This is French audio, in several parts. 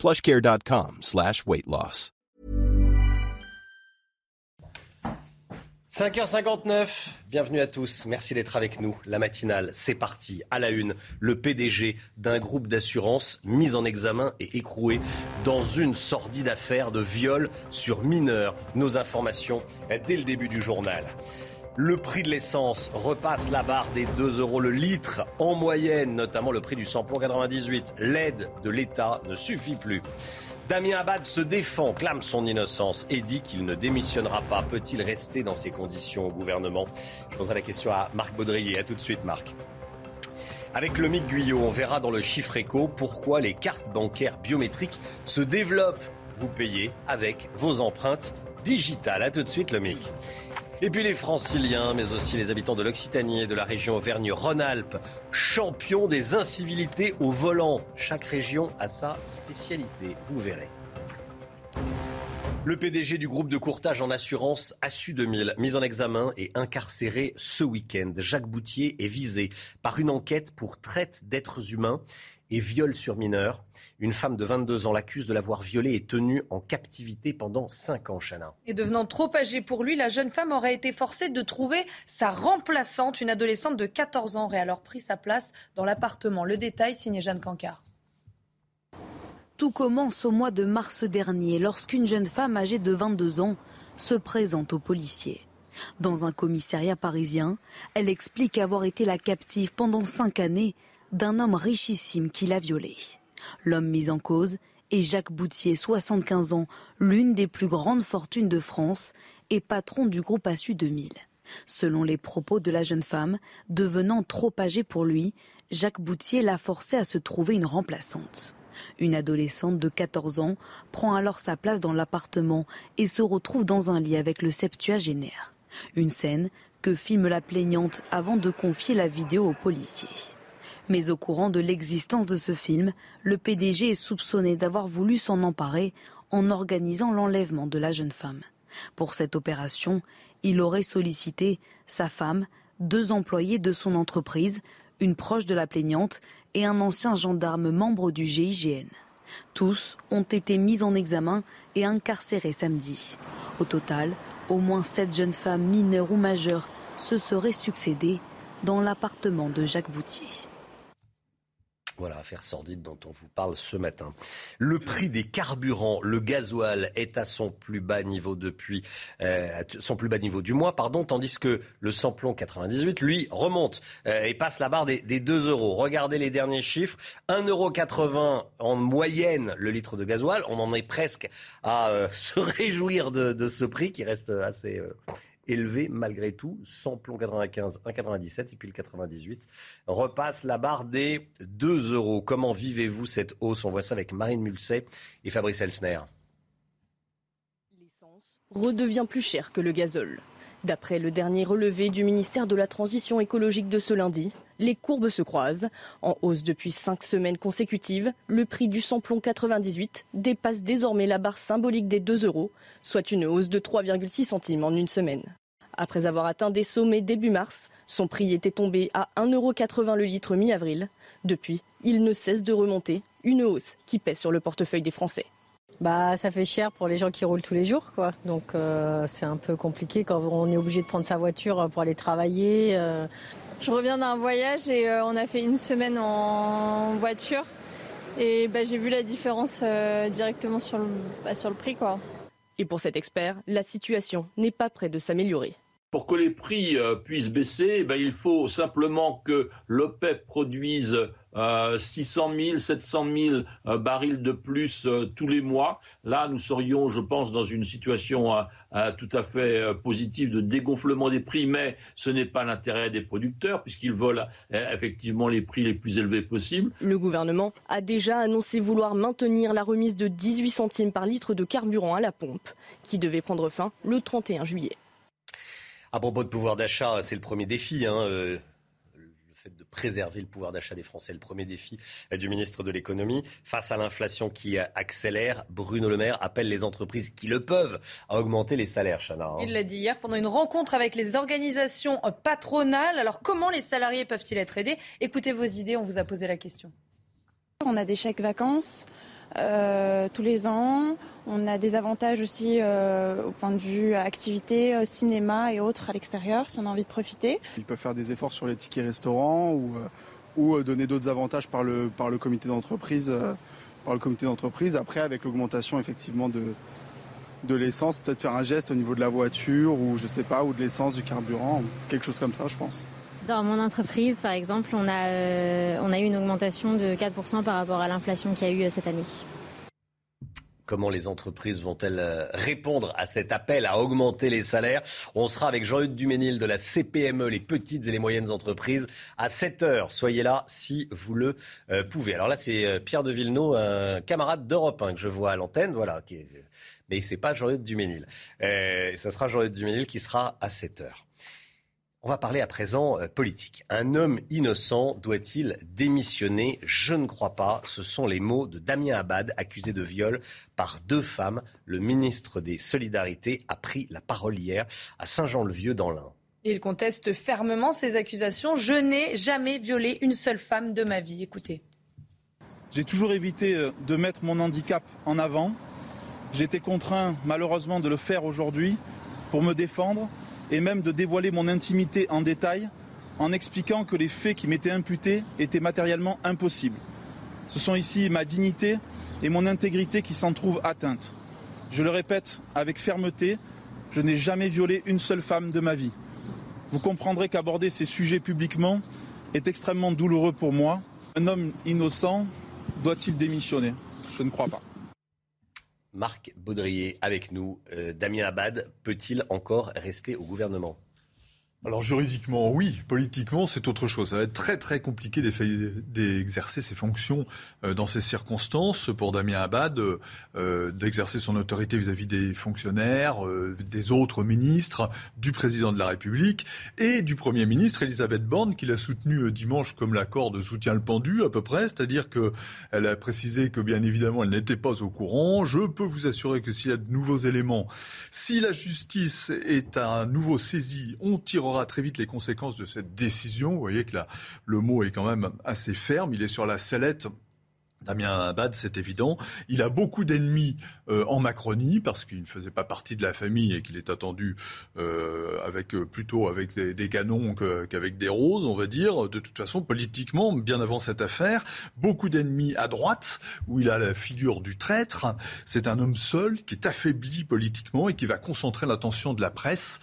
plushcare.com slash weight loss. 5h59, bienvenue à tous, merci d'être avec nous. La matinale, c'est parti. À la une, le PDG d'un groupe d'assurance mis en examen et écroué dans une sordide affaire de viol sur mineurs. Nos informations dès le début du journal. Le prix de l'essence repasse la barre des 2 euros le litre en moyenne, notamment le prix du samplon 98. L'aide de l'État ne suffit plus. Damien Abad se défend, clame son innocence et dit qu'il ne démissionnera pas. Peut-il rester dans ces conditions au gouvernement? Je poserai la question à Marc Baudrier. A tout de suite, Marc. Avec le Guyot, on verra dans le chiffre éco pourquoi les cartes bancaires biométriques se développent. Vous payez avec vos empreintes digitales. A tout de suite, le Mick. Et puis les franciliens, mais aussi les habitants de l'Occitanie et de la région Auvergne-Rhône-Alpes, champions des incivilités au volant. Chaque région a sa spécialité, vous verrez. Le PDG du groupe de courtage en assurance ASSU 2000, mis en examen et incarcéré ce week-end. Jacques Boutier est visé par une enquête pour traite d'êtres humains et viol sur mineurs. Une femme de 22 ans l'accuse de l'avoir violée et tenue en captivité pendant 5 ans, Chana. Et devenant trop âgée pour lui, la jeune femme aurait été forcée de trouver sa remplaçante. Une adolescente de 14 ans aurait alors pris sa place dans l'appartement. Le détail, signé Jeanne Cancard. Tout commence au mois de mars dernier, lorsqu'une jeune femme âgée de 22 ans se présente aux policiers. Dans un commissariat parisien, elle explique avoir été la captive pendant cinq années d'un homme richissime qui l'a violée. L'homme mis en cause est Jacques Boutier, 75 ans, l'une des plus grandes fortunes de France et patron du groupe Assu 2000. Selon les propos de la jeune femme, devenant trop âgée pour lui, Jacques Boutier l'a forcé à se trouver une remplaçante. Une adolescente de 14 ans prend alors sa place dans l'appartement et se retrouve dans un lit avec le septuagénaire. Une scène que filme la plaignante avant de confier la vidéo aux policiers. Mais au courant de l'existence de ce film, le PDG est soupçonné d'avoir voulu s'en emparer en organisant l'enlèvement de la jeune femme. Pour cette opération, il aurait sollicité sa femme, deux employés de son entreprise, une proche de la plaignante et un ancien gendarme membre du GIGN. Tous ont été mis en examen et incarcérés samedi. Au total, au moins sept jeunes femmes mineures ou majeures se seraient succédées dans l'appartement de Jacques Boutier. Voilà, affaire sordide dont on vous parle ce matin. Le prix des carburants, le gasoil est à son plus bas niveau depuis euh, son plus bas niveau du mois, pardon, tandis que le samplon 98, lui, remonte euh, et passe la barre des, des 2 euros. Regardez les derniers chiffres 1,80 euros en moyenne le litre de gasoil. On en est presque à euh, se réjouir de, de, ce prix qui reste assez euh, élevé malgré tout. Samplon 95, 1,97 et puis le 98 repasse la barre des 2 euros. Comment vivez-vous cette hausse? On voit ça avec Marine Mulset et Fabrice Elsner. L'essence redevient plus cher que le gazole. D'après le dernier relevé du ministère de la Transition écologique de ce lundi, les courbes se croisent. En hausse depuis cinq semaines consécutives, le prix du samplon 98 dépasse désormais la barre symbolique des 2 euros, soit une hausse de 3,6 centimes en une semaine. Après avoir atteint des sommets début mars, son prix était tombé à 1,80 euros le litre mi-avril. Depuis, il ne cesse de remonter, une hausse qui pèse sur le portefeuille des Français. Bah, ça fait cher pour les gens qui roulent tous les jours, quoi. Donc euh, c'est un peu compliqué quand on est obligé de prendre sa voiture pour aller travailler. Euh. Je reviens d'un voyage et euh, on a fait une semaine en voiture et bah, j'ai vu la différence euh, directement sur le, bah, sur le prix, quoi. Et pour cet expert, la situation n'est pas près de s'améliorer. Pour que les prix euh, puissent baisser, eh ben, il faut simplement que l'OPEP produise 600 000, 700 000 barils de plus euh, tous les mois. Là, nous serions, je pense, dans une situation euh, tout à fait positive de dégonflement des prix, mais ce n'est pas l'intérêt des producteurs puisqu'ils veulent effectivement les prix les plus élevés possibles. Le gouvernement a déjà annoncé vouloir maintenir la remise de 18 centimes par litre de carburant à la pompe, qui devait prendre fin le 31 juillet. À propos de pouvoir d'achat, c'est le premier défi. Hein, euh, fait de préserver le pouvoir d'achat des Français, le premier défi euh, du ministre de l'économie. Face à l'inflation qui accélère, Bruno Le Maire appelle les entreprises qui le peuvent à augmenter les salaires, Chana. Hein. Il l'a dit hier pendant une rencontre avec les organisations patronales. Alors comment les salariés peuvent-ils être aidés? Écoutez vos idées, on vous a posé la question. On a des chèques vacances, euh, tous les ans. On a des avantages aussi euh, au point de vue activité, euh, cinéma et autres à l'extérieur si on a envie de profiter. Ils peuvent faire des efforts sur les tickets restaurants ou, ou donner d'autres avantages par le, par le comité d'entreprise. par le comité d'entreprise. Après, avec l'augmentation effectivement de, de l'essence, peut-être faire un geste au niveau de la voiture ou je sais pas, ou de l'essence, du carburant, quelque chose comme ça, je pense. Dans mon entreprise, par exemple, on a, euh, on a eu une augmentation de 4% par rapport à l'inflation qu'il y a eu euh, cette année. Comment les entreprises vont-elles euh, répondre à cet appel à augmenter les salaires? On sera avec Jean-Luc Duménil de la CPME, les petites et les moyennes entreprises, à 7 heures. Soyez là si vous le pouvez. Alors là, c'est Pierre de Villeneuve, un camarade d'Europe que je vois à l'antenne, voilà, qui mais c'est pas Jean-Luc Duménil. Euh, ça sera Jean-Luc Duménil qui sera à 7 heures. On va parler à présent euh, politique. Un homme innocent doit-il démissionner? Je ne crois pas. Ce sont les mots de Damien Abad, accusé de viol par deux femmes. Le ministre des Solidarités a pris la parole hier à Saint-Jean-le-Vieux dans l'Ain. Il conteste fermement ces accusations. Je n'ai jamais violé une seule femme de ma vie. Écoutez. J'ai toujours évité euh, de mettre mon handicap en avant. J'ai été contraint malheureusement de le faire aujourd'hui pour me défendre et même de dévoiler mon intimité en détail en expliquant que les faits qui m'étaient imputés étaient matériellement impossibles. Ce sont ici ma dignité et mon intégrité qui s'en trouvent atteintes. Je le répète avec fermeté, je n'ai jamais violé une seule femme de ma vie. Vous comprendrez qu'aborder ces sujets publiquement est extrêmement douloureux pour moi. Un homme innocent doit-il démissionner? Je ne crois pas. Marc Baudrier avec nous. Euh, Damien Abad peut-il encore rester au gouvernement? Alors juridiquement, oui. Politiquement, c'est autre chose. Ça va être très très compliqué d'exercer ses fonctions euh, dans ces circonstances pour Damien Abad, euh, d'exercer son autorité vis-à-vis des fonctionnaires, euh, des autres ministres, du président de la République et du Premier ministre Elisabeth Borne, qui l'a soutenu dimanche comme l'accord de soutien le pendu à peu près, c'est-à-dire qu'elle a précisé que bien évidemment elle n'était pas au courant. Je peux vous assurer que s'il y a de nouveaux éléments, si la justice est à nouveau saisie, on tirera aura très vite les conséquences de cette décision. Vous voyez que le mot est quand même assez ferme. Il est sur la sellette Damien Abad, c'est évident. Il a beaucoup d'ennemis euh, en Macronie parce qu'il ne faisait pas partie de la famille et qu'il est attendu euh, avec euh, plutôt avec des, canons qu'avec des roses, on va dire. De toute façon, politiquement, bien avant cette affaire, beaucoup d'ennemis à droite où il a la figure du traître. C'est un homme seul qui est affaibli politiquement et qui va concentrer l'attention de la presse,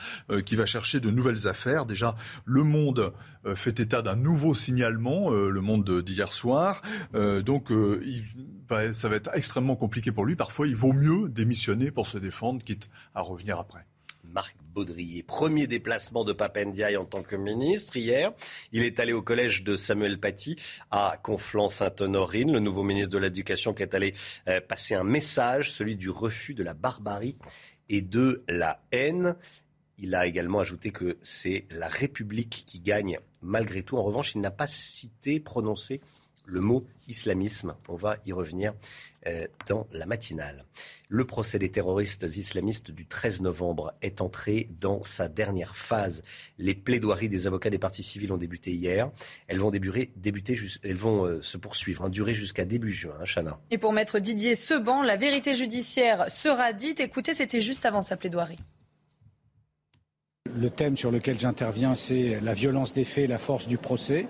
qui va chercher de nouvelles affaires. Déjà, Le Monde fait état d'un nouveau signalement, Le Monde d'hier soir. donc ça va être extrêmement compliqué pour lui. Parfois, il vaut mieux démissionner pour se défendre, quitte à revenir après. Marc Baudrier. Premier déplacement de Papendiaï en tant que ministre hier. Il est allé au collège de Samuel Paty à Conflans-Sainte-Honorine, le nouveau ministre de l'Éducation qui est allé euh, passer un message, celui du refus de la barbarie et de la haine. Il a également ajouté que c'est la République qui gagne malgré tout. En revanche, il n'a pas cité, prononcé le mot islamisme. On va y revenir euh, dans la matinale. Le procès des terroristes islamistes du 13 novembre est entré dans sa dernière phase. Les plaidoiries des avocats des partis civils ont débuté hier. Elles vont, débuter, elles vont euh, se poursuivre, hein, durer jusqu'à début juin, hein, Chana. Et pour maître Didier Seban, la vérité judiciaire sera dite. Écoutez, c'était juste avant sa plaidoirie. Le thème sur lequel j'interviens, c'est la violence des faits, la force du procès.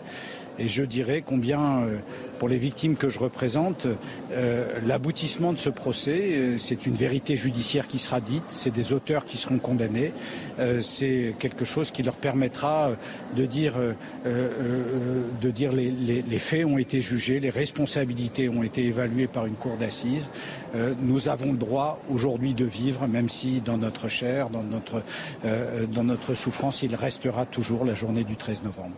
Et je dirais combien, euh, pour les victimes que je représente, euh, l'aboutissement de ce procès, euh, c'est une vérité judiciaire qui sera dite, c'est des auteurs qui seront condamnés, c'est quelque chose qui leur permettra de dire, les, faits ont été jugés, les responsabilités ont été évaluées par une cour d'assises. nous avons le droit aujourd'hui de vivre, même si dans notre chair, dans notre, dans notre souffrance, il restera toujours la journée du 13 novembre.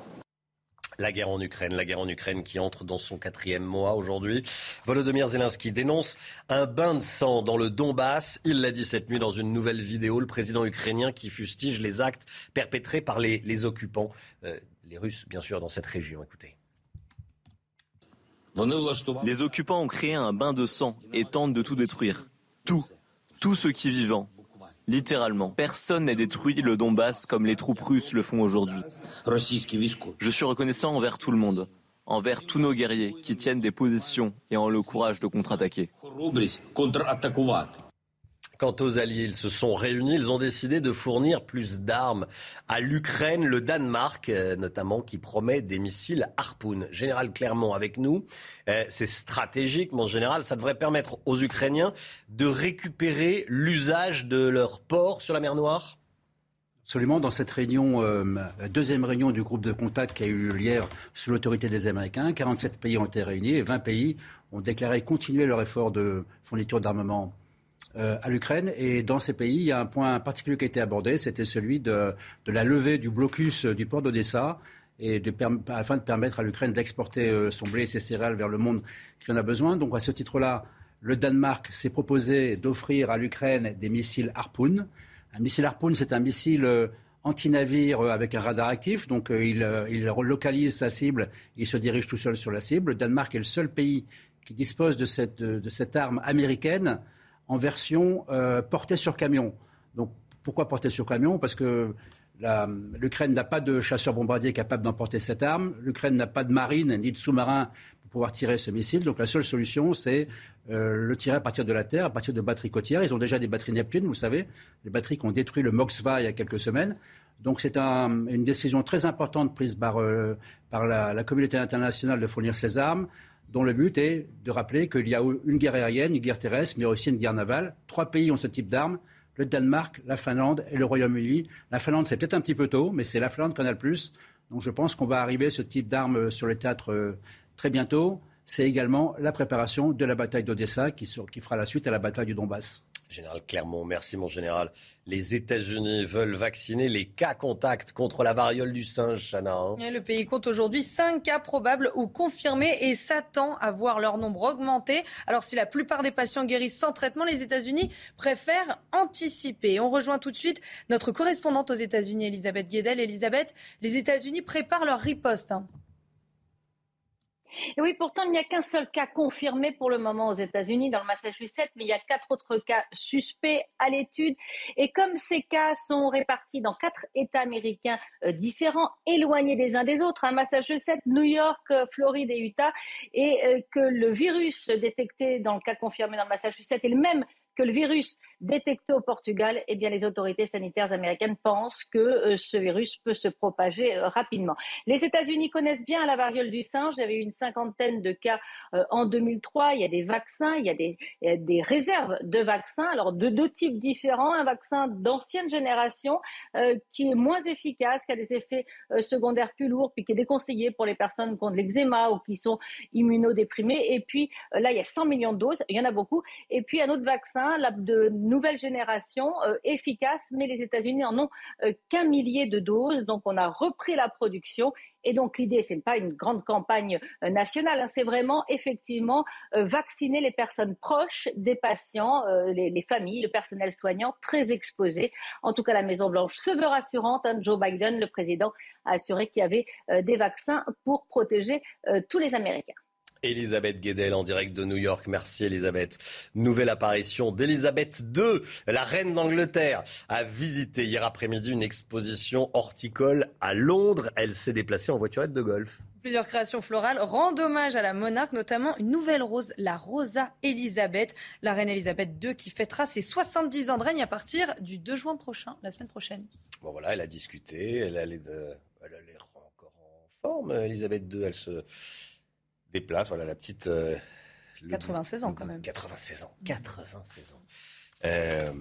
La guerre en Ukraine, la guerre en Ukraine qui entre dans son quatrième mois aujourd'hui. Volodymyr Zelensky dénonce un bain de sang dans le Donbass. Il l'a dit cette nuit dans une nouvelle vidéo. Le président ukrainien qui fustige les actes perpétrés par les, occupants, euh, les Russes bien sûr, dans cette région. Écoutez. Les occupants ont créé un bain de sang et tentent de tout détruire. Tout. Tout ce qui est vivant. Littéralement, personne n'a détruit le Donbass comme les troupes russes le font aujourd'hui. Je suis reconnaissant envers tout le monde, envers tous nos guerriers qui tiennent des positions et ont le courage de contre-attaquer. Quant aux alliés, ils se sont réunis, ils ont décidé de fournir plus d'armes à l'Ukraine, le Danemark euh, notamment, qui promet des missiles Harpoon. Général Clermont avec nous, euh, c'est stratégique, mon général, ça devrait permettre aux Ukrainiens de récupérer l'usage de leur port sur la mer Noire? Absolument. Dans cette réunion, euh, deuxième réunion du groupe de contact qui a eu lieu hier sous l'autorité des Américains, 47 pays ont été réunis et 20 pays ont déclaré continuer leur effort de fourniture d'armement euh, à l'Ukraine. Et dans ces pays, il y a un point particulier qui a été abordé, c'était celui de, la levée du blocus euh, du port d'Odessa et afin de permettre à l'Ukraine d'exporter euh, son blé et ses céréales vers le monde qui en a besoin. Donc à ce titre-là, le Danemark s'est proposé d'offrir à l'Ukraine des missiles Harpoon. Un missile Harpoon, c'est un missile anti-navire avec un radar actif. Donc il, localise sa cible, il se dirige tout seul sur la cible. Le Danemark est le seul pays qui dispose de cette arme américaine en version euh, portée sur camion. Donc pourquoi portée sur camion? Parce que l'Ukraine n'a pas de chasseurs bombardiers capable d'emporter cette arme. L'Ukraine n'a pas de marine ni de sous-marin pour pouvoir tirer ce missile. Donc la seule solution, c'est euh, le tirer à partir de la terre, à partir de batteries côtières. Ils ont déjà des batteries Neptune, vous savez, les batteries qui ont détruit le Moxva il y a quelques semaines. Donc c'est une décision très importante prise par, euh, par la, communauté internationale de fournir ces armes dont le but est de rappeler qu'il y a une guerre aérienne, une guerre terrestre, mais aussi une guerre navale. Trois pays ont ce type d'armes le Danemark, la Finlande et le Royaume-Uni. La Finlande, c'est peut-être un petit peu tôt, mais c'est la Finlande qu'on a le plus. Donc je pense qu'on va arriver ce type d'armes sur le théâtre euh, très bientôt. C'est également la préparation de la bataille d'Odessa qui, qui fera la suite à la bataille du Donbass. Général Clermont, merci mon général. Les États-Unis veulent vacciner les cas contacts contre la variole du singe, Chana. Hein. le pays compte aujourd'hui 5 cas probables ou confirmés et s'attend à voir leur nombre augmenter. Alors si la plupart des patients guérissent sans traitement, les États-Unis préfèrent anticiper. On rejoint tout de suite notre correspondante aux États-Unis, Elisabeth Guedel. Elisabeth, les États-Unis préparent leur riposte. Hein. Et oui, pourtant, il n'y a qu'un seul cas confirmé pour le moment aux États-Unis, dans le Massachusetts, mais il y a quatre autres cas suspects à l'étude. Et comme ces cas sont répartis dans quatre États américains euh, différents, éloignés des uns des autres, hein, Massachusetts, New York, euh, Floride et Utah, et euh, que le virus détecté dans le cas confirmé dans le Massachusetts est le même que le virus détecté au Portugal, eh bien, les autorités sanitaires américaines pensent que euh, ce virus peut se propager euh, rapidement. Les États-Unis connaissent bien la variole du singe. Il y avait une cinquantaine de cas euh, en 2003. Il y a des vaccins, il y a des, des réserves de vaccins, alors de deux types différents. Un vaccin d'ancienne génération qui est moins efficace, qui a des effets secondaires plus lourds, puis qui est déconseillé pour les personnes qui ont de l'eczéma ou qui sont immunodéprimées. Et puis là, il y a 100 millions de doses, il y en a beaucoup. Et puis un autre vaccin de nouvelle génération euh, efficace, mais les États-Unis en ont euh, qu'un millier de doses. Donc on a repris la production et donc l'idée, ce n'est pas une grande campagne euh, nationale, hein, c'est vraiment effectivement vacciner les personnes proches des patients, les, familles, le personnel soignant très exposé. En tout cas, la Maison-Blanche se veut rassurante. Hein. Joe Biden, le président, a assuré qu'il y avait des vaccins pour protéger tous les Américains. Elisabeth Guedel en direct de New York. Merci Elisabeth. Nouvelle apparition d'Elisabeth II, la reine d'Angleterre, a visité hier après-midi une exposition horticole à Londres. Elle s'est déplacée en voiturette de golf. Plusieurs créations florales rendent hommage à la monarque, notamment une nouvelle rose, la Rosa Elisabeth, la reine Elisabeth II qui fêtera ses 70 ans de règne à partir du 2 juin prochain, la semaine prochaine. Bon voilà, elle a discuté, elle allait de, forme, Elisabeth II. Elle se déplace. Voilà la petite. 96 ans quand même. 96 ans. 96 ans. Euh,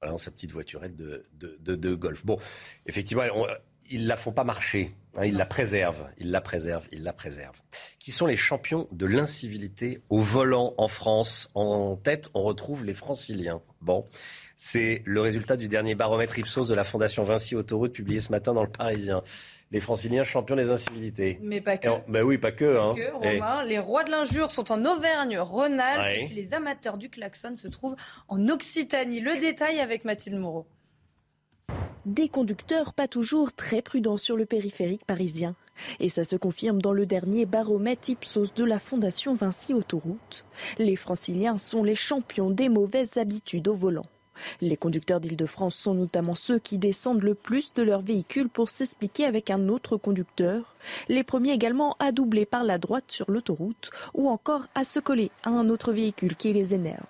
voilà, dans sa petite voiturette de, de, de, golf. Bon, effectivement, ils ne la font pas marcher. Hein, ils la préservent. Ils la préservent. Ils la préservent. Qui sont les champions de l'incivilité au volant en France? En tête, on retrouve les franciliens. Bon, c'est le résultat du dernier baromètre Ipsos de la Fondation Vinci Autoroute publié ce matin dans le Parisien les franciliens champions des incivilités. Mais pas que. Ben oui, pas que. Hein. Romain. Les rois de l'injure sont en Auvergne-Rhône-Alpes. Et les amateurs du klaxon se trouvent en Occitanie. Le détail avec Mathilde Moreau. Des conducteurs pas toujours très prudents sur le périphérique parisien. Et ça se confirme dans le dernier baromètre Ipsos de la Fondation Vinci Autoroute. Les franciliens sont les champions des mauvaises habitudes au volant. Les conducteurs d'Île-de-France sont notamment ceux qui descendent le plus de leur véhicule pour s'expliquer avec un autre conducteur, les premiers également à doubler par la droite sur l'autoroute ou encore à se coller à un autre véhicule qui les énerve.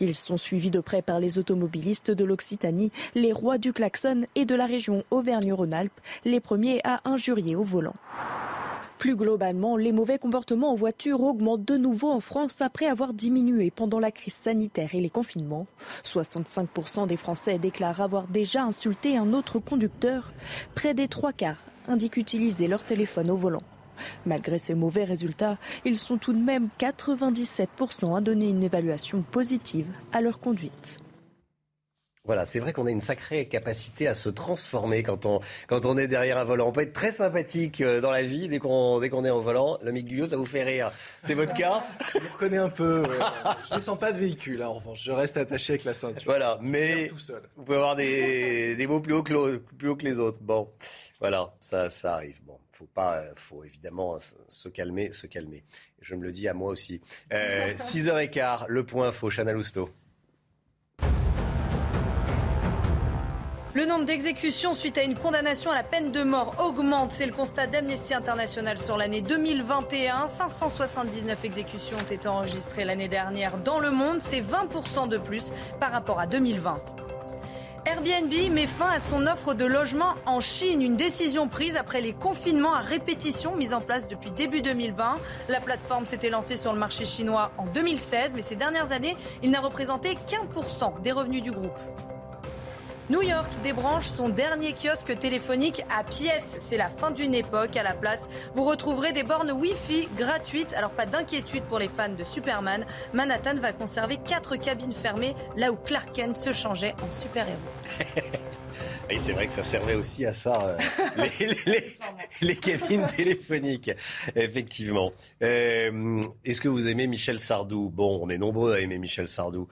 Ils sont suivis de près par les automobilistes de l'Occitanie, les rois du klaxon et de la région Auvergne-Rhône-Alpes, les premiers à injurier au volant. Plus globalement, les mauvais comportements en voiture augmentent de nouveau en France après avoir diminué pendant la crise sanitaire et les confinements. 65% des Français déclarent avoir déjà insulté un autre conducteur. Près des trois quarts indiquent utiliser leur téléphone au volant. Malgré ces mauvais résultats, ils sont tout de même 97% à donner une évaluation positive à leur conduite. Voilà, c'est vrai qu'on a une sacrée capacité à se transformer quand on, quand on est derrière un volant. On peut être très sympathique euh, dans la vie dès qu'on dès qu'on est au volant. Le Guillot, ça vous fait rire. C'est votre cas Je vous reconnais un peu. Je ne descends pas de véhicule, hein, en revanche. Je reste attaché avec la ceinture. Voilà, mais tout seul. vous pouvez avoir des, des mots plus haut, que plus haut que les autres. Bon, voilà, ça, ça arrive. Bon, faut pas, faut évidemment se calmer, se calmer. Je me le dis à moi aussi. Euh, 6h15, le point info, Chana Lousteau. Le nombre d'exécutions suite à une condamnation à la peine de mort augmente. C'est le constat d'Amnesty International sur l'année 2021. 579 exécutions ont été enregistrées l'année dernière dans le monde. C'est 20% de plus par rapport à 2020. Airbnb met fin à son offre de logement en Chine, une décision prise après les confinements à répétition mis en place depuis début 2020. La plateforme s'était lancée sur le marché chinois en 2016, mais ces dernières années, il n'a représenté qu'un pour cent des revenus du groupe. New York débranche son dernier kiosque téléphonique à pièces. C'est la fin d'une époque. À la place, vous retrouverez des bornes Wi-Fi gratuites. Alors pas d'inquiétude pour les fans de Superman. Manhattan va conserver quatre cabines fermées là où Clark Kent se changeait en super-héros. Et c'est vrai que ça servait aussi à ça, euh, les, cabines téléphoniques, effectivement. Euh, est-ce que vous aimez Michel Sardou? Bon, on est nombreux à aimer Michel Sardou.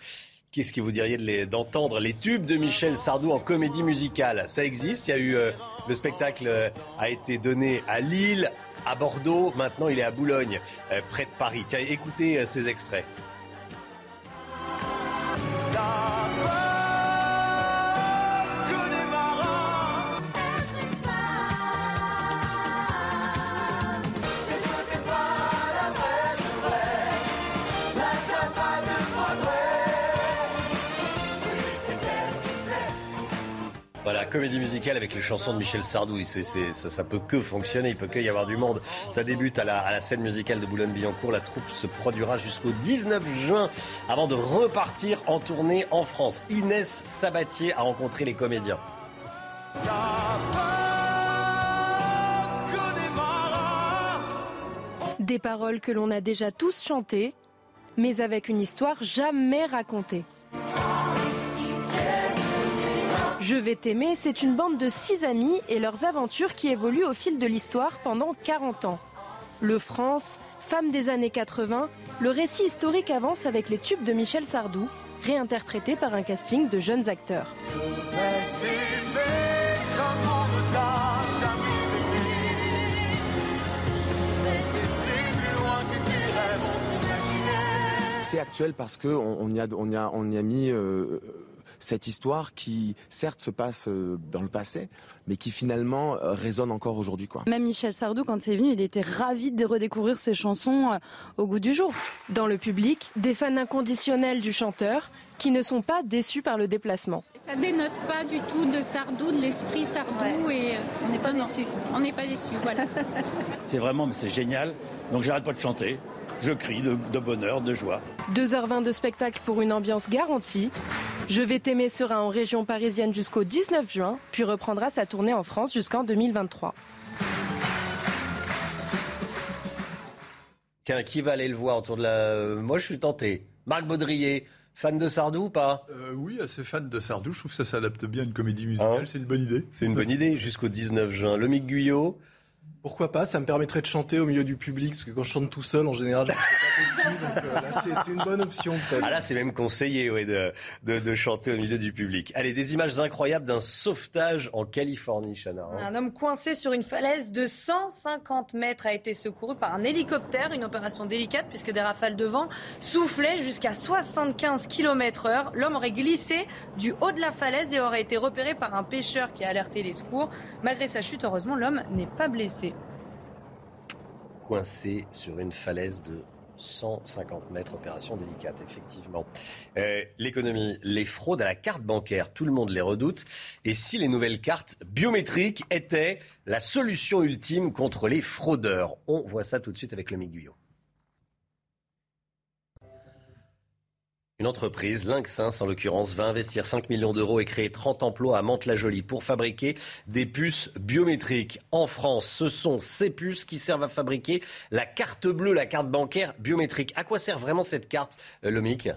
Qu'est-ce que vous diriez d'entendre les tubes de Michel Sardou en comédie musicale? Ça existe. Il y a eu euh, le spectacle euh, a été donné à Lille, à Bordeaux. Maintenant, il est à Boulogne, euh, près de Paris. Tiens, écoutez ces extraits. Comédie musicale avec les chansons de Michel Sardou. ça, ça peut que fonctionner, il peut que y avoir du monde. Ça débute à la, scène musicale de Boulogne-Billancourt. La troupe se produira jusqu'au 19 juin avant de repartir en tournée en France. Inès Sabatier a rencontré les comédiens. Des paroles que l'on a déjà tous chantées, mais avec une histoire jamais racontée. Je vais t'aimer, c'est une bande de six amis et leurs aventures qui évoluent au fil de l'histoire pendant 40 ans. Le France, femme des années 80, le récit historique avance avec les tubes de Michel Sardou, réinterprétés par un casting de jeunes acteurs. C'est actuel parce qu'on y, a, mis euh, cette histoire qui, certes, se passe euh, dans le passé, mais qui finalement euh, résonne encore aujourd'hui. Quoi. Même Michel Sardou, quand il est venu, il était ravi de redécouvrir ses chansons euh, au goût du jour. Dans le public, des fans inconditionnels du chanteur, qui ne sont pas déçus par le déplacement. Ça dénote pas du tout de Sardou, de l'esprit Sardou et on n'est pas déçus. On n'est pas déçus, voilà. c'est vraiment, c'est génial. Donc j'arrête pas de chanter. Je crie de, de bonheur, de joie. 2h20 de spectacle pour une ambiance garantie. Je vais t'aimer sera en région parisienne jusqu'au 19 juin, puis reprendra sa tournée en France jusqu'en 2023. Qui va aller le voir autour de la. Moi, je suis tenté. Marc Baudrier, fan de Sardou ou pas? Euh, Oui, assez fan de Sardou. Je trouve que ça s'adapte bien à une comédie musicale. Hein c'est une bonne idée. C'est une bonne idée jusqu'au 19 juin. Le Mick Guyot pourquoi pas Ça me permettrait de chanter au milieu du public, parce que quand je chante tout seul, en général, je ne pas dessus. Donc euh, là, c'est une bonne option, peut-être. Ah là, c'est même conseillé ouais, de, de, de, chanter au milieu du public. Allez, des images incroyables d'un sauvetage en Californie, Chana. Hein. Un homme coincé sur une falaise de 150 mètres a été secouru par un hélicoptère. Une opération délicate, puisque des rafales de vent soufflaient jusqu'à 75 km/h. L'homme aurait glissé du haut de la falaise et aurait été repéré par un pêcheur qui a alerté les secours. Malgré sa chute, heureusement, l'homme n'est pas blessé coincé sur une falaise de 150 mètres, opération délicate, effectivement. Euh, l'économie, les fraudes à la carte bancaire, tout le monde les redoute. Et si les nouvelles cartes biométriques étaient la solution ultime contre les fraudeurs? On voit ça tout de suite avec le Miguel. Une entreprise, Lynxins en l'occurrence, va investir 5 millions d'euros et créer 30 emplois à Mantes-la-Jolie pour fabriquer des puces biométriques. En France, ce sont ces puces qui servent à fabriquer la carte bleue, la carte bancaire biométrique. À quoi sert vraiment cette carte, euh, Lomic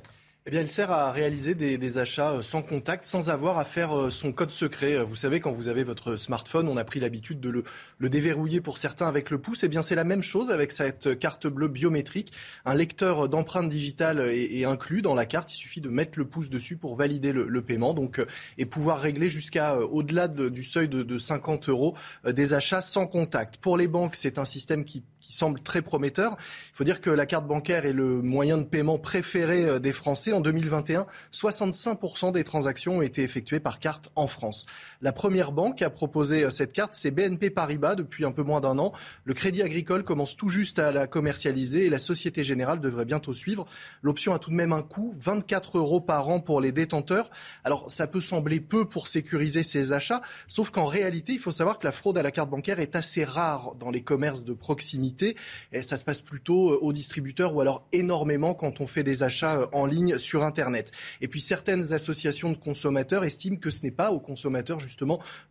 eh bien, elle sert à réaliser des, achats euh, sans contact, sans avoir à faire euh, son code secret. Euh, vous savez, quand vous avez votre smartphone, on a pris l'habitude de le, le, déverrouiller pour certains avec le pouce. Eh bien, c'est la même chose avec cette carte bleue biométrique. Un lecteur d'empreintes digitales est, inclus dans la carte. Il suffit de mettre le pouce dessus pour valider le, paiement, donc et pouvoir régler jusqu'à au-delà du seuil de, de 50 euros des achats sans contact. Pour les banques, c'est un système qui qui semble très prometteur. Il faut dire que la carte bancaire est le moyen de paiement préféré euh, des Français. En 2021, 65% des transactions ont été effectuées par carte en France. La première banque à proposer euh, cette carte, c'est BNP Paribas depuis un peu moins d'un an. Le Crédit Agricole commence tout juste à la commercialiser et la Société Générale devrait bientôt suivre. L'option a tout de même un coût, 24 euros par an pour les détenteurs. Alors ça peut sembler peu pour sécuriser ces achats, sauf qu'en réalité, il faut savoir que la fraude à la carte bancaire est assez rare dans les commerces de proximité ça se passe plutôt euh, aux distributeurs ou alors énormément quand on fait des achats euh, en ligne sur Internet. Et puis certaines associations de consommateurs estiment que ce n'est pas aux consommateurs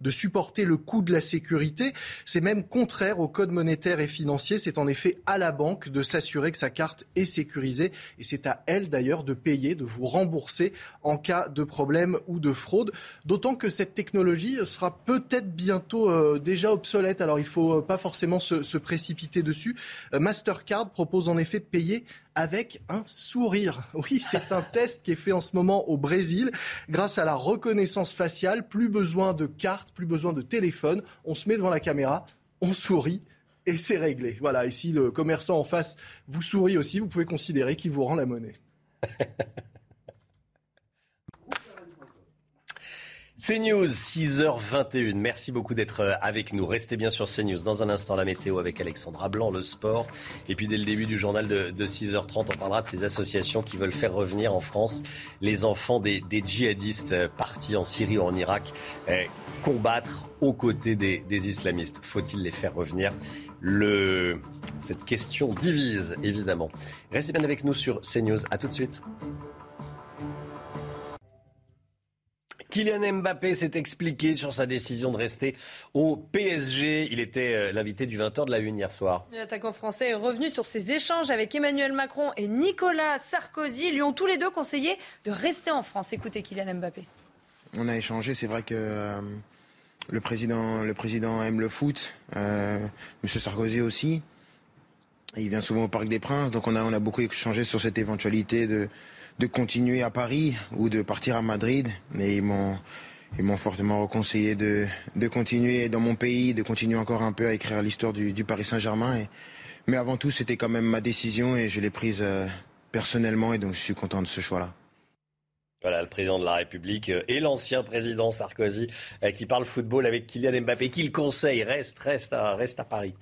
de supporter le coût de la sécurité. C'est même contraire au code monétaire et financier. C'est en effet à la banque de s'assurer que sa carte est sécurisée et c'est à elle d'ailleurs de payer, de vous rembourser en cas de problème ou de fraude. D'autant que cette technologie sera peut-être bientôt euh, déjà obsolète. Alors il ne faut pas forcément se, précipiter de dessus. Euh, Mastercard propose en effet de payer avec un sourire. Oui, c'est un test qui est fait en ce moment au Brésil. Grâce à la reconnaissance faciale, plus besoin de carte, plus besoin de téléphone. On se met devant la caméra, on sourit et c'est réglé. Voilà, et si le commerçant en face vous sourit aussi, vous pouvez considérer qu'il vous rend la monnaie. CNews, 6h21. Merci beaucoup d'être euh, avec nous. Restez bien sur CNews. Dans un instant, la météo avec Alexandra Blanc, le sport. Et puis, dès le début du journal de, 6h30, on parlera de ces associations qui veulent faire revenir en France les enfants des, djihadistes euh, partis en Syrie ou en Irak euh, combattre aux côtés des, des islamistes. Faut-il les faire revenir? Le... Cette question divise, évidemment. Restez bien avec nous sur CNews. À tout de suite. Kylian Mbappé s'est expliqué sur sa décision de rester au PSG. Il était euh, l'invité du 20h de la Une hier soir. L'attaquant français est revenu sur ses échanges avec Emmanuel Macron et Nicolas Sarkozy. Ils lui ont tous les deux conseillé de rester en France. Écoutez Kylian Mbappé. On a échangé, c'est vrai que euh, le, président, le président aime le foot, euh, Monsieur Sarkozy aussi. Il vient souvent au Parc des Princes, donc on a, on a beaucoup échangé sur cette éventualité de de continuer à Paris ou de partir à Madrid. Mais ils m'ont, ils m'ont fortement reconseillé de, de continuer dans mon pays, de continuer encore un peu à écrire l'histoire du, Paris Saint-Germain. mais avant tout, c'était quand même ma décision et je l'ai prise euh, personnellement et donc je suis content de ce choix-là. Voilà, le président de la République euh, et l'ancien président Sarkozy euh, qui parle football avec Kylian Mbappé, qui le conseille, reste, reste à, reste à Paris.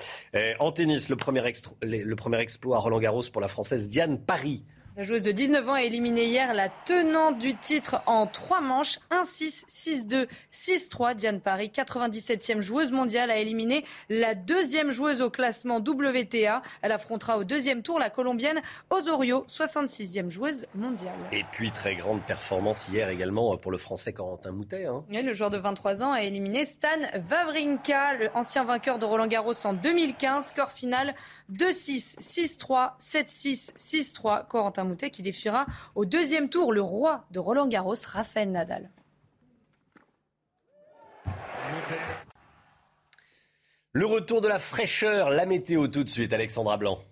en tennis, le premier, le premier exploit à Roland Garros pour la Française Diane Paris La joueuse de 19 ans a éliminé hier la tenante du titre en trois manches, 1-6, 6-2, 6-3. Diane Paris, 97e joueuse mondiale, a éliminé la deuxième joueuse au classement WTA. Elle affrontera au deuxième tour la Colombienne Osorio, 66e joueuse mondiale. Et puis, très grande performance hier également pour le Français Corentin Moutet. Hein. le joueur de 23 ans a éliminé Stan Wawrinka, le ancien vainqueur de Roland Garros en 2015. Score final 2-6, 6-3, 7-6, 6-3. Corentin Qui défiera au deuxième tour le roi de Roland Garros, Rafael Nadal. Le retour de la fraîcheur, la météo tout de suite, Alexandra Blanc.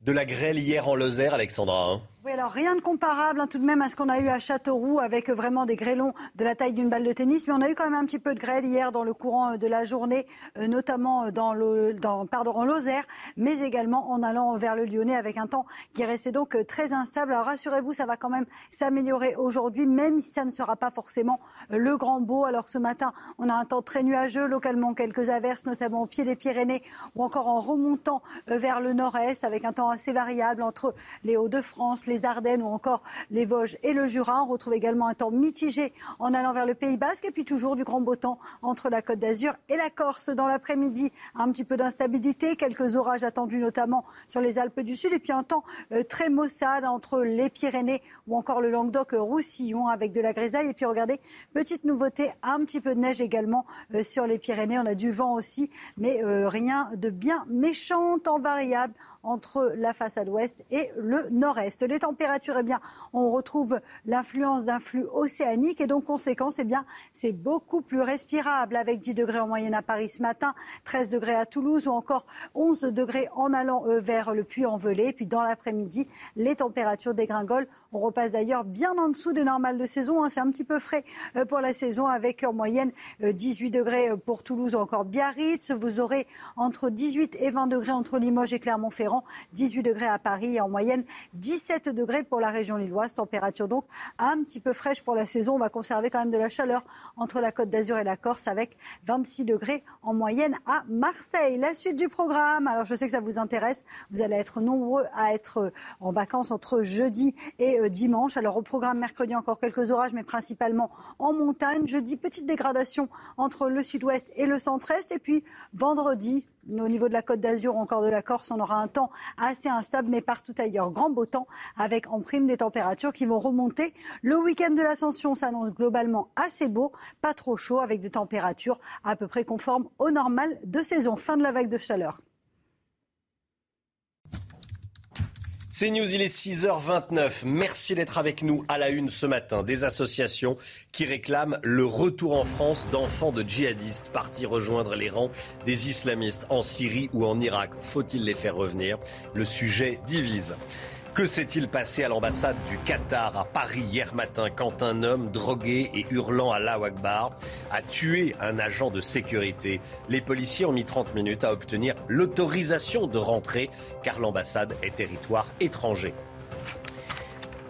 De la grêle hier en Lozère, Alexandra. Hein. Oui, alors rien de comparable hein, tout de même à ce qu'on a eu à Châteauroux avec vraiment des grêlons de la taille d'une balle de tennis. Mais on a eu quand même un petit peu de grêle hier dans le courant euh, de la journée, euh, notamment dans, le, dans pardon, en Lozère, mais également en allant vers le Lyonnais avec un temps qui restait donc euh, très instable. Alors rassurez-vous, ça va quand même s'améliorer aujourd'hui, même si ça ne sera pas forcément le grand beau. Alors ce matin, on a un temps très nuageux, localement quelques averses, notamment au pied des Pyrénées ou encore en remontant vers le nord-est avec un temps assez variable entre les Hauts-de-France, les les Ardennes ou encore les Vosges et le Jura. On retrouve également un temps mitigé en allant vers le Pays Basque et puis toujours du grand beau temps entre la Côte d'Azur et la Corse. Dans l'après-midi, un petit peu d'instabilité, quelques orages attendus notamment sur les Alpes du Sud et puis un temps euh, très maussade entre les Pyrénées ou encore le Languedoc-Roussillon avec de la grisaille. Et puis regardez, petite nouveauté, un petit peu de neige également euh, sur les Pyrénées. On a du vent aussi, mais euh, rien de bien méchant, temps variable entre la façade ouest et le nord-est. Les températures, eh bien, on retrouve l'influence d'un flux océanique et donc, conséquence, eh bien, c'est beaucoup plus respirable avec 10 degrés en moyenne à Paris ce matin, 13 degrés à Toulouse ou encore 11 degrés en allant euh, vers le Puy-en-Velay. Puis dans l'après-midi, les températures dégringolent on repasse d'ailleurs bien en dessous des normales de saison. Hein. C'est un petit peu frais euh, pour la saison avec en moyenne 18 euh, degrés euh, pour Toulouse ou encore Biarritz. Vous aurez entre 18 et 20 degrés entre Limoges et Clermont-Ferrand, 18 degrés à Paris et en moyenne 17 degrés pour la région lilloise. Température donc un petit peu fraîche pour la saison. On va conserver quand même de la chaleur entre la Côte d'Azur et la Corse avec 26 degrés en moyenne à Marseille. La suite du programme. Alors je sais que ça vous intéresse. Vous allez être nombreux à être en vacances entre jeudi et euh, dimanche. Alors au programme mercredi encore quelques orages, mais principalement en montagne. Jeudi, petite dégradation entre le sud-ouest et le centre-est. Et puis vendredi, au niveau de la Côte d'Azur, encore de la Corse, on aura un temps assez instable, mais partout ailleurs, grand beau temps, avec en prime des températures qui vont remonter. Le week-end de l'Ascension s'annonce globalement assez beau, pas trop chaud, avec des températures à peu près conformes au normal de saison. Fin de la vague de chaleur. C'est News, il est 6h29. Merci d'être avec nous à la une ce matin. Des associations qui réclament le retour en France d'enfants de djihadistes partis rejoindre les rangs des islamistes en Syrie ou en Irak. Faut-il les faire revenir? Le sujet divise. Que s'est-il passé à l'ambassade du Qatar à Paris hier matin quand un homme drogué et hurlant à Akbar a tué un agent de sécurité? Les policiers ont mis 30 minutes à obtenir l'autorisation de rentrer car l'ambassade est territoire étranger.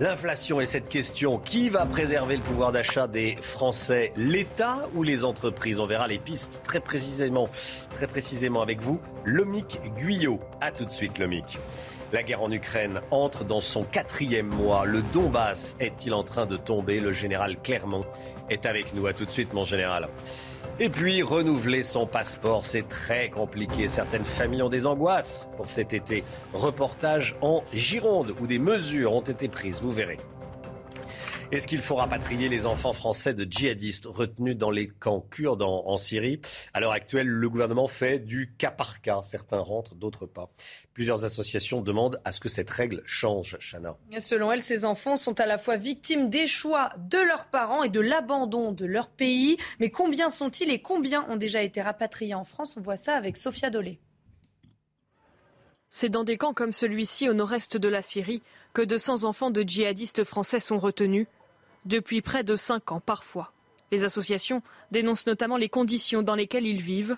L'inflation et cette question, qui va préserver le pouvoir d'achat des Français, l'État ou les entreprises? On verra les pistes très précisément, très précisément avec vous. Lomic Guyot. A tout de suite, Lomic. La guerre en Ukraine entre dans son quatrième mois. Le Donbass est-il en train de tomber? Le général Clermont est avec nous. À tout de suite, mon général. Et puis, renouveler son passeport, c'est très compliqué. Certaines familles ont des angoisses pour cet été. Reportage en Gironde où des mesures ont été prises, vous verrez. Est-ce qu'il faut rapatrier les enfants français de djihadistes retenus dans les camps kurdes en, Syrie À l'heure actuelle, le gouvernement fait du cas par cas. Certains rentrent, d'autres pas. Plusieurs associations demandent à ce que cette règle change, Chana. Selon elles, ces enfants sont à la fois victimes des choix de leurs parents et de l'abandon de leur pays. Mais combien sont-ils et combien ont déjà été rapatriés en France? On voit ça avec Sophia Dolé. C'est dans des camps comme celui-ci au nord-est de la Syrie que 200 enfants de djihadistes français sont retenus depuis près de cinq ans parfois. Les associations dénoncent notamment les conditions dans lesquelles ils vivent,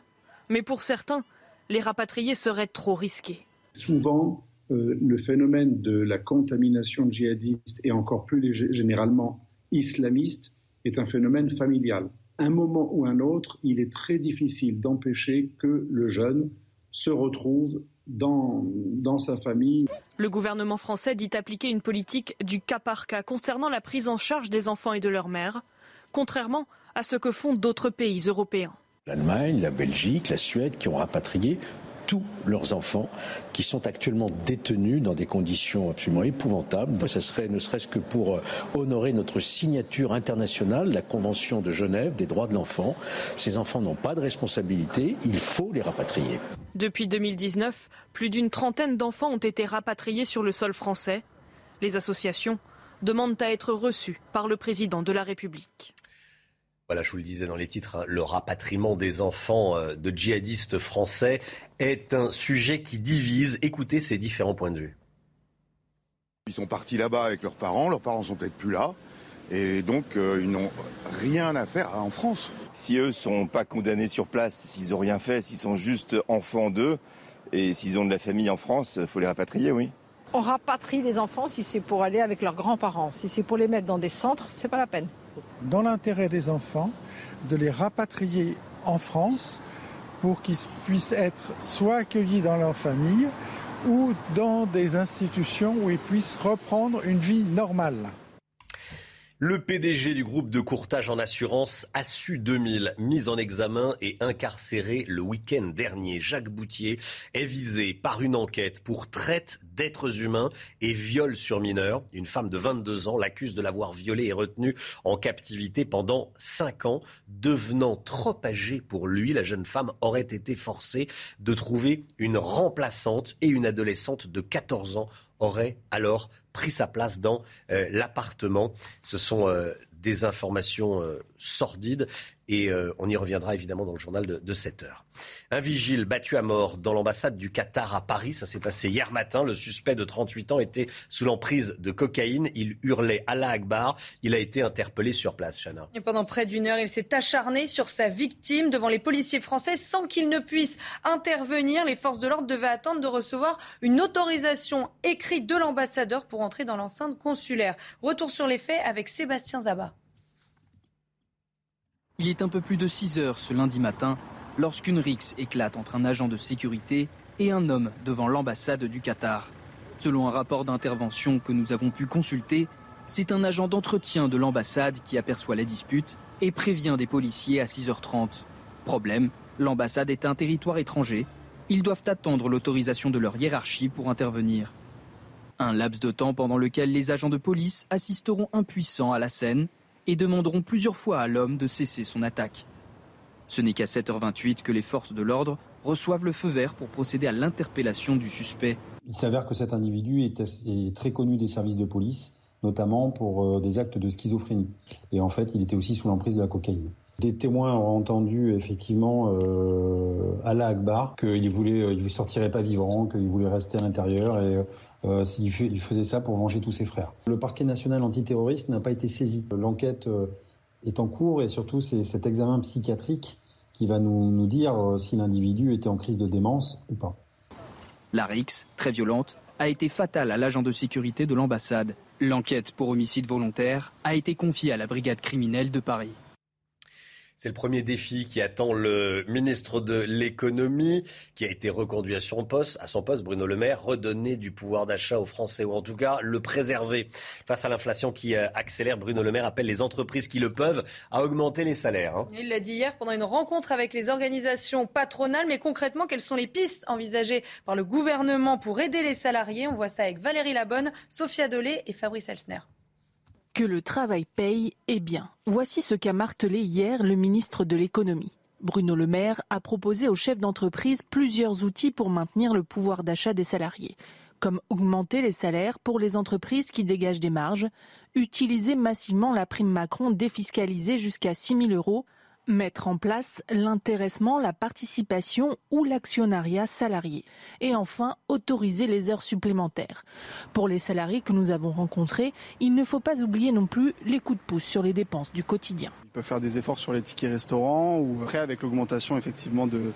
mais pour certains, les rapatriés seraient trop risqués. Souvent, euh, le phénomène de la contamination djihadiste et encore plus généralement islamiste est un phénomène familial. Un moment ou un autre, il est très difficile d'empêcher que le jeune se retrouve dans, dans sa famille. Le gouvernement français dit appliquer une politique du cas par cas concernant la prise en charge des enfants et de leurs mères, contrairement à ce que font d'autres pays européens. L'Allemagne, la Belgique, la Suède qui ont rapatrié tous leurs enfants qui sont actuellement détenus dans des conditions absolument épouvantables. Ce serait ne serait-ce que pour euh, honorer notre signature internationale, la Convention de Genève des droits de l'enfant. Ces enfants n'ont pas de responsabilité, il faut les rapatrier. Depuis 2019, plus d'une trentaine d'enfants ont été rapatriés sur le sol français. Les associations demandent à être reçues par le président de la République. Voilà, je vous le disais dans les titres, hein, le rapatriement des enfants euh, de djihadistes français est un sujet qui divise. Écoutez ces différents points de vue. Ils sont partis là-bas avec leurs parents, leurs parents sont peut-être plus là, et donc euh, ils n'ont rien à faire en France. Si eux sont pas condamnés sur place, s'ils n'ont rien fait, s'ils sont juste enfants d'eux, et s'ils ont de la famille en France, il faut les rapatrier, oui. On rapatrie les enfants si c'est pour aller avec leurs grands-parents. Si c'est pour les mettre dans des centres, c'est pas la peine dans l'intérêt des enfants, de les rapatrier en France pour qu'ils puissent être soit accueillis dans leur famille ou dans des institutions où ils puissent reprendre une vie normale. Le PDG du groupe de courtage en assurance ASSU 2000, mis en examen et incarcéré le week-end dernier, Jacques Boutier, est visé par une enquête pour traite d'êtres humains et viol sur mineurs. Une femme de 22 ans l'accuse de l'avoir violé et retenu en captivité pendant 5 ans. Devenant trop âgée pour lui, la jeune femme aurait été forcée de trouver une remplaçante et une adolescente de 14 ans aurait alors pris sa place dans euh, l'appartement. Ce sont euh, des informations euh, sordides et on y reviendra évidemment dans le journal de, de 7 heures. Un vigile battu à mort dans l'ambassade du Qatar à Paris. Ça s'est passé hier matin. Le suspect de 38 ans était sous l'emprise de cocaïne. Il hurlait Allah Akbar. Il a été interpellé sur place, Chana. Et pendant près d'une heure, il s'est acharné sur sa victime devant les policiers français sans qu'il ne puisse intervenir. Les forces de l'ordre devaient attendre de recevoir une autorisation écrite de l'ambassadeur pour entrer dans l'enceinte consulaire. Retour sur les faits avec Sébastien Zabat. Il est un peu plus de 6 heures ce lundi matin lorsqu'une rixe éclate entre un agent de sécurité et un homme devant l'ambassade du Qatar. Selon un rapport d'intervention que nous avons pu consulter, c'est un agent d'entretien de l'ambassade qui aperçoit la dispute et prévient des policiers à 6h30. Problème, l'ambassade est un territoire étranger. Ils doivent attendre l'autorisation de leur hiérarchie pour intervenir. Un laps de temps pendant lequel les agents de police assisteront impuissants à la scène et demanderont plusieurs fois à l'homme de cesser son attaque. Ce n'est qu'à 7h28 que les forces de l'ordre reçoivent le feu vert pour procéder à l'interpellation du suspect. Il s'avère que cet individu est, très connu des services de police, notamment pour euh, des actes de schizophrénie. Et en fait, il était aussi sous l'emprise de la cocaïne. Des témoins ont entendu effectivement euh, Allah Akbar qu'il voulait, euh, sortirait pas vivant, qu'il voulait rester à l'intérieur et euh, il faisait ça pour venger tous ses frères. Le parquet national antiterroriste n'a pas été saisi. L'enquête est en cours et surtout c'est cet examen psychiatrique qui va nous, nous dire euh, si l'individu était en crise de démence ou pas. La RIX, très violente, a été fatale à l'agent de sécurité de l'ambassade. L'enquête pour homicide volontaire a été confiée à la brigade criminelle de Paris. C'est le premier défi qui attend le ministre de l'économie, qui a été reconduit à son poste, à son poste, Bruno Le Maire, redonner du pouvoir d'achat aux Français, ou en tout cas le préserver. Face à l'inflation qui euh, accélère, Bruno Le Maire appelle les entreprises qui le peuvent à augmenter les salaires. Hein. Il l'a dit hier pendant une rencontre avec les organisations patronales, mais concrètement, quelles sont les pistes envisagées par le gouvernement pour aider les salariés? On voit ça avec Valérie Labonne, Sophia Dolé et Fabrice Elsner que le travail paye est bien. Voici ce qu'a martelé hier le ministre de l'économie. Bruno Le Maire a proposé aux chefs d'entreprise plusieurs outils pour maintenir le pouvoir d'achat des salariés, comme augmenter les salaires pour les entreprises qui dégagent des marges, utiliser massivement la prime Macron défiscalisée jusqu'à 6 000 euros, Mettre en place l'intéressement, la participation ou l'actionnariat salarié. Et enfin, autoriser les heures supplémentaires. Pour les salariés que nous avons rencontrés, il ne faut pas oublier non plus les coups de pouce sur les dépenses du quotidien. Ils peuvent faire des efforts sur les tickets restaurants ou après avec l'augmentation effectivement de,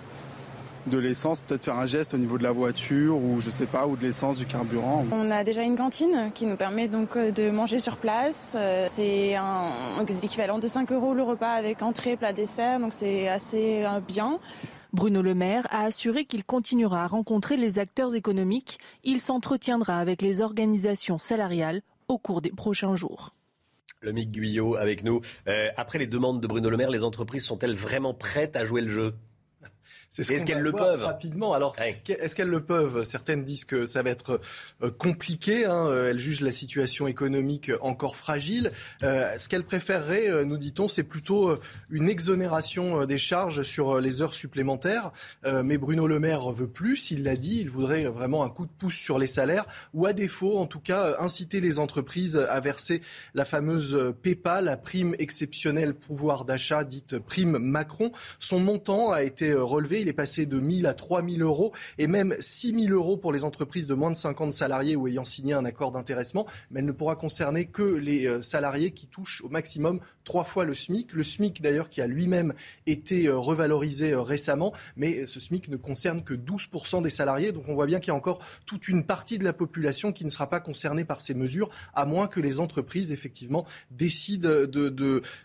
de l'essence, peut-être faire un geste au niveau de la voiture ou je sais pas, ou de l'essence, du carburant. On a déjà une cantine qui nous permet donc euh, de manger sur place. Euh, c'est l'équivalent de 5 euros le repas avec entrée, plat, dessert, donc c'est assez euh, bien. Bruno Le Maire a assuré qu'il continuera à rencontrer les acteurs économiques. Il s'entretiendra avec les organisations salariales au cours des prochains jours. Le Mick Guyot avec nous. Euh, après les demandes de Bruno Le Maire, les entreprises sont-elles vraiment prêtes à jouer le jeu? C'est ce qu'elles le peuvent rapidement. Alors, est-ce qu'elles le peuvent? Certaines disent que ça va être euh, compliqué. Hein. Elles jugent la situation économique encore fragile. Euh, ce qu'elles préféreraient, euh, nous dit-on, c'est plutôt une exonération des charges sur les heures supplémentaires. mais Bruno Le Maire veut plus. Il l'a dit. Il voudrait vraiment un coup de pouce sur les salaires, ou à défaut, en tout cas, inciter les entreprises à verser la fameuse PEPA, la prime exceptionnelle pouvoir d'achat, dite prime Macron. Son montant a été relevé il est passé de 1000 à 3000 euros et même 6000 euros pour les entreprises de moins de 50 salariés ou ayant signé un accord d'intéressement. Mais elle ne pourra concerner que les euh, salariés qui touchent au maximum trois fois le SMIC. Le SMIC d'ailleurs qui a lui-même été euh, revalorisé euh, récemment, mais ce SMIC ne concerne que 12% des salariés. Donc on voit bien qu'il y a encore toute une partie de la population qui ne sera pas concernée par ces mesures, à moins que les entreprises effectivement décident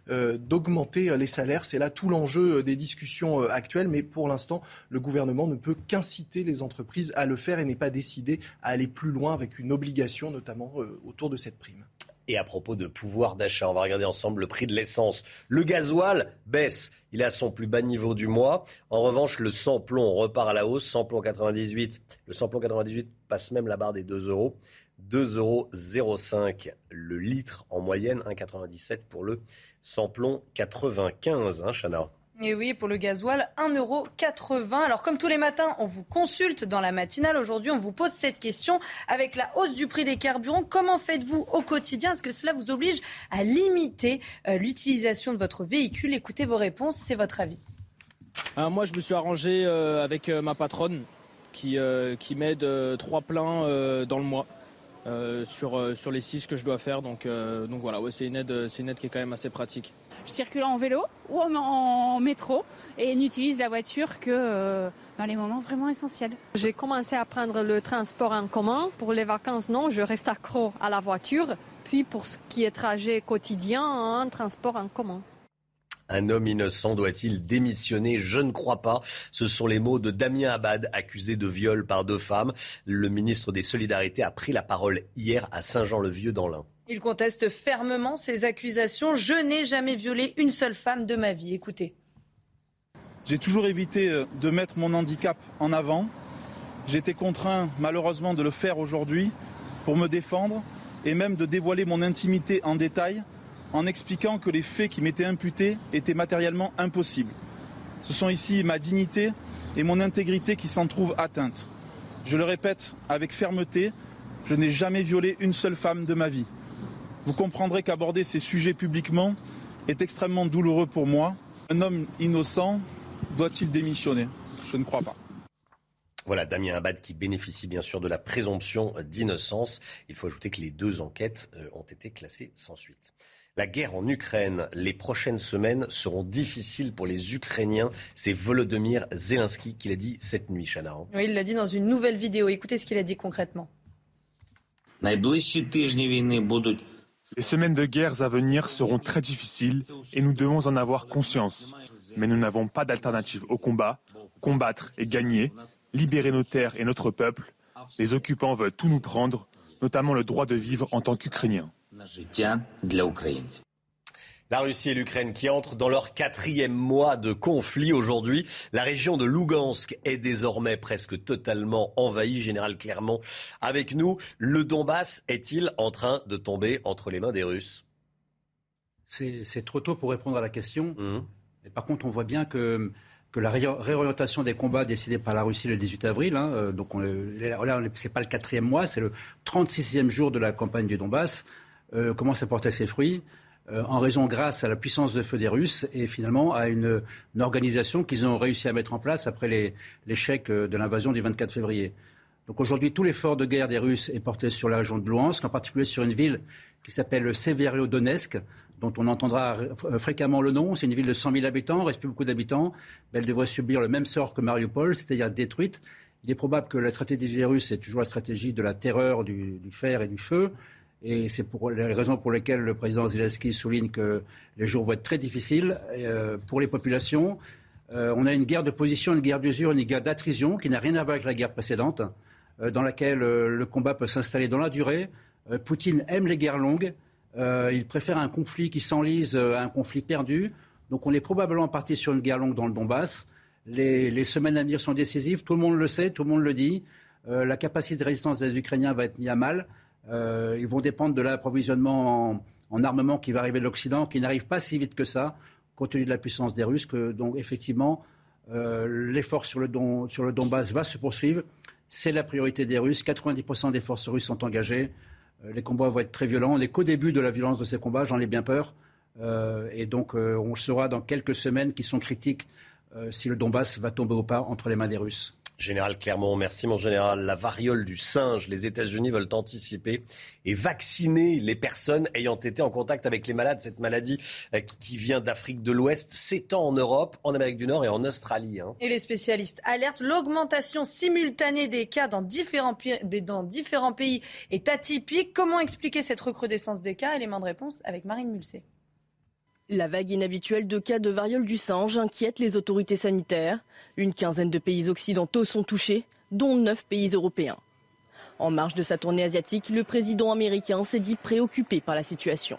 d'augmenter les salaires. C'est là tout l'enjeu des discussions actuelles, mais pour l'instant le gouvernement ne peut qu'inciter les entreprises à le faire et n'est pas décidé à aller plus loin avec une obligation, notamment euh, autour de cette prime. Et à propos de pouvoir d'achat, on va regarder ensemble le prix de l'essence. Le gasoil baisse. Il est à son plus bas niveau du mois. En revanche, le samplon repart à la hausse. Samplon 98. Le samplon 98 passe même la barre des 2 euros. 2,05 euros le litre en moyenne, 1,97 pour le samplon 95, hein, Chana et oui, pour le gasoil, 1,80€. Alors comme tous les matins, on vous consulte dans la matinale. Aujourd'hui, on vous pose cette question. Avec la hausse du prix des carburants, comment faites-vous au quotidien? Est-ce que cela vous oblige à limiter euh, l'utilisation de votre véhicule? Écoutez vos réponses, c'est votre avis. Euh, moi, je me suis arrangé euh, avec ma patronne qui, qui m'aide trois pleins dans le mois. sur, sur les six que je dois faire. Donc, donc voilà, c'est une, une aide qui est quand même assez pratique je circule en vélo ou en, métro et n'utilise la voiture que euh, dans les moments vraiment essentiels. J'ai commencé à prendre le transport en commun. Pour les vacances, non, je reste accro à la voiture. Puis pour ce qui est trajet quotidien, un transport en commun. Un homme innocent doit-il démissionner? Je ne crois pas. Ce sont les mots de Damien Abad, accusé de viol par deux femmes. Le ministre des Solidarités a pris la parole hier à Saint-Jean-le-Vieux dans l'Ain. Il conteste fermement ces accusations. Je n'ai jamais violé une seule femme de ma vie. Écoutez. J'ai toujours évité euh, de mettre mon handicap en avant. J'ai été contraint malheureusement de le faire aujourd'hui pour me défendre et même de dévoiler mon intimité en détail en expliquant que les faits qui m'étaient imputés étaient matériellement impossibles. Ce sont ici ma dignité et mon intégrité qui s'en trouvent atteintes. Je le répète avec fermeté, je n'ai jamais violé une seule femme de ma vie. Vous comprendrez qu'aborder ces sujets publiquement est extrêmement douloureux pour moi. Un homme innocent doit-il démissionner? Je ne crois pas. Voilà, Damien Abad qui bénéficie bien sûr de la présomption d'innocence. Il faut ajouter que les deux enquêtes euh, ont été classées sans suite. La guerre en Ukraine, les prochaines semaines seront difficiles pour les Ukrainiens. C'est Volodymyr Zelensky qui l'a dit cette nuit, Chana. Oui, il l'a dit dans une nouvelle vidéo. Écoutez ce qu'il a dit concrètement. Les semaines de guerres à venir seront très difficiles et nous devons en avoir conscience. Mais nous n'avons pas d'alternative au combat. Combattre et gagner, libérer nos terres et notre peuple. Les occupants veulent tout nous prendre, notamment le droit de vivre en tant qu'Ukrainiens. La Russie et l'Ukraine qui entrent dans leur quatrième mois de conflit aujourd'hui. La région de Lugansk est désormais presque totalement envahie. Général Clermont avec nous. Le Donbass est-il en train de tomber entre les mains des Russes? C'est trop tôt pour répondre à la question. Mmh. par contre, on voit bien que que la réorientation des combats décidée par la Russie le 18 avril, hein, euh, donc là, c'est pas le quatrième mois, c'est le 36e jour de la campagne du Donbass, euh, commence à porter ses fruits. Euh, en raison, grâce à la puissance de feu des Russes et finalement à une, organisation qu'ils ont réussi à mettre en place après l'échec euh, de l'invasion du 24 février. Donc aujourd'hui, tout l'effort de guerre des Russes est porté sur la région de Luhansk, en particulier sur une ville qui s'appelle Severodonetsk, dont on entendra euh, fréquemment le nom. C'est une ville de 100 000 habitants, il reste plus beaucoup d'habitants. Elle devrait subir le même sort que Mariupol, c'est-à-dire détruite. Il est probable que la stratégie russe est toujours la stratégie de la terreur, du fer et du feu. Et c'est pour les raisons pour lesquelles le président Zelensky souligne que les jours vont être très difficiles euh, pour les populations. on a une guerre de position, une guerre d'usure, une guerre d'attrition qui n'a rien à voir avec la guerre précédente, dans laquelle le combat peut s'installer dans la durée. Poutine aime les guerres longues. il préfère un conflit qui s'enlise à un conflit perdu. Donc on est probablement parti sur une guerre longue dans le Donbass. Les, semaines à venir sont décisives, tout le monde le sait, tout le monde le dit. Euh, la capacité de résistance des Ukrainiens va être mise à mal. Euh, ils vont dépendre de l'approvisionnement en, armement qui va arriver de l'Occident, qui n'arrive pas si vite que ça, compte tenu de la puissance des Russes. donc effectivement, euh, l'effort sur le, Donbass va se poursuivre. C'est la priorité des Russes. 90% des forces russes sont engagées. les combats vont être très violents. On n'est qu'au début de la violence de ces combats, j'en ai bien peur. et donc on saura dans quelques semaines qui sont critiques euh, si le Donbass va tomber au pas entre les mains des Russes. Général Clermont, merci mon général. La variole du singe, les États-Unis veulent anticiper et vacciner les personnes ayant été en contact avec les malades. Cette maladie euh, qui vient d'Afrique de l'Ouest s'étend en Europe, en Amérique du Nord et en Australie. Hein. Et les spécialistes alertent, l'augmentation simultanée des cas dans différents, pays est atypique. Comment expliquer cette recrudescence des cas? Élément de réponse avec Marine Mulset. La vague inhabituelle de cas de variole du singe inquiète les autorités sanitaires. Une quinzaine de pays occidentaux sont touchés, dont neuf pays européens. En marge de sa tournée asiatique, le président américain s'est dit préoccupé par la situation.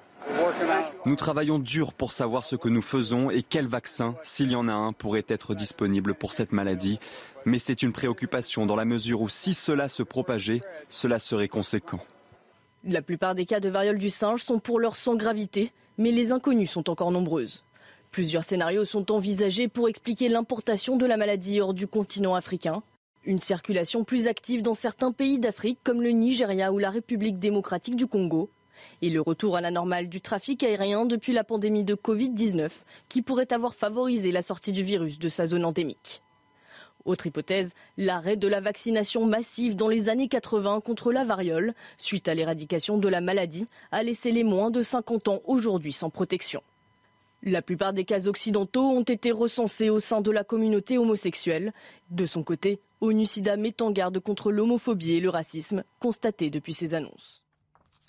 Nous travaillons dur pour savoir ce que nous faisons et quel vaccin, s'il y en a un, pourrait être disponible pour cette maladie. Mais c'est une préoccupation dans la mesure où si cela se propageait, cela serait conséquent. La plupart des cas de variole du singe sont pour leur sans gravité mais les inconnues sont encore nombreuses. Plusieurs scénarios sont envisagés pour expliquer l'importation de la maladie hors du continent africain. Une circulation plus active dans certains pays d'Afrique comme le Nigeria ou la République démocratique du Congo. Et le retour à la normale du trafic aérien depuis la pandémie de Covid-19 qui pourrait avoir favorisé la sortie du virus de sa zone endémique. Autre hypothèse, l'arrêt de la vaccination massive dans les années 80 contre la variole, suite à l'éradication de la maladie, a laissé les moins de 50 ans aujourd'hui sans protection. La plupart des cas occidentaux ont été recensés au sein de la communauté homosexuelle. De son côté, ONU-SIDA met en garde contre l'homophobie et le racisme constatés depuis ces annonces.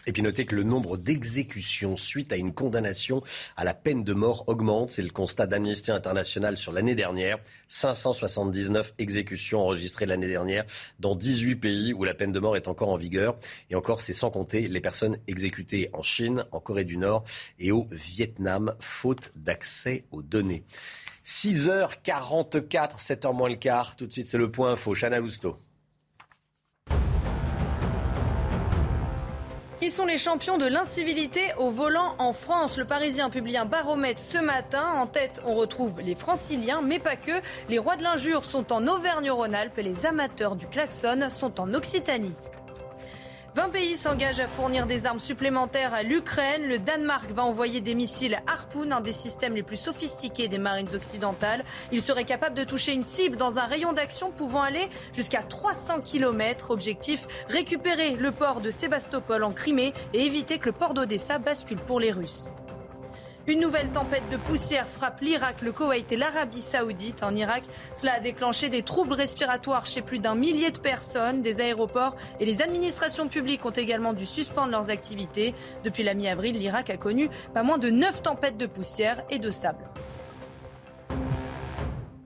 Et puis notez que le nombre d'exécutions suite à une condamnation à la peine de mort augmente. C'est le constat d'Amnesty International sur l'année dernière. 579 exécutions enregistrées l'année dernière dans 18 pays où la peine de mort est encore en vigueur. Et encore, c'est sans compter les personnes exécutées en Chine, en Corée du Nord et au Vietnam, faute d'accès aux données. 6h44, 7h moins le quart. Tout de suite, c'est le point info. Chana Lousteau. Qui sont les champions de l'incivilité au volant en France Le Parisien publie un baromètre ce matin. En tête, on retrouve les franciliens, mais pas que. Les rois de l'injure sont en Auvergne-Rhône-Alpes les amateurs du klaxon sont en Occitanie. 20 pays s'engagent à fournir des armes supplémentaires à l'Ukraine. Le Danemark va envoyer des missiles Harpoon, un des systèmes les plus sophistiqués des marines occidentales. Il serait capable de toucher une cible dans un rayon d'action pouvant aller jusqu'à 300 km. Objectif récupérer le port de Sébastopol en Crimée et éviter que le port d'Odessa bascule pour les Russes. Une nouvelle tempête de poussière frappe l'Irak, le Koweït et l'Arabie saoudite. En Irak, cela a déclenché des troubles respiratoires chez plus d'un millier de personnes. Des aéroports et les administrations publiques ont également dû suspendre leurs activités. Depuis la mi-avril, l'Irak a connu pas moins de neuf tempêtes de poussière et de sable.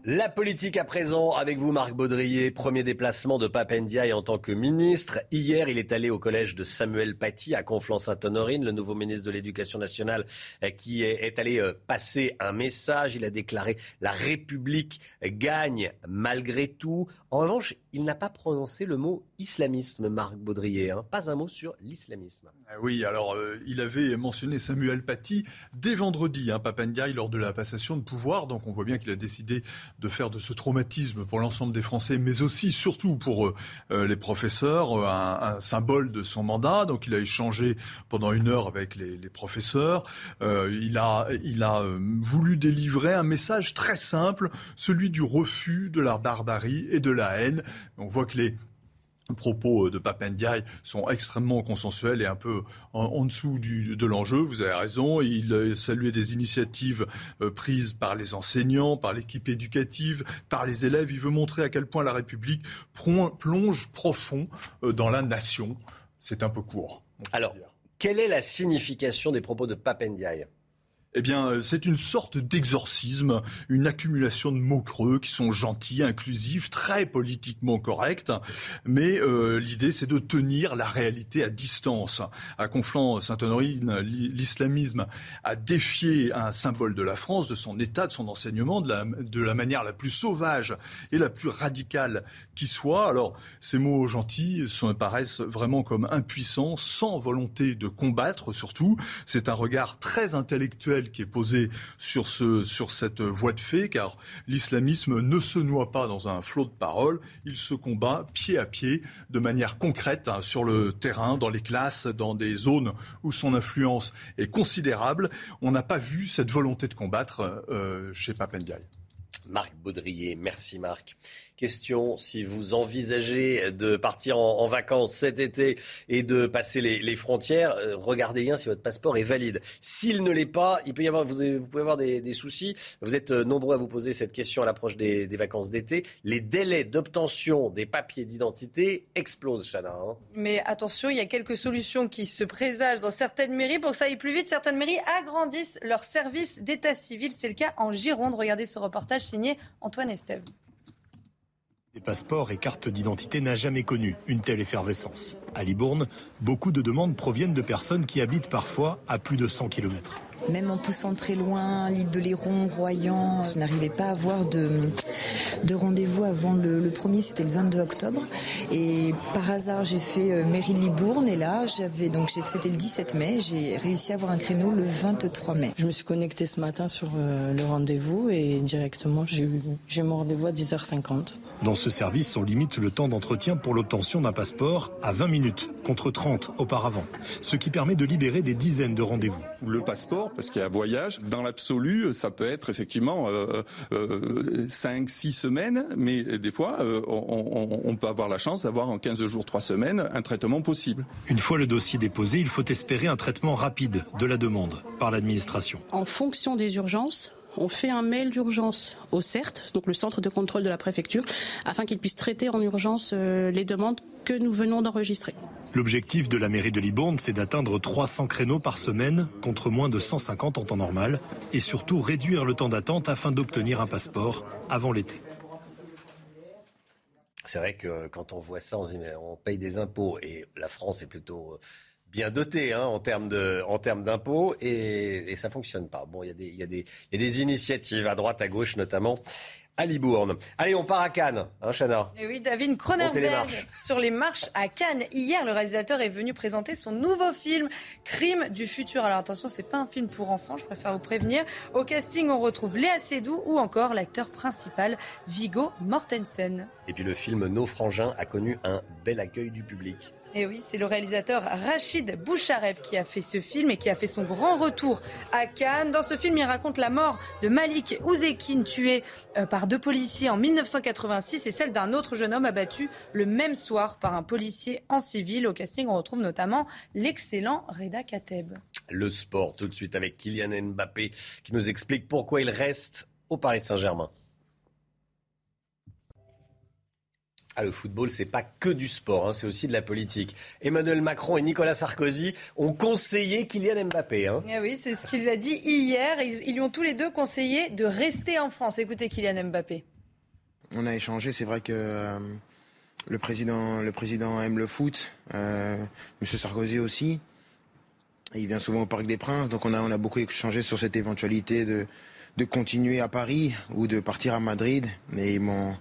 La politique à présent avec vous, Marc Baudrier. Premier déplacement de Papendiaï en tant que ministre. Hier, il est allé au collège de Samuel Paty à Conflans-Sainte-Honorine, le nouveau ministre de l'Éducation nationale euh, qui est allé euh, passer un message. Il a déclaré La République gagne malgré tout. En revanche, il n'a pas prononcé le mot islamisme, Marc Baudrier. Hein. Pas un mot sur l'islamisme. Ah oui, alors euh, il avait mentionné Samuel Paty dès vendredi, hein, Papendiaï, lors de la passation de pouvoir. Donc on voit bien qu'il a décidé de faire de ce traumatisme pour l'ensemble des Français, mais aussi, surtout pour euh, euh, les professeurs, un, symbole de son mandat. Donc il a échangé pendant une heure avec les, les professeurs. il a, il a voulu délivrer un message très simple, celui du refus de la barbarie et de la haine. On voit que les propos de Papendiaï sont extrêmement consensuels et un peu en, dessous de l'enjeu. Vous avez raison. Il saluait des initiatives euh, prises par les enseignants, par l'équipe éducative, par les élèves. Il veut montrer à quel point la République plonge profond euh, dans la nation. C'est un peu court. Alors, quelle est la signification des propos de Papendiaï? Eh bien, euh, c'est une sorte d'exorcisme, une accumulation de mots creux qui sont gentils, inclusifs, très politiquement corrects. Mais euh, l'idée, c'est de tenir la réalité à distance. À Conflans-Sainte-Honorine, l'islamisme a défié un symbole de la France, de son État, de son enseignement, de la, manière la plus sauvage et la plus radicale qui soit. Alors, ces mots gentils sont, paraissent vraiment comme impuissants, sans volonté de combattre surtout. C'est un regard très intellectuel qui est posée sur, ce, sur cette voie de fait, car l'islamisme ne se noie pas dans un flot de paroles, il se combat pied à pied, de manière concrète, hein, sur le terrain, dans les classes, dans des zones où son influence est considérable. On n'a pas vu cette volonté de combattre euh, chez Papendiaï. Marc Baudrier, merci Marc. Question, si vous envisagez de partir en, vacances cet été et de passer les, frontières, euh, regardez bien si votre passeport est valide. S'il ne l'est pas, vous, pouvez avoir des, soucis. Vous êtes euh, nombreux à vous poser cette question à l'approche des, vacances d'été. Les délais d'obtention des papiers d'identité explosent, Chana. Hein. Mais attention, il y a quelques solutions qui se présagent dans certaines mairies. Pour que ça aille plus vite, certaines mairies agrandissent leur service d'état civil. C'est le cas en Gironde. Regardez ce reportage signé Antoine Estève. Des passeports et cartes d'identité n'a jamais connu une telle effervescence. À Libourne, beaucoup de demandes proviennent de personnes qui habitent parfois à plus de 100 km. Même en poussant très loin, l'île de Léron, Royan, je n'arrivais pas à avoir de, de rendez-vous avant le, premier, c'était le 22 octobre. Et par hasard, j'ai fait euh, mairie de Libourne et là, j'avais donc c'était le 17 mai, j'ai réussi à avoir un créneau le 23 mai. Je me suis connectée ce matin sur euh, le rendez-vous et directement, j'ai eu mon rendez-vous à 10h50. Dans ce service, on limite le temps d'entretien pour l'obtention d'un passeport à 20 minutes contre 30 auparavant, ce qui permet de libérer des dizaines de rendez-vous. Le passeport parce qu'il y a un voyage. Dans l'absolu, ça peut être effectivement euh, euh, 5, 6 semaines, mais des fois, euh, on, on, peut avoir la chance d'avoir en 15 jours, 3 semaines, un traitement possible. Une fois le dossier déposé, il faut espérer un traitement rapide de la demande par l'administration. En fonction des urgences, on fait un mail d'urgence au CERT, donc le centre de contrôle de la préfecture, afin qu'il puisse traiter en urgence euh, les demandes que nous venons d'enregistrer. L'objectif de la mairie de Libourne, c'est d'atteindre 300 créneaux par semaine contre moins de 150 en temps normal et surtout réduire le temps d'attente afin d'obtenir un passeport avant l'été. C'est vrai que quand on voit ça, on paye des impôts et la France est plutôt bien doté hein, en termes de, en termes d'impôts et, et ça fonctionne pas. Bon, il y y y a des initiatives à droite, à gauche notamment. À Libourne. Allez, on part à Cannes, hein, Chana? Et oui, David Cronenberg sur les marches à Cannes. Hier, le réalisateur est venu présenter son nouveau film, Crime du futur. Alors attention, c'est pas un film pour enfants, je préfère vous prévenir. Au casting, on retrouve Léa Seydoux ou encore l'acteur principal, Vigo Mortensen. Et puis le film Nos Frangins a connu un bel accueil du public. Et oui, c'est le réalisateur Rachid Bouchareb qui a fait ce film et qui a fait son grand retour à Cannes. Dans ce film, il raconte la mort de Malik Ouzekine, tué euh, par deux policiers en 1986, et celle d'un autre jeune homme abattu le même soir par un policier en civil. Au casting, on retrouve notamment l'excellent Reda Kateb. Le sport, tout de suite avec Kylian Mbappé, qui nous explique pourquoi il reste au Paris Saint-Germain. Ah, le football, c'est pas que du sport, hein, c'est aussi de la politique. Emmanuel Macron et Nicolas Sarkozy ont conseillé Kylian Mbappé. Hein. Ah oui, c'est ce qu'il a dit hier. Ils, lui ont tous les deux conseillé de rester en France. Écoutez Kylian Mbappé. On a échangé, c'est vrai que euh, le, président, le président aime le foot, euh, Monsieur Sarkozy aussi. Il vient souvent au Parc des Princes, donc on a, on a beaucoup échangé sur cette éventualité de, de continuer à Paris ou de partir à Madrid. Mais ils m'ont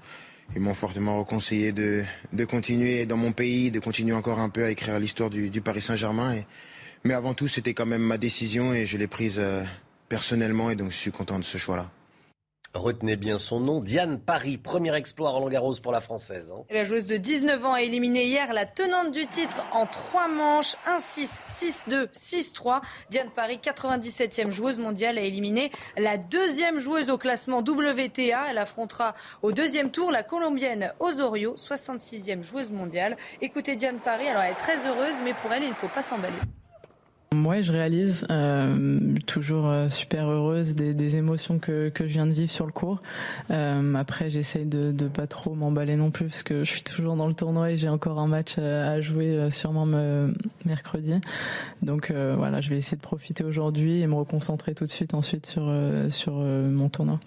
ils m'ont fortement reconseillé de, de continuer dans mon pays, de continuer encore un peu à écrire l'histoire du, Paris Saint-Germain. Mais avant tout, c'était quand même ma décision et je l'ai prise euh, personnellement et donc je suis content de ce choix-là. Retenez bien son nom, Diane Paris, premier exploit Roland Garros pour la Française. Hein. La joueuse de 19 ans a éliminé hier la tenante du titre en trois manches, 1-6, 6-2, 6-3. Diane Paris, 97e joueuse mondiale, a éliminé la deuxième joueuse au classement WTA. Elle affrontera au deuxième tour la Colombienne Osorio, 66e joueuse mondiale. Écoutez Diane Paris, alors elle est très heureuse, mais pour elle, il ne faut pas s'emballer. Moi, je réalise, euh, toujours euh, super heureuse des, émotions que, je viens de vivre sur le cours. Euh, après, j'essaye de, de pas trop m'emballer non plus parce que je suis toujours dans le tournoi et j'ai encore un match à jouer sûrement mercredi. Donc voilà, je vais essayer de profiter aujourd'hui et me reconcentrer tout de suite ensuite sur sur mon tournoi.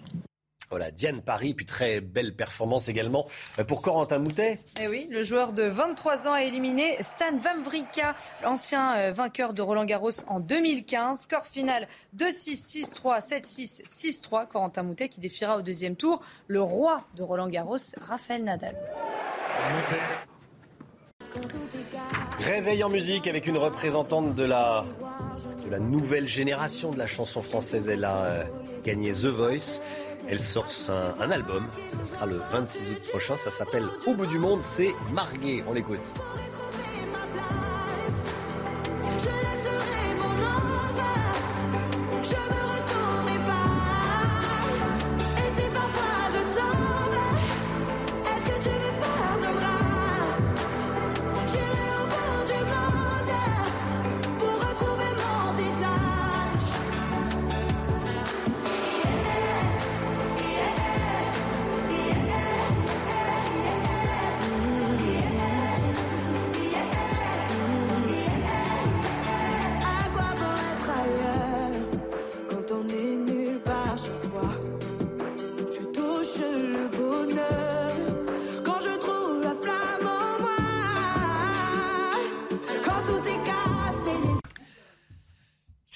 Voilà, Diane Paris, puis très belle performance également pour Corentin Moutet. Eh oui, le joueur de 23 ans a éliminé Stan Wawrinka, l'ancien euh, vainqueur de Roland Garros en 2015. Score final 2-6, 6-3, 7-6, 6-3. Corentin Moutet qui défiera au deuxième tour le roi de Roland Garros, Raphaël Nadal. Réveil en musique avec une représentante de la, de la nouvelle génération de la chanson française. Elle a euh, gagné The Voice. Elle sort un, album, ça sera le 26 août prochain, ça s'appelle Au bout du monde, c'est Margué, on l'écoute.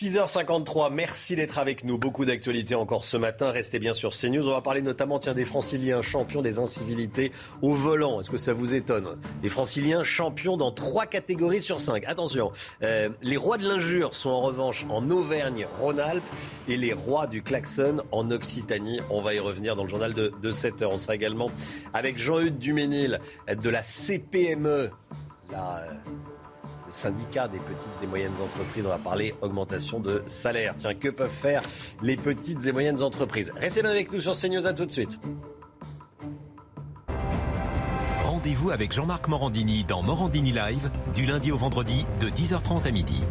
H 53 merci d'être avec nous. Beaucoup d'actualités encore ce matin. Restez bien sur CNews. On va parler notamment tiens, des franciliens champions des incivilités au volant. Est-ce que ça vous étonne? Les franciliens champions dans trois catégories sur cinq. Attention, euh, les rois de l'injure sont en revanche en Auvergne-Rhône-Alpes et les rois du klaxon en Occitanie. On va y revenir dans le journal de, de 7 heures. On sera également avec Jean-Hugues Duménil de la CPME. La, syndicat des petites et moyennes entreprises. On va parler augmentation de salaire. Tiens, que peuvent faire les petites et moyennes entreprises? Restez bien avec nous sur CNews. À tout de suite. Rendez-vous avec Jean-Marc Morandini dans Morandini Live du lundi au vendredi de 10h30 à midi.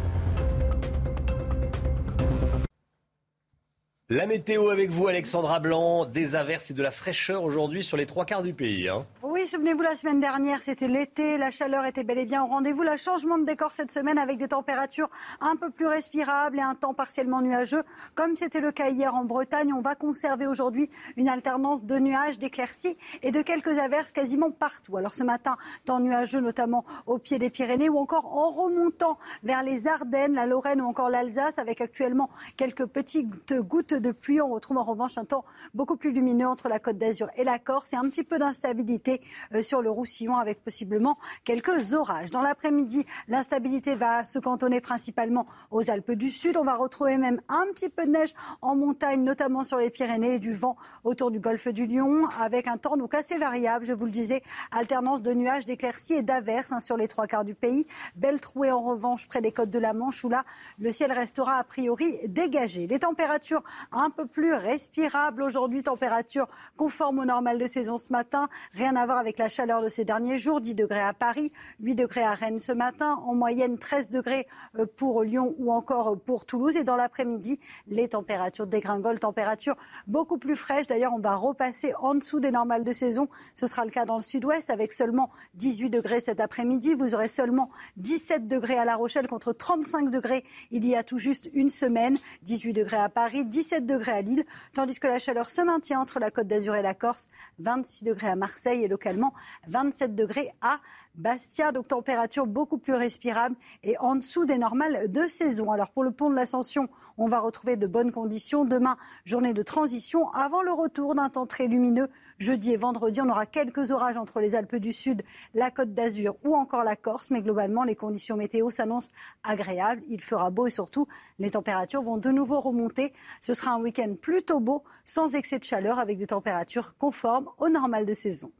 La météo avec vous, Alexandra Blanc. Des averses et de la fraîcheur aujourd'hui sur les trois quarts du pays. Hein. Oui, souvenez-vous, la semaine dernière, c'était l'été, la chaleur était bel et bien au rendez-vous. Le changement de décor cette semaine avec des températures un peu plus respirables et un temps partiellement nuageux. Comme c'était le cas hier en Bretagne, on va conserver aujourd'hui une alternance de nuages, d'éclaircies et de quelques averses quasiment partout. Alors ce matin, temps nuageux notamment au pied des Pyrénées ou encore en remontant vers les Ardennes, la Lorraine ou encore l'Alsace avec actuellement quelques petites gouttes de pluie. On retrouve en revanche un temps beaucoup plus lumineux entre la Côte d'Azur et la Corse et un petit peu d'instabilité euh, sur le Roussillon avec possiblement quelques orages. Dans l'après-midi, l'instabilité va se cantonner principalement aux Alpes du Sud. On va retrouver même un petit peu de neige en montagne, notamment sur les Pyrénées et du vent autour du golfe du Lion avec un temps donc assez variable. Je vous le disais, alternance de nuages, d'éclaircies et d'averses hein, sur les trois quarts du pays. Belle trouée en revanche près des côtes de la Manche où là, le ciel restera a priori dégagé. Les températures un peu plus respirables aujourd'hui, température conforme au normal de saison ce matin. Rien à voir avec la chaleur de ces derniers jours. 10 degrés à Paris, 8 degrés à Rennes ce matin. En moyenne, 13 degrés euh, pour Lyon ou encore pour Toulouse. Et dans l'après-midi, les températures dégringolent. Température beaucoup plus fraîche. D'ailleurs, on va repasser en dessous des normales de saison. Ce sera le cas dans le sud-ouest avec seulement 18 degrés cet après-midi. Vous aurez seulement 17 degrés à La Rochelle contre 35 degrés il y a tout juste une semaine. 18 degrés à Paris, 17 degrés à Lille, tandis que la chaleur se maintient entre la Côte d'Azur et la Corse. 26 degrés à Marseille et localement 27 degrés à Bastia, donc température beaucoup plus respirable et en dessous des normales de saison. Alors pour le pont de l'Ascension, on va retrouver de bonnes conditions. Demain, journée de transition avant le retour d'un temps très lumineux. Jeudi et vendredi, on aura quelques orages entre les Alpes du Sud, la Côte d'Azur ou encore la Corse, mais globalement, les conditions météo s'annoncent agréables. Il fera beau et surtout, les températures vont de nouveau remonter. Ce sera un week-end plutôt beau, sans excès de chaleur, avec des températures conformes aux normales de saison.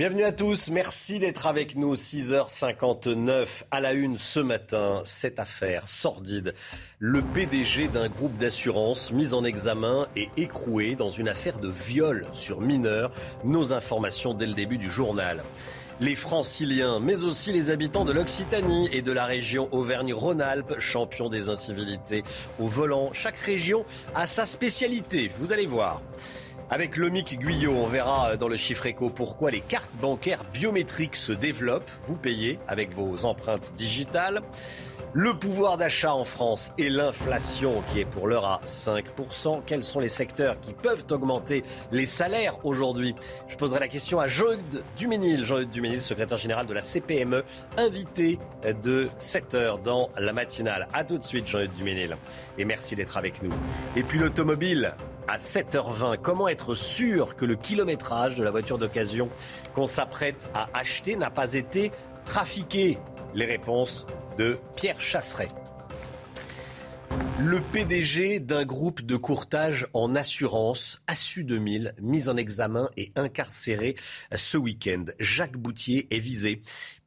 Bienvenue à tous, merci d'être avec nous. 6h59 à la une ce matin, cette affaire sordide. Le PDG d'un groupe d'assurance mis en examen et écroué dans une affaire de viol sur mineurs. Nos informations dès le début du journal. Les franciliens, mais aussi les habitants de l'Occitanie et de la région Auvergne-Rhône-Alpes, champions des incivilités au volant. Chaque région a sa spécialité, vous allez voir. Avec Lomic Guyot, on verra dans le chiffre éco pourquoi les cartes bancaires biométriques se développent. Vous payez avec vos empreintes digitales. Le pouvoir d'achat en France et l'inflation qui est pour l'heure à 5%. Quels sont les secteurs qui peuvent augmenter les salaires aujourd'hui? Je poserai la question à Jean-Hugues Duménil, Jean-Hugues Duménil, secrétaire général de la CPME, invité de 7h dans la matinale. A tout de suite Jean-Hugues Duménil et merci d'être avec nous. Et puis l'automobile, à 7h20. Comment être sûr que le kilométrage de la voiture d'occasion qu'on s'apprête à acheter n'a pas été trafiqué? Les réponses de Pierre Chasseret. Le PDG d'un groupe de courtage en assurance, Assu 2000, mis en examen et incarcéré ce week-end. Jacques Boutier est visé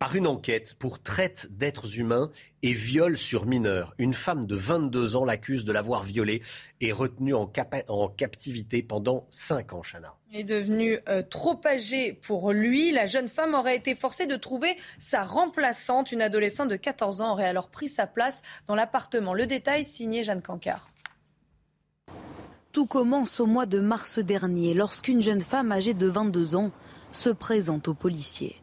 par une enquête pour traite d'êtres humains et viol sur mineurs. Une femme de 22 ans l'accuse de l'avoir violé et retenue en, en, captivité pendant 5 ans, Chana. Est devenue euh, trop âgée pour lui. La jeune femme aurait été forcée de trouver sa remplaçante. Une adolescente de 14 ans aurait alors pris sa place dans l'appartement. Le détail signé Jeanne Cancard. Tout commence au mois de mars dernier lorsqu'une jeune femme âgée de 22 ans se présente aux policiers.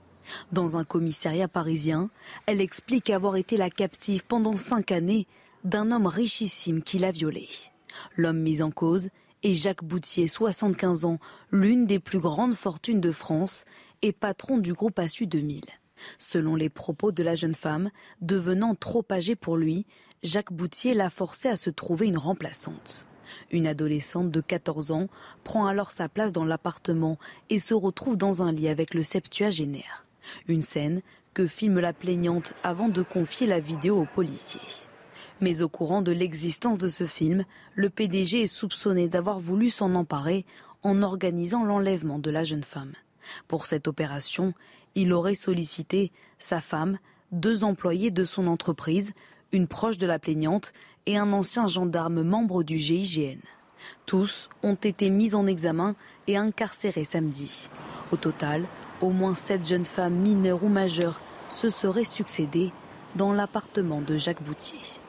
Dans un commissariat parisien, elle explique avoir été la captive pendant cinq années d'un homme richissime qui l'a violée. L'homme mis en cause est Jacques Boutier, 75 ans, l'une des plus grandes fortunes de France et patron du groupe Assu 2000. Selon les propos de la jeune femme, devenant trop âgée pour lui, Jacques Boutier l'a forcé à se trouver une remplaçante. Une adolescente de 14 ans prend alors sa place dans l'appartement et se retrouve dans un lit avec le septuagénaire. Une scène que filme la plaignante avant de confier la vidéo aux policiers. Mais au courant de l'existence de ce film, le PDG est soupçonné d'avoir voulu s'en emparer en organisant l'enlèvement de la jeune femme. Pour cette opération, il aurait sollicité sa femme, deux employés de son entreprise, une proche de la plaignante et un ancien gendarme membre du GIGN. Tous ont été mis en examen et incarcérés samedi. Au total, au moins sept jeunes femmes mineures ou majeures se seraient succédées dans l'appartement de Jacques Boutier.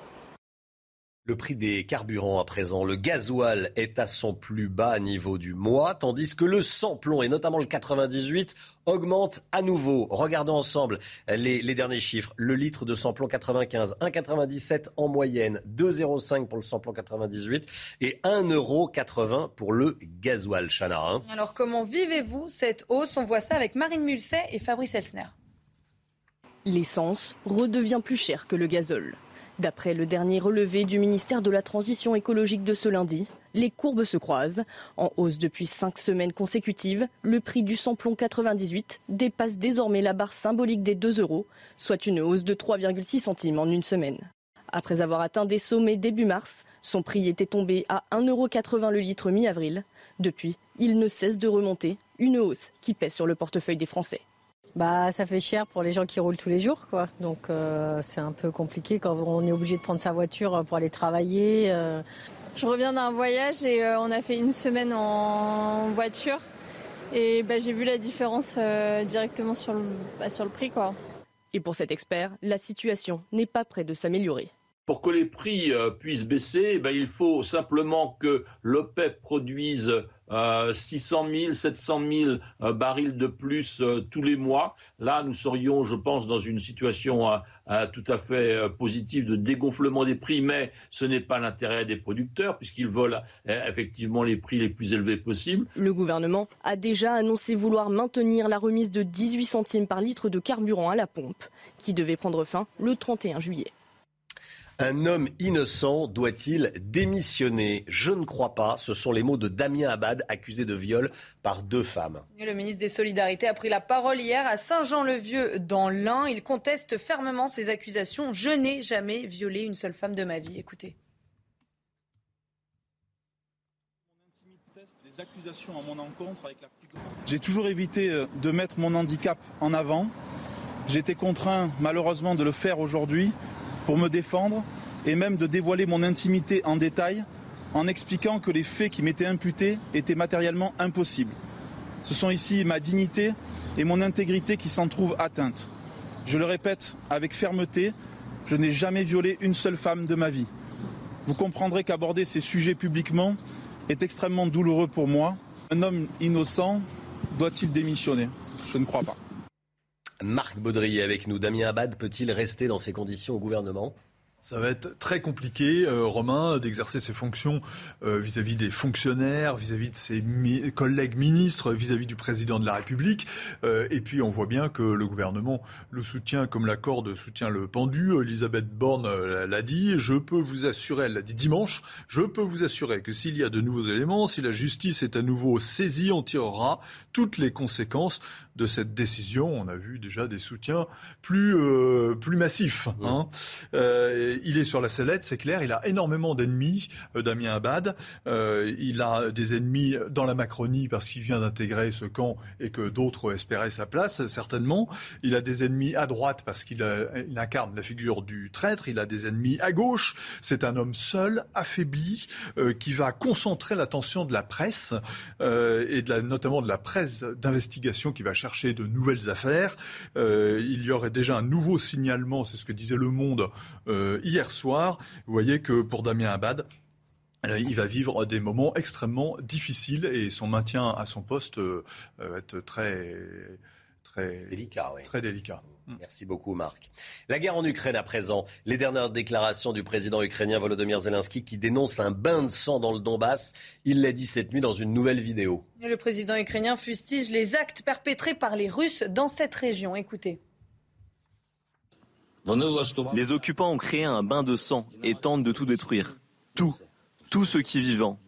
Le prix des carburants à présent, le gasoil est à son plus bas niveau du mois, tandis que le samplon, et notamment le 98, augmente à nouveau. Regardons ensemble les, les derniers chiffres. Le litre de samplon 95, 1,97 en moyenne, 2,05 pour le samplon 98 et 1,80 pour le gasoil, Chana. Hein. Alors comment vivez-vous cette hausse? On voit ça avec Marine Mulset et Fabrice Elsner. L'essence redevient plus chère que le gazole. D'après le dernier relevé du ministère de la Transition écologique de ce lundi, les courbes se croisent. En hausse depuis cinq semaines consécutives, le prix du samplon 98 dépasse désormais la barre symbolique des 2 euros, soit une hausse de 3,6 centimes en une semaine. Après avoir atteint des sommets début mars, son prix était tombé à 1,80 euros le litre mi-avril. Depuis, il ne cesse de remonter, une hausse qui pèse sur le portefeuille des Français. Bah, ça fait cher pour les gens qui roulent tous les jours, quoi. Donc euh, c'est un peu compliqué quand on est obligé de prendre sa voiture pour aller travailler. Euh. Je reviens d'un voyage et euh, on a fait une semaine en voiture et bah, j'ai vu la différence directement sur le, bah, sur le prix, quoi. Et pour cet expert, la situation n'est pas près de s'améliorer. Pour que les prix puissent baisser, bah, il faut simplement que l'OPEP produise 600 000, 700 000 barils de plus euh, tous les mois. Là, nous serions, je pense, dans une situation euh, euh, tout à fait positive de dégonflement des prix, mais ce n'est pas l'intérêt des producteurs puisqu'ils veulent effectivement les prix les plus élevés possibles. Le gouvernement a déjà annoncé vouloir maintenir la remise de 18 centimes par litre de carburant à la pompe, qui devait prendre fin le 31 juillet. Un homme innocent doit-il démissionner? Je ne crois pas. Ce sont les mots de Damien Abad, accusé de viol par deux femmes. Le ministre des Solidarités a pris la parole hier à Saint-Jean-le-Vieux dans l'Ain. Il conteste fermement ces accusations. Je n'ai jamais violé une seule femme de ma vie. Écoutez. J'ai toujours évité euh, de mettre mon handicap en avant. J'ai été contraint malheureusement de le faire aujourd'hui pour me défendre et même de dévoiler mon intimité en détail en expliquant que les faits qui m'étaient imputés étaient matériellement impossibles. Ce sont ici ma dignité et mon intégrité qui s'en trouvent atteintes. Je le répète avec fermeté, je n'ai jamais violé une seule femme de ma vie. Vous comprendrez qu'aborder ces sujets publiquement est extrêmement douloureux pour moi. Un homme innocent doit-il démissionner? Je ne crois pas. Marc Baudry avec nous. Damien Abad peut-il rester dans ces conditions au gouvernement? Ça va être très compliqué, euh, Romain, d'exercer ses fonctions euh, vis-à-vis des fonctionnaires, vis-à-vis de ses collègues ministres, vis-à-vis du président de la République. Euh, et puis on voit bien que le gouvernement le soutient comme la corde soutient le pendu. Elisabeth Borne l'a dit. Je peux vous assurer, elle l'a dit dimanche, je peux vous assurer que s'il y a de nouveaux éléments, si la justice est à nouveau saisie, on tirera toutes les conséquences de cette décision. On a vu déjà des soutiens plus, euh, plus massifs. Hein. Euh, il est sur la sellette, c'est clair. Il a énormément d'ennemis, euh, Damien Abad. il a des ennemis dans la Macronie parce qu'il vient d'intégrer ce camp et que d'autres espéraient sa place, certainement. Il a des ennemis à droite parce qu'il incarne la figure du traître. Il a des ennemis à gauche. C'est un homme seul, affaibli, qui va concentrer l'attention de la presse et de la, notamment de la presse d'investigation qui va chercher de nouvelles affaires. Euh, il y aurait déjà un nouveau signalement, c'est ce que disait Le Monde euh, hier soir. Vous voyez que pour Damien Abad, euh, il va vivre des moments extrêmement difficiles et son maintien à son poste va être très, très délicat. Très délicat. Mm. Merci beaucoup, Marc. La guerre en Ukraine à présent. Les dernières déclarations du président ukrainien Volodymyr Zelensky qui dénonce un bain de sang dans le Donbass. Il l'a dit cette nuit dans une nouvelle vidéo. le président ukrainien fustige les actes perpétrés par les Russes dans cette région. Écoutez. Les occupants ont créé un bain de sang et tentent de tout détruire. Tout. Tout ce qui est vivant.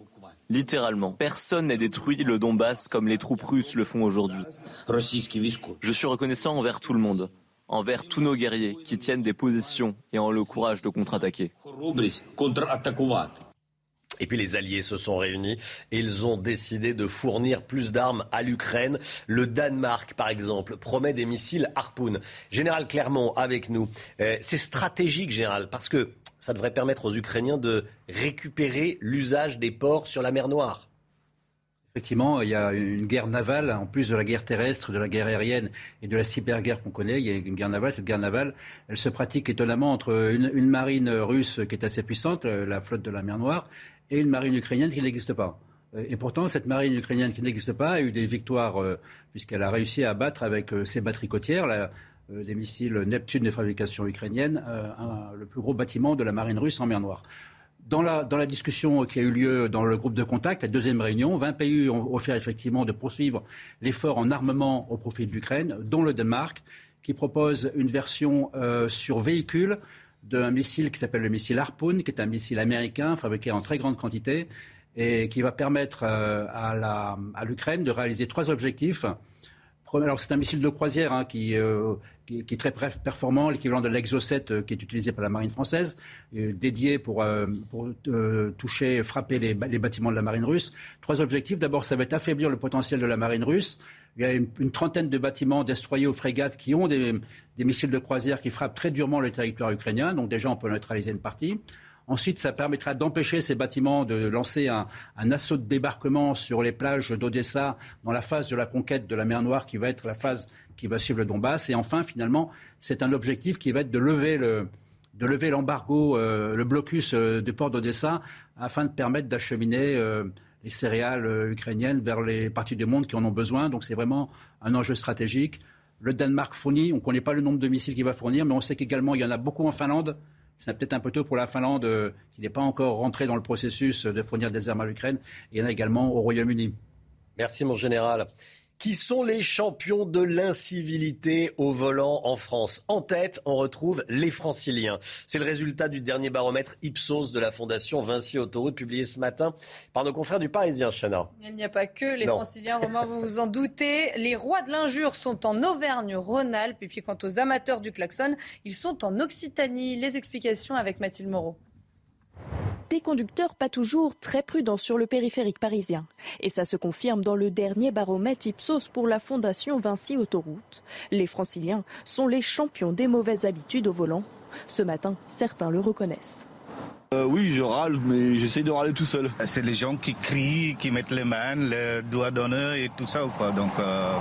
Littéralement. Personne n'a détruit le Donbass comme les troupes russes le font aujourd'hui. Je suis reconnaissant envers tout le monde envers tous nos guerriers qui tiennent des positions et ont le courage de contre-attaquer. Et puis les alliés se sont réunis et ils ont décidé de fournir plus d'armes à l'Ukraine. Le Danemark, par exemple, promet des missiles Harpoon. Général Clermont, avec nous. Euh, c'est stratégique, Général, parce que ça devrait permettre aux Ukrainiens de récupérer l'usage des ports sur la mer Noire. Effectivement, il y a une guerre navale, en plus de la guerre terrestre, de la guerre aérienne et de la cyberguerre qu'on connaît. Il y a une guerre navale. Cette guerre navale, elle se pratique étonnamment entre une, marine russe qui est assez puissante, euh, la flotte de la mer Noire, et une marine ukrainienne qui n'existe pas. Euh, et pourtant, cette marine ukrainienne qui n'existe pas a eu des victoires, euh, puisqu'elle a réussi à abattre avec ses batteries côtières, des missiles Neptune de fabrication ukrainienne, le plus gros bâtiment de la marine russe en mer Noire. Dans la, discussion qui a eu lieu dans le groupe de contact, la deuxième réunion, 20 pays ont offert effectivement de poursuivre l'effort en armement au profit de l'Ukraine, dont le Danemark, qui propose une version euh, sur véhicule d'un missile qui s'appelle le missile Harpoon, qui est un missile américain fabriqué en très grande quantité et qui va permettre euh, à l'Ukraine de réaliser trois objectifs. Alors c'est un missile de croisière hein, qui, euh, qui, est très performant, l'équivalent de l'Exo-7 euh, qui est utilisé par la marine française, euh, dédié pour, euh, pour toucher, frapper les, bâtiments de la marine russe. Trois objectifs. D'abord, ça va être affaiblir le potentiel de la marine russe. Il y a une, trentaine de bâtiments destroyers ou frégates qui ont des, des missiles de croisière qui frappent très durement le territoire ukrainien. Donc déjà, on peut neutraliser une partie. Ensuite, ça permettra d'empêcher ces bâtiments de lancer un, assaut de débarquement sur les plages d'Odessa dans la phase de la conquête de la mer Noire qui va être la phase qui va suivre le Donbass. Et enfin, finalement, c'est un objectif qui va être de lever le, l'embargo, euh, le blocus euh, du port d'Odessa, afin de permettre d'acheminer euh, les céréales ukrainiennes vers les parties du monde qui en ont besoin. Donc c'est vraiment un enjeu stratégique. Le Danemark fournit, on ne connaît pas le nombre de missiles qu'il va fournir, mais on sait qu'également il y en a beaucoup en Finlande. C'est peut-être un peu tôt pour la Finlande, qui n'est pas encore rentrée dans le processus de fournir des armes à l'Ukraine. Il y en a également au Royaume-Uni. Merci, mon général qui sont les champions de l'incivilité au volant en France. En tête, on retrouve les franciliens. C'est le résultat du dernier baromètre Ipsos de la Fondation Vinci Autoroute publié ce matin par nos confrères du Parisien, Chana. Il n'y a pas que les franciliens, Romain, vous vous en doutez. Les rois de l'injure sont en Auvergne-Rhône-Alpes. Et puis quant aux amateurs du klaxon, ils sont en Occitanie. Les explications avec Mathilde Moreau des conducteurs pas toujours très prudents sur le périphérique parisien. Et ça se confirme dans le dernier baromètre Ipsos pour la Fondation Vinci Autoroute. Les franciliens sont les champions des mauvaises habitudes au volant. Ce matin, certains le reconnaissent. Euh, oui, je râle, mais j'essaie de râler tout seul. C'est les gens qui crient, qui mettent les mains, les doigts d'honneur et tout ça. Quoi. Donc, euh,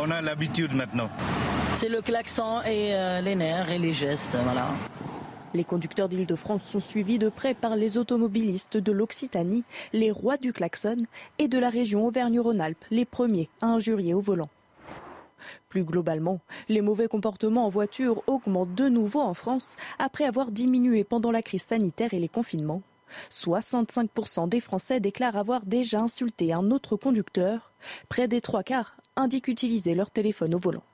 on a l'habitude maintenant. C'est le klaxon et euh, les nerfs et les gestes, voilà. Les conducteurs d'Île-de-France sont suivis de près par les automobilistes de l'Occitanie, les rois du klaxon, et de la région Auvergne-Rhône-Alpes, les premiers à injurier au volant. Plus globalement, les mauvais comportements en voiture augmentent de nouveau en France après avoir diminué pendant la crise sanitaire et les confinements. 65% des Français déclarent avoir déjà insulté un autre conducteur. Près des trois quarts indiquent utiliser leur téléphone au volant.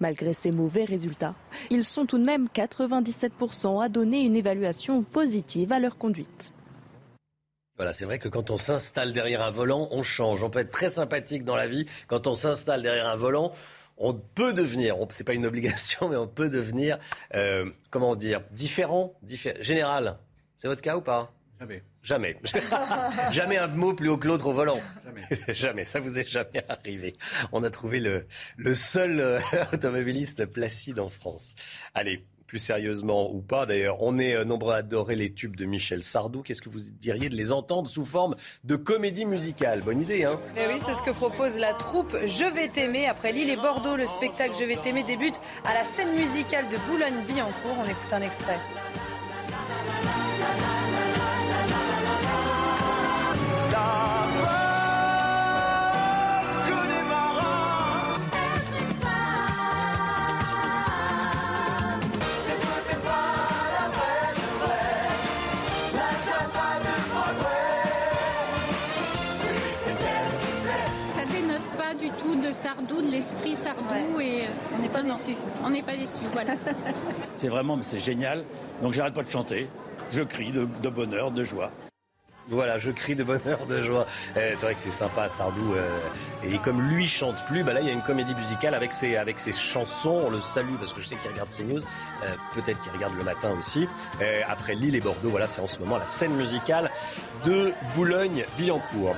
Malgré ces mauvais résultats, ils sont tout de même 97% à donner une évaluation positive à leur conduite. Voilà, c'est vrai que quand on s'installe derrière un volant, on change. On peut être très sympathique dans la vie. Quand on s'installe derrière un volant, on peut devenir, c'est pas une obligation, mais on peut devenir, euh, comment dire, différent, général. C'est votre cas ou pas? Jamais. Jamais. jamais un mot plus haut que l'autre au volant. Jamais. jamais. Ça vous est jamais arrivé. On a trouvé le, le seul euh, automobiliste placide en France. Allez, plus sérieusement ou pas d'ailleurs, on est euh, nombreux à adorer les tubes de Michel Sardou. Qu'est-ce que vous diriez de les entendre sous forme de comédie musicale? Bonne idée, hein eh Oui, c'est ce que propose la troupe Je vais t'aimer. Après Lille et Bordeaux, le spectacle Je vais t'aimer débute à la scène musicale de Boulogne-Billancourt. On écoute un extrait. Sardou, de l'esprit Sardou et on n'est pas déçu. On n'est pas déçu, voilà. c'est vraiment, c'est génial. Donc j'arrête pas de chanter. Je crie de, bonheur, de joie. Voilà, je crie de bonheur, de joie. Eh, c'est vrai que c'est sympa, Sardou. Euh, et comme lui chante plus, bah là, il y a une comédie musicale avec ses, avec ses chansons. On le salue parce que je sais qu'il regarde CNews. Euh, peut-être qu'il regarde le matin aussi. Euh, après Lille et Bordeaux, voilà, c'est en ce moment la scène musicale de Boulogne-Billancourt.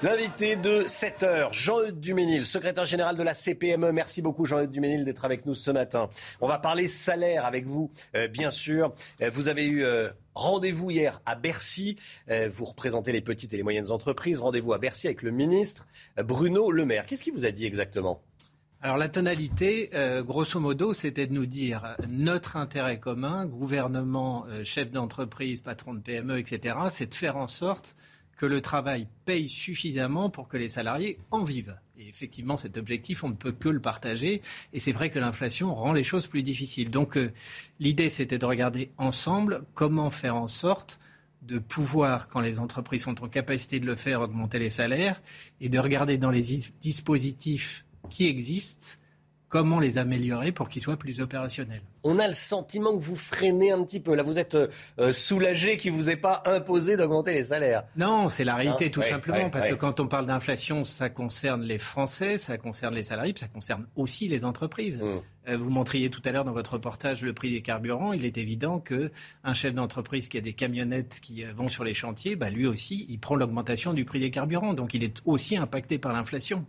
L'invité de 7 heures, Jean-Eudes Duménil, secrétaire général de la CPME. Merci beaucoup Jean-Eudes Duménil d'être avec nous ce matin. On va parler salaire avec vous, euh, bien sûr. Euh, vous avez eu euh, rendez-vous hier à Bercy. vous représentez les petites et les moyennes entreprises. Rendez-vous à Bercy avec le ministre Bruno Le Maire. Qu'est-ce qu'il vous a dit exactement? Alors la tonalité, grosso modo, c'était de nous dire notre intérêt commun, gouvernement, chef d'entreprise, patron de PME, etc., c'est de faire en sorte que le travail paye suffisamment pour que les salariés en vivent. Et effectivement, cet objectif, on ne peut que le partager. Et c'est vrai que l'inflation rend les choses plus difficiles. Donc euh, l'idée, c'était de regarder ensemble comment faire en sorte de pouvoir, quand les entreprises sont en capacité de le faire, augmenter les salaires, et de regarder dans les dispositifs qui existent, comment les améliorer pour qu'ils soient plus opérationnels on a le sentiment que vous freinez un petit peu. Là, vous êtes euh, euh, soulagé qu'il ne vous ait pas imposé d'augmenter les salaires. Non, c'est la réalité tout simplement. parce que quand on parle d'inflation, ça concerne les Français, ça concerne les salariés, ça concerne aussi les entreprises. Mmh. Euh, vous montriez tout à l'heure dans votre reportage le prix des carburants. Il est évident qu'un chef d'entreprise qui a des camionnettes qui vont sur les chantiers, bah, lui aussi, il prend l'augmentation du prix des carburants. Donc il est aussi impacté par l'inflation.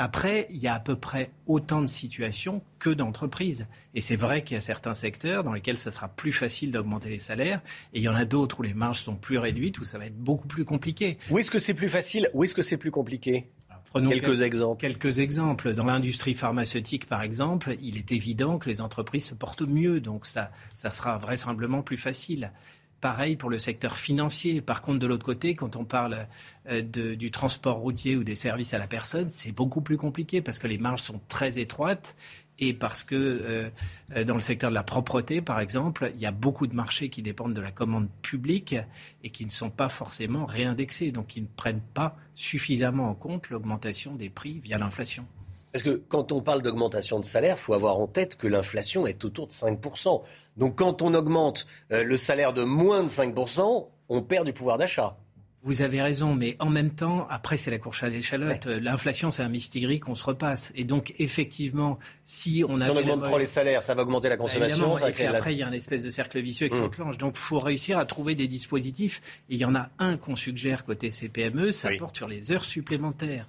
Après, il y a à peu près autant de situations que d'entreprises. Et c'est vrai qu'il y a certains secteurs dans lesquels ça sera plus facile d'augmenter les salaires, et il y en a d'autres où les marges sont plus réduites, où ça va être beaucoup plus compliqué. Où est-ce que c'est plus facile Où est-ce que c'est plus compliqué? Prenons quelques, exemples. Quelques exemples. Dans l'industrie pharmaceutique, par exemple, il est évident que les entreprises se portent mieux, donc ça, ça sera vraisemblablement plus facile. Pareil pour le secteur financier. Par contre, de l'autre côté, quand on parle euh, du transport routier ou des services à la personne, c'est beaucoup plus compliqué parce que les marges sont très étroites et parce que euh, dans le secteur de la propreté, par exemple, il y a beaucoup de marchés qui dépendent de la commande publique et qui ne sont pas forcément réindexés, donc qui ne prennent pas suffisamment en compte l'augmentation des prix via l'inflation. Parce que quand on parle d'augmentation de salaire, il faut avoir en tête que l'inflation est autour de 5%. Donc quand on augmente euh, le salaire de moins de 5%, on perd du pouvoir d'achat. Vous avez raison, mais en même temps, après, c'est la course à l'échalote. L'inflation, c'est un mystigri qu'on se repasse. Et donc, effectivement, si on a. Si on augmente trop les salaires, ça va augmenter la bah, consommation. et puis après, il y a un espèce de cercle vicieux qui mmh. s'enclenche. Donc, il faut réussir à trouver des dispositifs. Et il y en a un qu'on suggère côté CPME, ça porte sur les heures supplémentaires.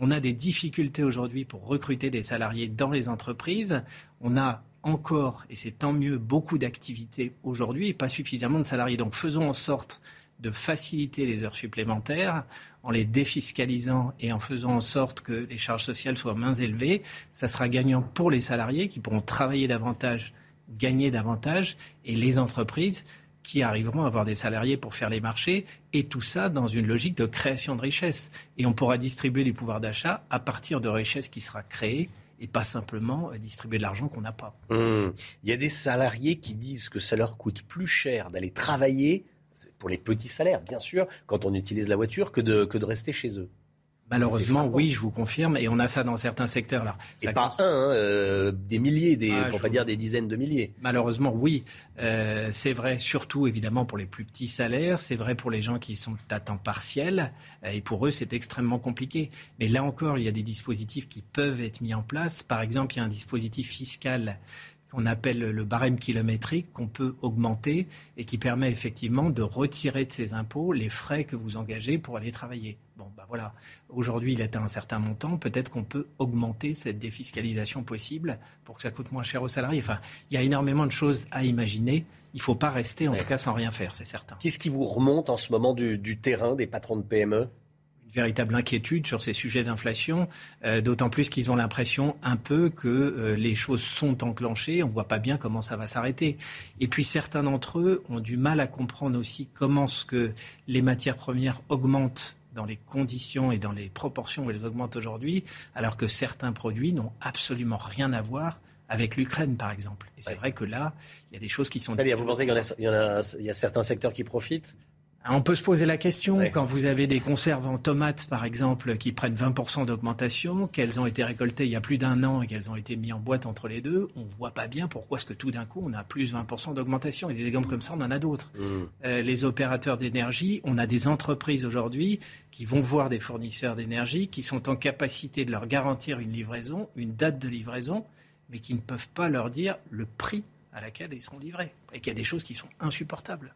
On a des difficultés aujourd'hui pour recruter des salariés dans les entreprises. On a encore, et c'est tant mieux, beaucoup d'activités aujourd'hui et pas suffisamment de salariés. Donc faisons en sorte de faciliter les heures supplémentaires en les défiscalisant et en faisant en sorte que les charges sociales soient moins élevées. Ça sera gagnant pour les salariés qui pourront travailler davantage, gagner davantage, et les entreprises qui arriveront à avoir des salariés pour faire les marchés, et tout ça dans une logique de création de richesse. Et on pourra distribuer du pouvoir d'achat à partir de richesses qui sera créée et pas simplement distribuer de l'argent qu'on n'a pas. Hum. Il y a des salariés qui disent que ça leur coûte plus cher d'aller travailler pour les petits salaires, bien sûr, quand on utilise la voiture, que de, que de rester chez eux. Malheureusement, oui, je vous confirme, et on a ça dans certains secteurs. Alors, et pas un, hein, euh, des milliers, des, ah, pour pas dire des dizaines de milliers. Malheureusement, oui. Euh, c'est vrai, surtout évidemment pour les plus petits salaires. C'est vrai pour les gens qui sont à temps partiel, euh, et pour eux, c'est extrêmement compliqué. Mais là encore, il y a des dispositifs qui peuvent être mis en place. Par exemple, il y a un dispositif fiscal qu'on appelle le barème kilométrique qu'on peut augmenter et qui permet effectivement de retirer de ces impôts les frais que vous engagez pour aller travailler. Bon, bah voilà. Aujourd'hui, il atteint un certain montant. Peut-être qu'on peut augmenter cette défiscalisation possible pour que ça coûte moins cher aux salariés. Enfin, il y a énormément de choses à imaginer. Il ne faut pas rester, en tout cas, sans rien faire, c'est certain. Qu'est-ce qui vous remonte en ce moment du terrain des patrons de PME véritable inquiétude sur ces sujets d'inflation, euh, d'autant plus qu'ils ont l'impression un peu que euh, les choses sont enclenchées, on ne voit pas bien comment ça va s'arrêter. Et puis certains d'entre eux ont du mal à comprendre aussi comment ce que les matières premières augmentent dans les conditions et dans les proportions où elles augmentent aujourd'hui, alors que certains produits n'ont absolument rien à voir avec l'Ukraine, par exemple. Et c'est vrai que là, il y a des choses qui sont... Vous pensez qu'il y, y, a certains secteurs qui profitent on peut se poser la question, quand vous avez des conserves en tomates, par exemple, qui prennent 20% d'augmentation, qu'elles ont été récoltées il y a plus d'un an et qu'elles ont été mises en boîte entre les deux, on ne voit pas bien pourquoi est-ce que tout d'un coup, on a plus 20% d'augmentation. Et des exemples comme ça, on en a d'autres. Mmh. Euh, les opérateurs d'énergie, on a des entreprises aujourd'hui qui vont voir des fournisseurs d'énergie qui sont en capacité de leur garantir une livraison, une date de livraison, mais qui ne peuvent pas leur dire le prix à laquelle ils seront livrés. Et qu'il y a des choses qui sont insupportables.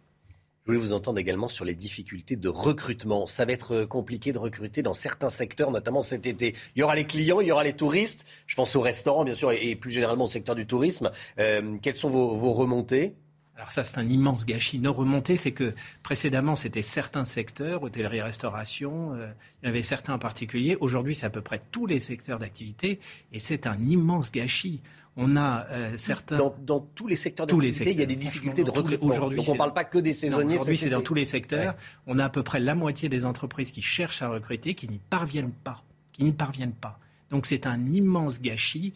Voulais vous entendre également sur les difficultés de recrutement. Ça va être compliqué de recruter dans certains secteurs, notamment cet été. Il y aura les clients, il y aura les touristes. Je pense aux restaurants, bien sûr, et plus généralement au secteur du tourisme. Euh, quelles sont vos, remontées? Alors ça, c'est un immense gâchis. Nos remontées, c'est que précédemment, c'était certains secteurs, hôtellerie, restauration, euh, il y en avait certains en particulier. Aujourd'hui, c'est à peu près tous les secteurs d'activité, et c'est un immense gâchis. On a euh, certains. Dans, tous les secteurs d'activité, il y a des difficultés de recrutement. Aujourd'hui, Donc on ne parle pas que des saisonniers. Aujourd'hui, c'est dans tous les secteurs. On a à peu près la moitié des entreprises qui cherchent à recruter, qui n'y parviennent pas. Qui n'y parviennent pas. Donc c'est un immense gâchis.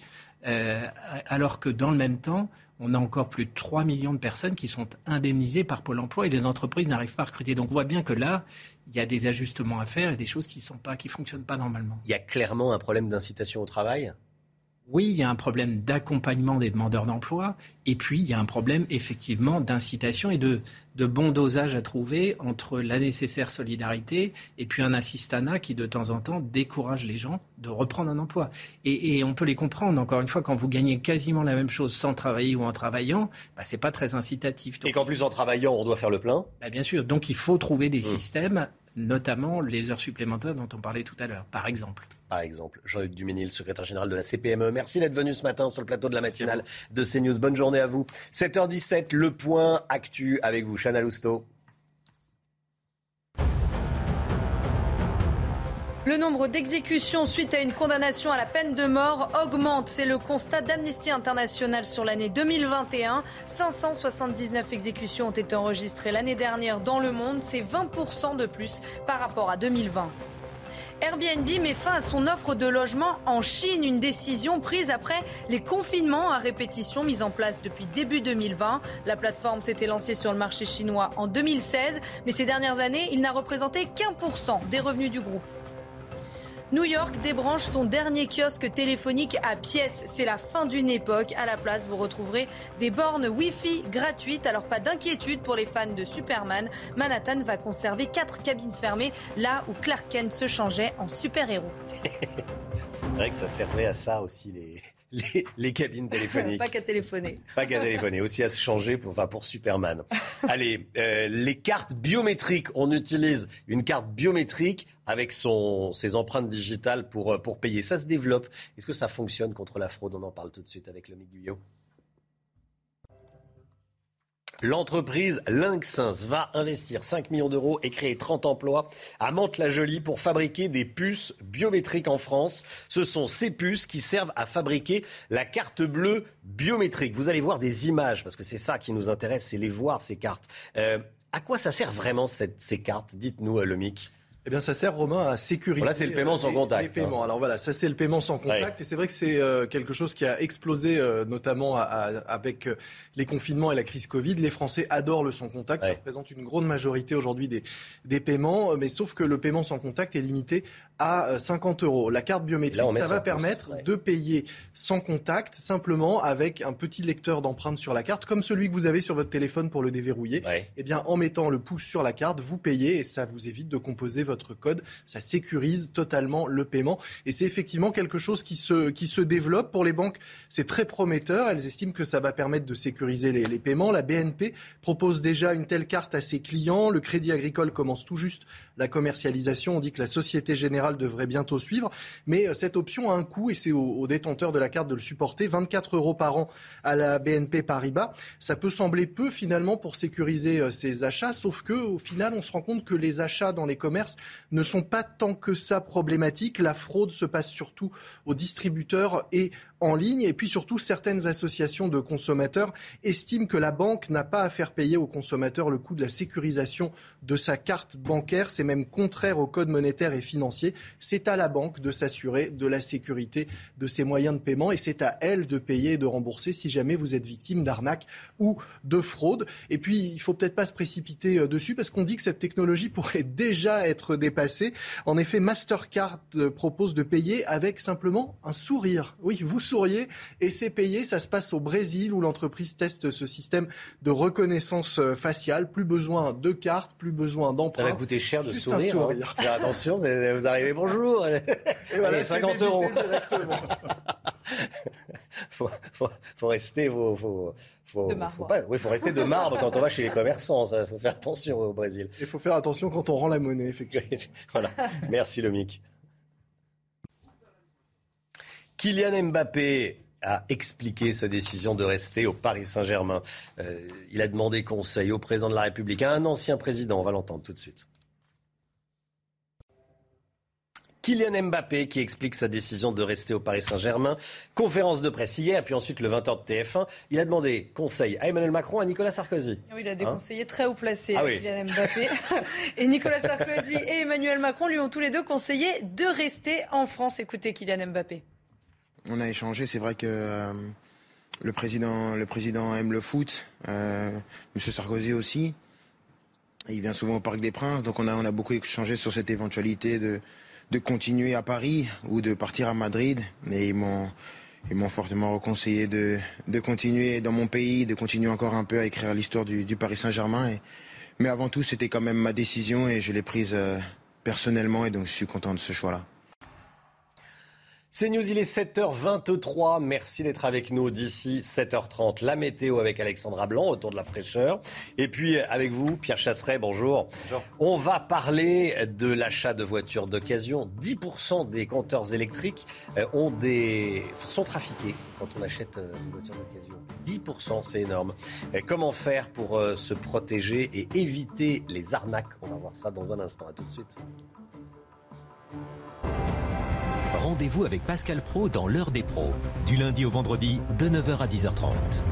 Euh, alors que dans le même temps, on a encore plus de 3 millions de personnes qui sont indemnisées par Pôle emploi et les entreprises n'arrivent pas à recruter. Donc on voit bien que là, il y a des ajustements à faire et des choses qui ne fonctionnent pas normalement. Il y a clairement un problème d'incitation au travail oui, il y a un problème d'accompagnement des demandeurs d'emploi, et puis il y a un problème effectivement d'incitation et de, bon dosage à trouver entre la nécessaire solidarité et puis un assistanat qui de temps en temps décourage les gens de reprendre un emploi. Et, on peut les comprendre, encore une fois, quand vous gagnez quasiment la même chose sans travailler ou en travaillant, bah, ce n'est pas très incitatif. et qu'en plus en travaillant, on doit faire le plein bah, Bien sûr, donc il faut trouver des mmh. systèmes, notamment les heures supplémentaires dont on parlait tout à l'heure, par exemple par exemple. Jean-Luc Duménil, secrétaire général de la CPME. Merci d'être venu ce matin sur le plateau de la matinale de CNews. Bonne journée à vous. 7h17, le point actu avec vous, Chana Lousteau. Le nombre d'exécutions suite à une condamnation à la peine de mort augmente. C'est le constat d'Amnesty International sur l'année 2021. 579 exécutions ont été enregistrées l'année dernière dans le monde. C'est 20% de plus par rapport à 2020. Airbnb met fin à son offre de logement en Chine, une décision prise après les confinements à répétition mis en place depuis début 2020. La plateforme s'était lancée sur le marché chinois en 2016, mais ces dernières années, il n'a représenté qu'un pour cent des revenus du groupe. New York débranche son dernier kiosque téléphonique à pièces. C'est la fin d'une époque. À la place, vous retrouverez des bornes Wi-Fi gratuites. Alors pas d'inquiétude pour les fans de Superman. Manhattan va conserver quatre cabines fermées, là où Clark Kent se changeait en super-héros. C'est vrai que ça servait à ça aussi les, les, cabines téléphoniques. Pas qu'à téléphoner. Pas qu'à téléphoner, aussi à se changer pour, enfin, pour Superman. Allez, euh, les cartes biométriques. On utilise une carte biométrique avec son, ses empreintes digitales pour, euh, pour payer. Ça se développe. Est-ce que ça fonctionne contre la fraude? On en parle tout de suite avec le Guyot. L'entreprise Lynxins va investir 5 millions d'euros et créer 30 emplois à Mantes-la-Jolie pour fabriquer des puces biométriques en France. Ce sont ces puces qui servent à fabriquer la carte bleue biométrique. Vous allez voir des images, parce que c'est ça qui nous intéresse, c'est les voir, ces cartes. Euh, à quoi ça sert vraiment ces cartes? Dites-nous, euh, Lomic. Eh bien, ça sert, Romain, à sécuriser Là, c'est le paiement sans contact. Les paiements. Hein. Alors voilà, ça c'est le paiement sans contact. Et c'est vrai que c'est euh, quelque chose qui a explosé, euh, notamment avec euh, les confinements et la crise Covid. Les Français adorent le sans contact. Ça représente une grande majorité aujourd'hui des, des paiements. Mais sauf que le paiement sans contact est limité à 50 euros. La carte biométrique, ça va permettre de payer sans contact, simplement avec un petit lecteur d'empreintes sur la carte, comme celui que vous avez sur votre téléphone pour le déverrouiller. Eh bien, en mettant le pouce sur la carte, vous payez et ça vous évite de composer votre votre code. Ça sécurise totalement le paiement. Et c'est effectivement quelque chose qui se, qui se développe. Pour les banques, c'est très prometteur. Elles estiment que ça va permettre de sécuriser les, les paiements. La BNP propose déjà une telle carte à ses clients. Le Crédit Agricole commence tout juste la commercialisation. On dit que la Société Générale devrait bientôt suivre. Mais euh, cette option a un coût et c'est aux, détenteurs de la carte de le supporter. 24 euros par an à la BNP Paribas. Ça peut sembler peu finalement pour sécuriser euh, ces achats, sauf que au final, on se rend compte que les achats dans les commerces ne sont pas tant que ça problématiques. La fraude se passe surtout aux distributeurs et en ligne. Et puis surtout, certaines associations de consommateurs estiment que la banque n'a pas à faire payer au consommateur le coût de la sécurisation de sa carte bancaire. C'est même contraire au code monétaire et financier. C'est à la banque de s'assurer de la sécurité de ses moyens de paiement et c'est à elle de payer et de rembourser si jamais vous êtes victime d'arnaque ou de fraude. Et puis, il faut peut-être pas se précipiter euh, dessus parce qu'on dit que cette technologie pourrait déjà être dépassée. En effet, Mastercard euh, propose de payer avec simplement un sourire. Oui, vous souriez et c'est payé. Ça se passe au Brésil où l'entreprise teste ce système de reconnaissance euh, faciale. Plus besoin de cartes, plus besoin d'empreintes. Ça va coûter cher de sourire. Hein. Attention, vous arrivez, bonjour. Et voilà, 50 euros. faut, faut, rester faut, faut, de marbre. oui, faut rester de marbre quand on va chez les commerçants. Il faut faire attention au Brésil. Il faut faire attention quand on rend la monnaie, effectivement. voilà. Merci, Lomic. Kylian Mbappé a expliqué sa décision de rester au Paris Saint-Germain. Euh, il a demandé conseil au président de la République, à un ancien président. On va l'entendre tout de suite. Kylian Mbappé qui explique sa décision de rester au Paris Saint-Germain. Conférence de presse hier, puis ensuite le 20h de TF1. Il a demandé conseil à Emmanuel Macron, à Nicolas Sarkozy. Oui, il a des hein conseillers très haut placés, ah Kylian Mbappé. et Nicolas Sarkozy et Emmanuel Macron lui ont tous les deux conseillé de rester en France. Écoutez Kylian Mbappé on a échangé. C'est vrai que euh, le, président, aime le foot, euh, Monsieur Sarkozy aussi. Il vient souvent au Parc des Princes, donc on a, beaucoup échangé sur cette éventualité de, de continuer à Paris ou de partir à Madrid. Mais ils m'ont, fortement reconseillé de, de continuer dans mon pays, de continuer encore un peu à écrire l'histoire du, du Paris Saint-Germain. mais avant tout, c'était quand même ma décision et je l'ai prise euh, personnellement et donc je suis content de ce choix-là. C'est News, il est 7h23. Merci d'être avec nous d'ici 7h30. La météo avec Alexandra Blanc autour de la fraîcheur. Et puis avec vous, Pierre Chasseret, bonjour. bonjour. On va parler de l'achat de voitures d'occasion. 10% des compteurs électriques euh, ont des... sont trafiqués quand on achète euh, une voiture d'occasion. 10%, c'est énorme. comment faire pour euh, se protéger et éviter les arnaques? On va voir ça dans un instant. À tout de suite. Rendez-vous avec Pascal Pro dans l'heure des pros, du lundi au vendredi de 9h à 10h30.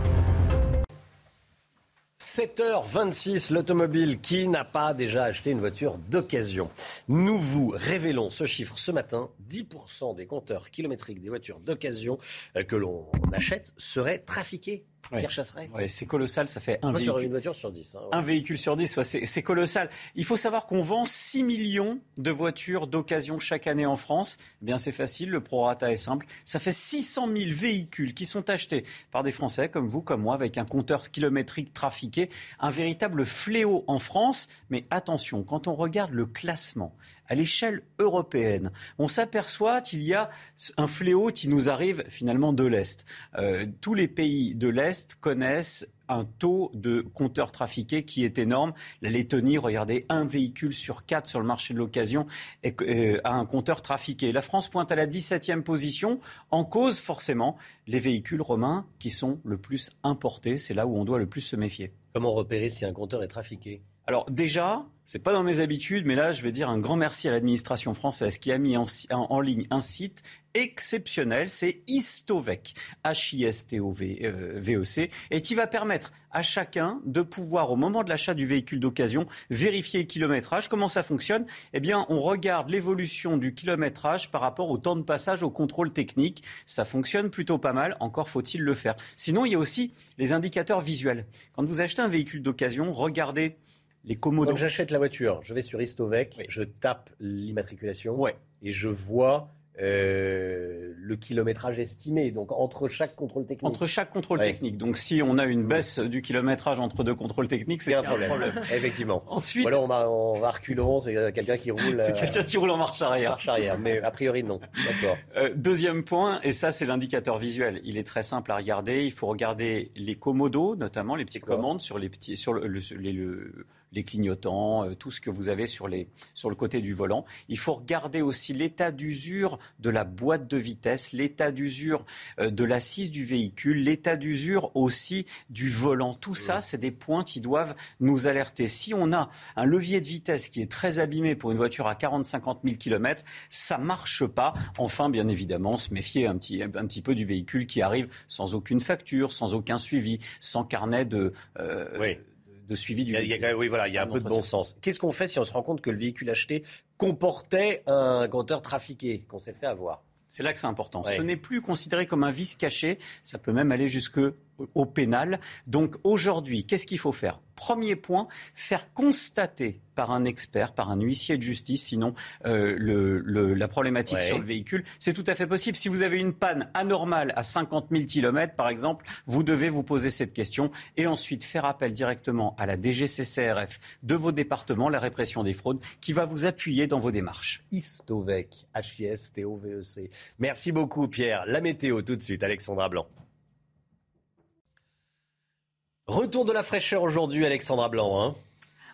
7h26, l'automobile qui n'a pas déjà acheté une voiture d'occasion. Nous vous révélons ce chiffre ce matin. 10% des compteurs kilométriques des voitures d'occasion euh, que l'on achète seraient trafiqués c'est colossal, ça fait un, véhicule, une voiture sur 10, hein, un véhicule sur 10. c'est colossal. Il faut savoir qu'on vend 6 millions de voitures d'occasion chaque année en France. Eh bien, c'est facile, le prorata est simple. Ça fait 600 000 véhicules qui sont achetés par des Français comme vous, comme moi, avec un compteur kilométrique trafiqué. Un véritable fléau en France. Mais attention, quand on regarde le classement, à l'échelle européenne, on s'aperçoit qu'il y a un fléau qui nous arrive finalement de l'Est. Euh, tous les pays de l'Est connaissent un taux de compteurs trafiqués qui est énorme. La Lettonie, regardez, un véhicule sur quatre sur le marché de l'occasion euh, a un compteur trafiqué. La France pointe à la 17e position, en cause forcément les véhicules romains qui sont le plus importés. C'est là où on doit le plus se méfier. Comment repérer si un compteur est trafiqué? Alors déjà, c'est pas dans mes habitudes, mais là, je vais dire un grand merci à l'administration française qui a mis en, ligne un site exceptionnel, c'est Istovec, H-I-S-T-O-V-E-C, et qui va permettre à chacun de pouvoir, au moment de l'achat du véhicule d'occasion, vérifier le kilométrage. Comment ça fonctionne? Eh bien, on regarde l'évolution du kilométrage par rapport au temps de passage au contrôle technique. Ça fonctionne plutôt pas mal, encore faut-il le faire. Sinon, il y a aussi les indicateurs visuels. Quand vous achetez un véhicule d'occasion, regardez les commodos. Donc j'achète la voiture, je vais sur Istovec, je tape l'immatriculation ouais. et je vois euh, le kilométrage estimé, donc entre chaque contrôle technique. Entre chaque contrôle technique. Donc si on a une baisse du kilométrage entre deux contrôles techniques, c'est un, problème. Effectivement. Ensuite, alors on va, on va reculons, c'est quelqu'un qui roule. c'est quelqu'un qui roule en marche arrière. Marche arrière, mais a priori non. D'accord. Euh, deuxième point, et ça c'est l'indicateur visuel. Il est très simple à regarder. Il faut regarder les commodos, notamment les petites commandes sur les petits, sur le, le les clignotants, euh, tout ce que vous avez sur, les, sur le côté du volant. Il faut regarder aussi l'état d'usure de la boîte de vitesse, l'état d'usure euh, de l'assise du véhicule, l'état d'usure aussi du volant. Tout ça, c'est des points qui doivent nous alerter. Si on a un levier de vitesse qui est très abîmé pour une voiture à 40-50 000 km, ça marche pas. Enfin, bien évidemment, se méfier un petit, un petit peu du véhicule qui arrive sans aucune facture, sans aucun suivi, sans carnet de, euh, de suivi du véhicule. oui, voilà, il y a un peu de bon sens. Qu'est-ce qu'on fait si on se rend compte que le véhicule acheté comportait un compteur trafiqué, qu'on s'est fait avoir? C'est là que c'est important. Ce n'est plus considéré comme un vice caché, ça peut même aller jusque au pénal. Donc aujourd'hui, qu'est-ce qu'il faut faire? Premier point, faire constater par un expert, par un huissier de justice, sinon euh, le, la problématique sur le véhicule, c'est tout à fait possible. Si vous avez une panne anormale à 50 000 km, par exemple, vous devez vous poser cette question et ensuite faire appel directement à la DGCCRF de vos départements, la répression des fraudes, qui va vous appuyer dans vos démarches. Istovec, H-I-S-T-O-V-E-C. Merci beaucoup Pierre. La météo tout de suite, Alexandra Blanc. Retour de la fraîcheur aujourd'hui, Alexandra Blanc. Hein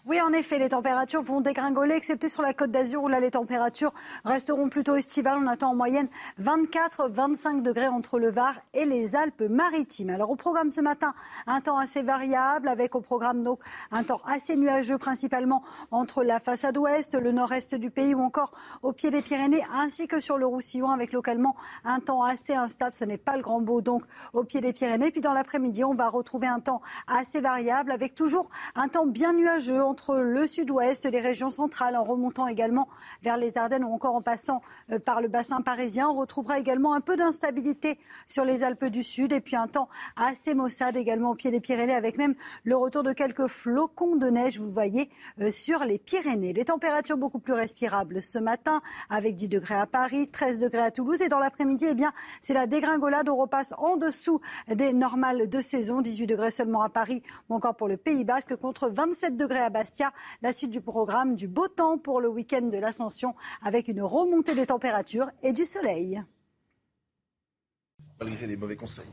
oui, en effet, les températures vont dégringoler, excepté sur la côte d'Azur où là les températures resteront plutôt estivales. On attend en moyenne 24-25 degrés entre le Var et les Alpes-Maritimes. Alors au programme ce matin, un temps assez variable avec au programme donc un temps assez nuageux principalement entre la façade ouest, le nord-est du pays ou encore au pied des Pyrénées ainsi que sur le Roussillon avec localement un temps assez instable. Ce n'est pas le grand beau donc au pied des Pyrénées. Puis dans l'après-midi, on va retrouver un temps assez variable avec toujours un temps bien nuageux le sud-ouest, les régions centrales, en remontant également vers les Ardennes ou encore en passant euh, par le bassin parisien. On retrouvera également un peu d'instabilité sur les Alpes du Sud et puis un temps assez maussade également au pied des Pyrénées avec même le retour de quelques flocons de neige, vous voyez, euh, sur les Pyrénées. Les températures beaucoup plus respirables ce matin avec 10 degrés à Paris, 13 degrés à Toulouse et dans l'après-midi, eh bien, c'est la dégringolade. On repasse en dessous des normales de saison, 18 degrés seulement à Paris ou encore pour le Pays Basque contre 27 degrés à Bastia la suite du programme, du beau temps pour le week-end de l'Ascension avec une remontée des températures et du soleil. Malgré les mauvais conseils.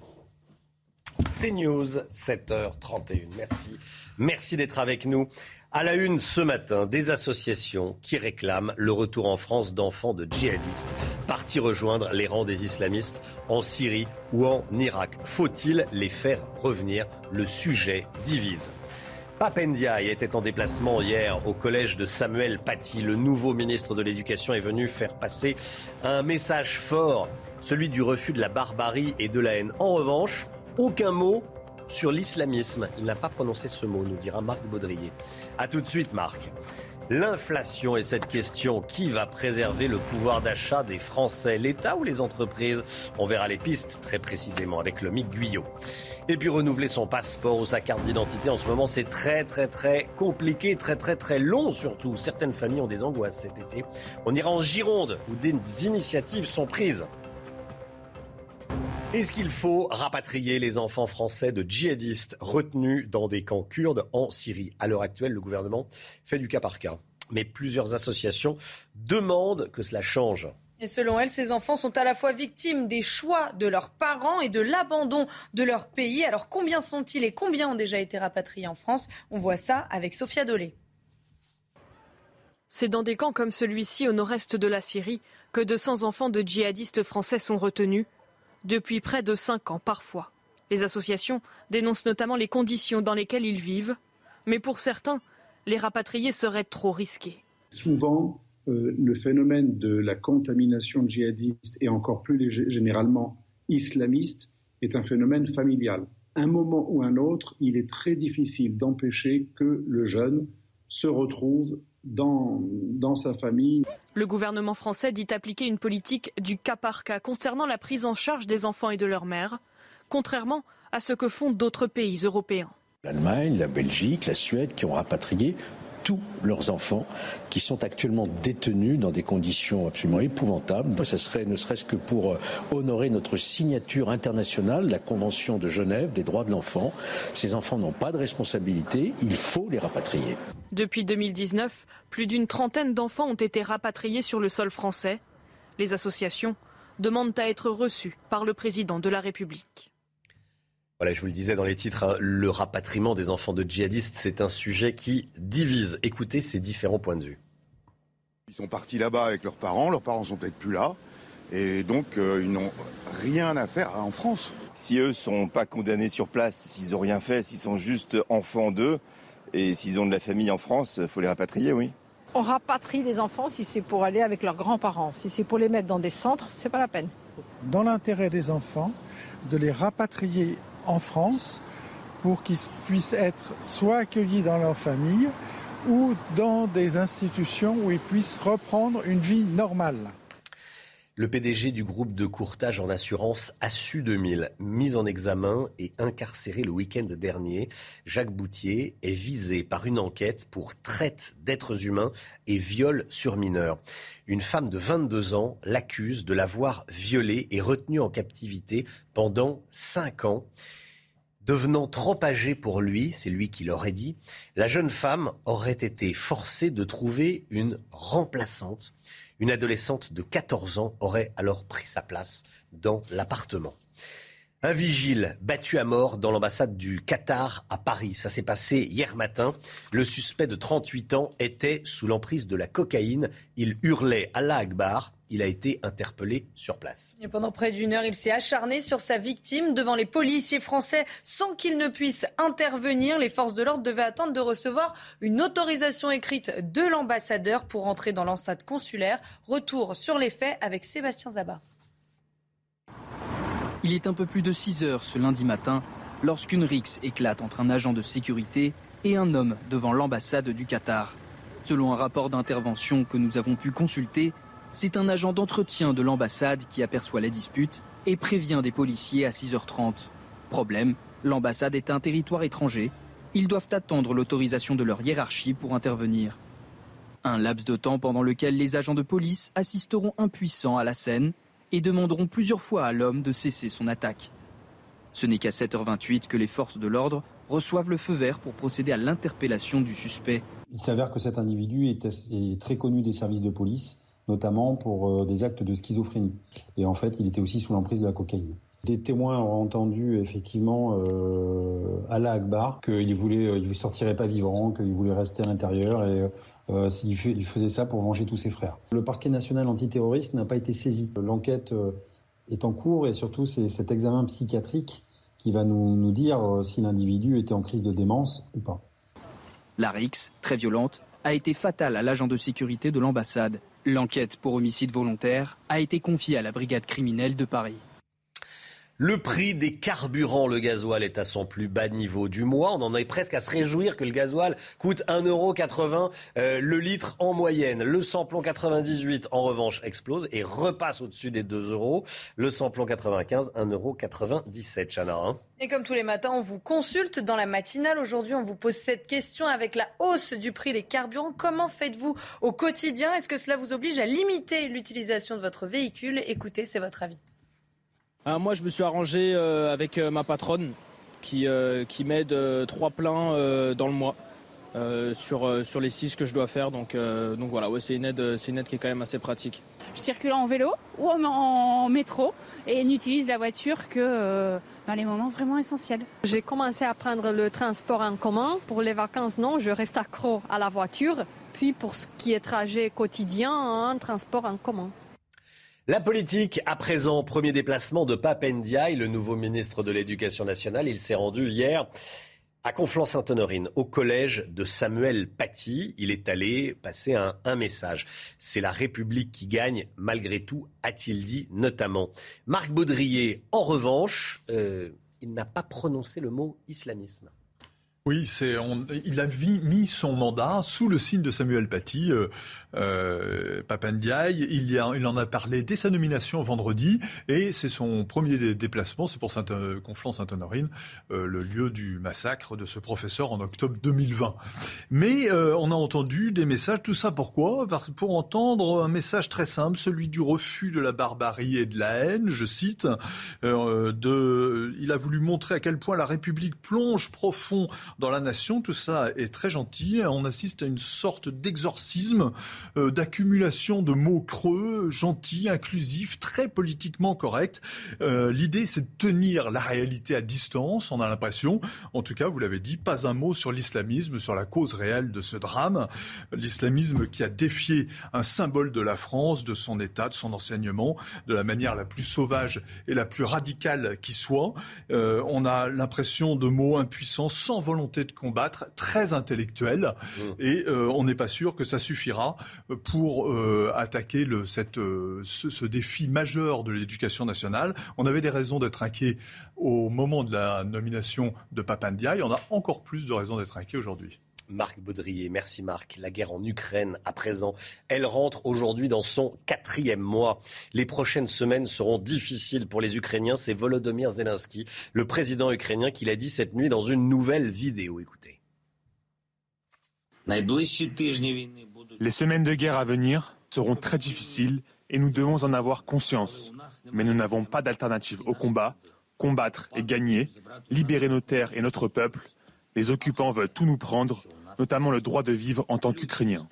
C'est News, 7h31. Merci. Merci d'être avec nous. À la une ce matin, des associations qui réclament le retour en France d'enfants de djihadistes partis rejoindre les rangs des islamistes en Syrie ou en Irak. Faut-il les faire revenir? Le sujet divise. Papendiaï était en déplacement hier au collège de Samuel Paty. Le nouveau ministre de l'Éducation est venu faire passer un message fort, celui du refus de la barbarie et de la haine. En revanche, aucun mot sur l'islamisme. Il n'a pas prononcé ce mot, nous dira Marc Baudrier. A tout de suite, Marc. L'inflation et cette question, qui va préserver le pouvoir d'achat des Français, l'État ou les entreprises? On verra les pistes très précisément avec le Mick Guyot. Et puis renouveler son passeport ou sa carte d'identité en ce moment, c'est très très très compliqué, très très très long surtout. Certaines familles ont des angoisses cet été. On ira en Gironde où des initiatives sont prises. Est-ce qu'il faut rapatrier les enfants français de djihadistes retenus dans des camps kurdes en Syrie? À l'heure actuelle, le gouvernement fait du cas par cas. Mais plusieurs associations demandent que cela change. Et selon elle, ces enfants sont à la fois victimes des choix de leurs parents et de l'abandon de leur pays. Alors combien sont-ils et combien ont déjà été rapatriés en France? On voit ça avec Sophia Dolé. C'est dans des camps comme celui-ci au nord-est de la Syrie que 200 enfants de djihadistes français sont retenus, depuis près de 5 ans parfois. Les associations dénoncent notamment les conditions dans lesquelles ils vivent, mais pour certains, les rapatriés seraient trop risqués. Souvent, euh, le phénomène de la contamination djihadiste et encore plus généralement islamiste est un phénomène familial. Un moment ou un autre, il est très difficile d'empêcher que le jeune se retrouve dans, dans sa famille. Le gouvernement français dit appliquer une politique du cas par cas concernant la prise en charge des enfants et de leurs mères, contrairement à ce que font d'autres pays européens. L'Allemagne, la Belgique, la Suède qui ont rapatrié tous leurs enfants qui sont actuellement détenus dans des conditions absolument épouvantables. Ce serait ne serait-ce que pour euh, honorer notre signature internationale, la Convention de Genève des droits de l'enfant. Ces enfants n'ont pas de responsabilité, il faut les rapatrier. Depuis 2019, plus d'une trentaine d'enfants ont été rapatriés sur le sol français. Les associations demandent à être reçues par le président de la République. Voilà, je vous le disais dans les titres, hein, le rapatriement des enfants de djihadistes, c'est un sujet qui divise. Écoutez ces différents points de vue. Ils sont partis là-bas avec leurs parents, leurs parents sont peut-être plus là, et donc euh, ils n'ont rien à faire en France. Si eux sont pas condamnés sur place, s'ils n'ont rien fait, s'ils sont juste enfants d'eux, et s'ils ont de la famille en France, il faut les rapatrier, oui. On rapatrie les enfants si c'est pour aller avec leurs grands-parents. Si c'est pour les mettre dans des centres, c'est pas la peine. Dans l'intérêt des enfants, de les rapatrier en France pour qu'ils puissent être soit accueillis dans leur famille ou dans des institutions où ils puissent reprendre une vie normale. Le PDG du groupe de courtage en assurance ASSU 2000, mis en examen et incarcéré le week-end dernier, Jacques Boutier est visé par une enquête pour traite d'êtres humains et viol sur mineurs. Une femme de 22 ans l'accuse de l'avoir violé et retenu en captivité pendant 5 ans. Devenant trop âgée pour lui, c'est lui qui l'aurait dit, la jeune femme aurait été forcée de trouver une remplaçante une adolescente de 14 ans aurait alors pris sa place dans l'appartement. Un vigile battu à mort dans l'ambassade du Qatar à Paris. Ça s'est passé hier matin. Le suspect de 38 ans était sous l'emprise de la cocaïne. Il hurlait Allah Akbar il a été interpellé sur place. Et pendant près d'une heure, il s'est acharné sur sa victime devant les policiers français sans qu'il ne puisse intervenir. Les forces de l'ordre devaient attendre de recevoir une autorisation écrite de l'ambassadeur pour entrer dans l'enceinte consulaire. Retour sur les faits avec Sébastien Zabat. Il est un peu plus de 6 heures ce lundi matin lorsqu'une rixe éclate entre un agent de sécurité et un homme devant l'ambassade du Qatar. Selon un rapport d'intervention que nous avons pu consulter, c'est un agent d'entretien de l'ambassade qui aperçoit la dispute et prévient des policiers à 6h30. Problème, l'ambassade est un territoire étranger. Ils doivent attendre l'autorisation de leur hiérarchie pour intervenir. Un laps de temps pendant lequel les agents de police assisteront impuissants à la scène et demanderont plusieurs fois à l'homme de cesser son attaque. Ce n'est qu'à 7h28 que les forces de l'ordre reçoivent le feu vert pour procéder à l'interpellation du suspect. Il s'avère que cet individu est, très connu des services de police notamment pour euh, des actes de schizophrénie. Et en fait, il était aussi sous l'emprise de la cocaïne. Des témoins ont entendu effectivement euh, Allah Akbar qu'il voulait, euh, il sortirait pas vivant, qu'il voulait rester à l'intérieur et euh, il, faisait ça pour venger tous ses frères. Le parquet national antiterroriste n'a pas été saisi. L'enquête est en cours et surtout c'est cet examen psychiatrique qui va nous, nous dire si l'individu était en crise de démence ou pas. La RIX, très violente, a été fatale à l'agent de sécurité de l'ambassade L'enquête pour homicide volontaire a été confiée à la brigade criminelle de Paris. Le prix des carburants, le gasoil est à son plus bas niveau du mois. On en est presque à se réjouir que le gasoil coûte 1,80€ euh, le litre en moyenne. Le samplon 98, en revanche, explose et repasse au-dessus des 2 euros. Le samplon 95, 1,97€, Chana. Hein. et comme tous les matins, on vous consulte dans la matinale. Aujourd'hui, on vous pose cette question avec la hausse du prix des carburants. Comment faites-vous au quotidien? Est-ce que cela vous oblige à limiter l'utilisation de votre véhicule? Écoutez, c'est votre avis. Ah, moi, je me suis arrangé euh, avec euh, ma patronne qui, euh, qui m'aide trois pleins dans le mois. sur, sur les six que je dois faire. Donc, donc voilà, ouais, c'est une, aide, c'est une aide qui est quand même assez pratique. Je circule en vélo ou en, métro et n'utilise la voiture que dans les moments vraiment essentiels. J'ai commencé à prendre le transport en commun. Pour les vacances, non, je reste accro à la voiture. Puis pour ce qui est trajet quotidien, un transport en commun. La politique, à présent, premier déplacement de Pape Ndiaye, le nouveau ministre de l'Éducation nationale. Il s'est rendu hier à Conflans-Sainte-Honorine, au collège de Samuel Paty. Il est allé passer un, message. C'est la République qui gagne, malgré tout, a-t-il dit notamment. Marc Baudrier, en revanche, euh, il n'a pas prononcé le mot islamisme. Oui, c'est il a mis son mandat sous le signe de Samuel Paty, euh, euh Papandiaï. Il, y a, il en a parlé dès sa nomination vendredi et c'est son premier déplacement. C'est pour Saint euh, Conflans-Sainte-Honorine, euh, le lieu du massacre de ce professeur en octobre 2020. Mais euh, on a entendu des messages. Tout ça pourquoi? Parce pour entendre un message très simple, celui du refus de la barbarie et de la haine. Je cite. de, il a voulu montrer à quel point la République plonge profond dans la nation. Tout ça est très gentil. On assiste à une sorte d'exorcisme, euh, d'accumulation de mots creux, gentils, inclusifs, très politiquement corrects. Euh, l'idée, c'est de tenir la réalité à distance. On a l'impression, en tout cas, vous l'avez dit, pas un mot sur l'islamisme, sur la cause réelle de ce drame. L'islamisme qui a défié un symbole de la France, de son État, de son enseignement, de la manière la plus sauvage et la plus radicale qui soit. Euh, on a l'impression de mots impuissants, sans volonté de combattre, très intellectuelle, mmh. et euh, on n'est pas sûr que ça suffira pour euh, attaquer le, cette, euh, ce, défi majeur de l'éducation nationale. On avait des raisons d'être inquiets au moment de la nomination de Papandiaï, on a encore plus de raisons d'être inquiets aujourd'hui. Marc Baudrier, merci Marc. La guerre en Ukraine, à présent, elle rentre aujourd'hui dans son quatrième mois. Les prochaines semaines seront difficiles pour les Ukrainiens. C'est Volodymyr Zelensky, le président ukrainien, qui l'a dit cette nuit dans une nouvelle vidéo. Écoutez. Les semaines de guerre à venir seront très difficiles et nous devons en avoir conscience. Mais nous n'avons pas d'alternative au combat. Combattre et gagner, libérer nos terres et notre peuple, les occupants veulent tout nous prendre, notamment le droit de vivre en tant qu'Ukrainiens.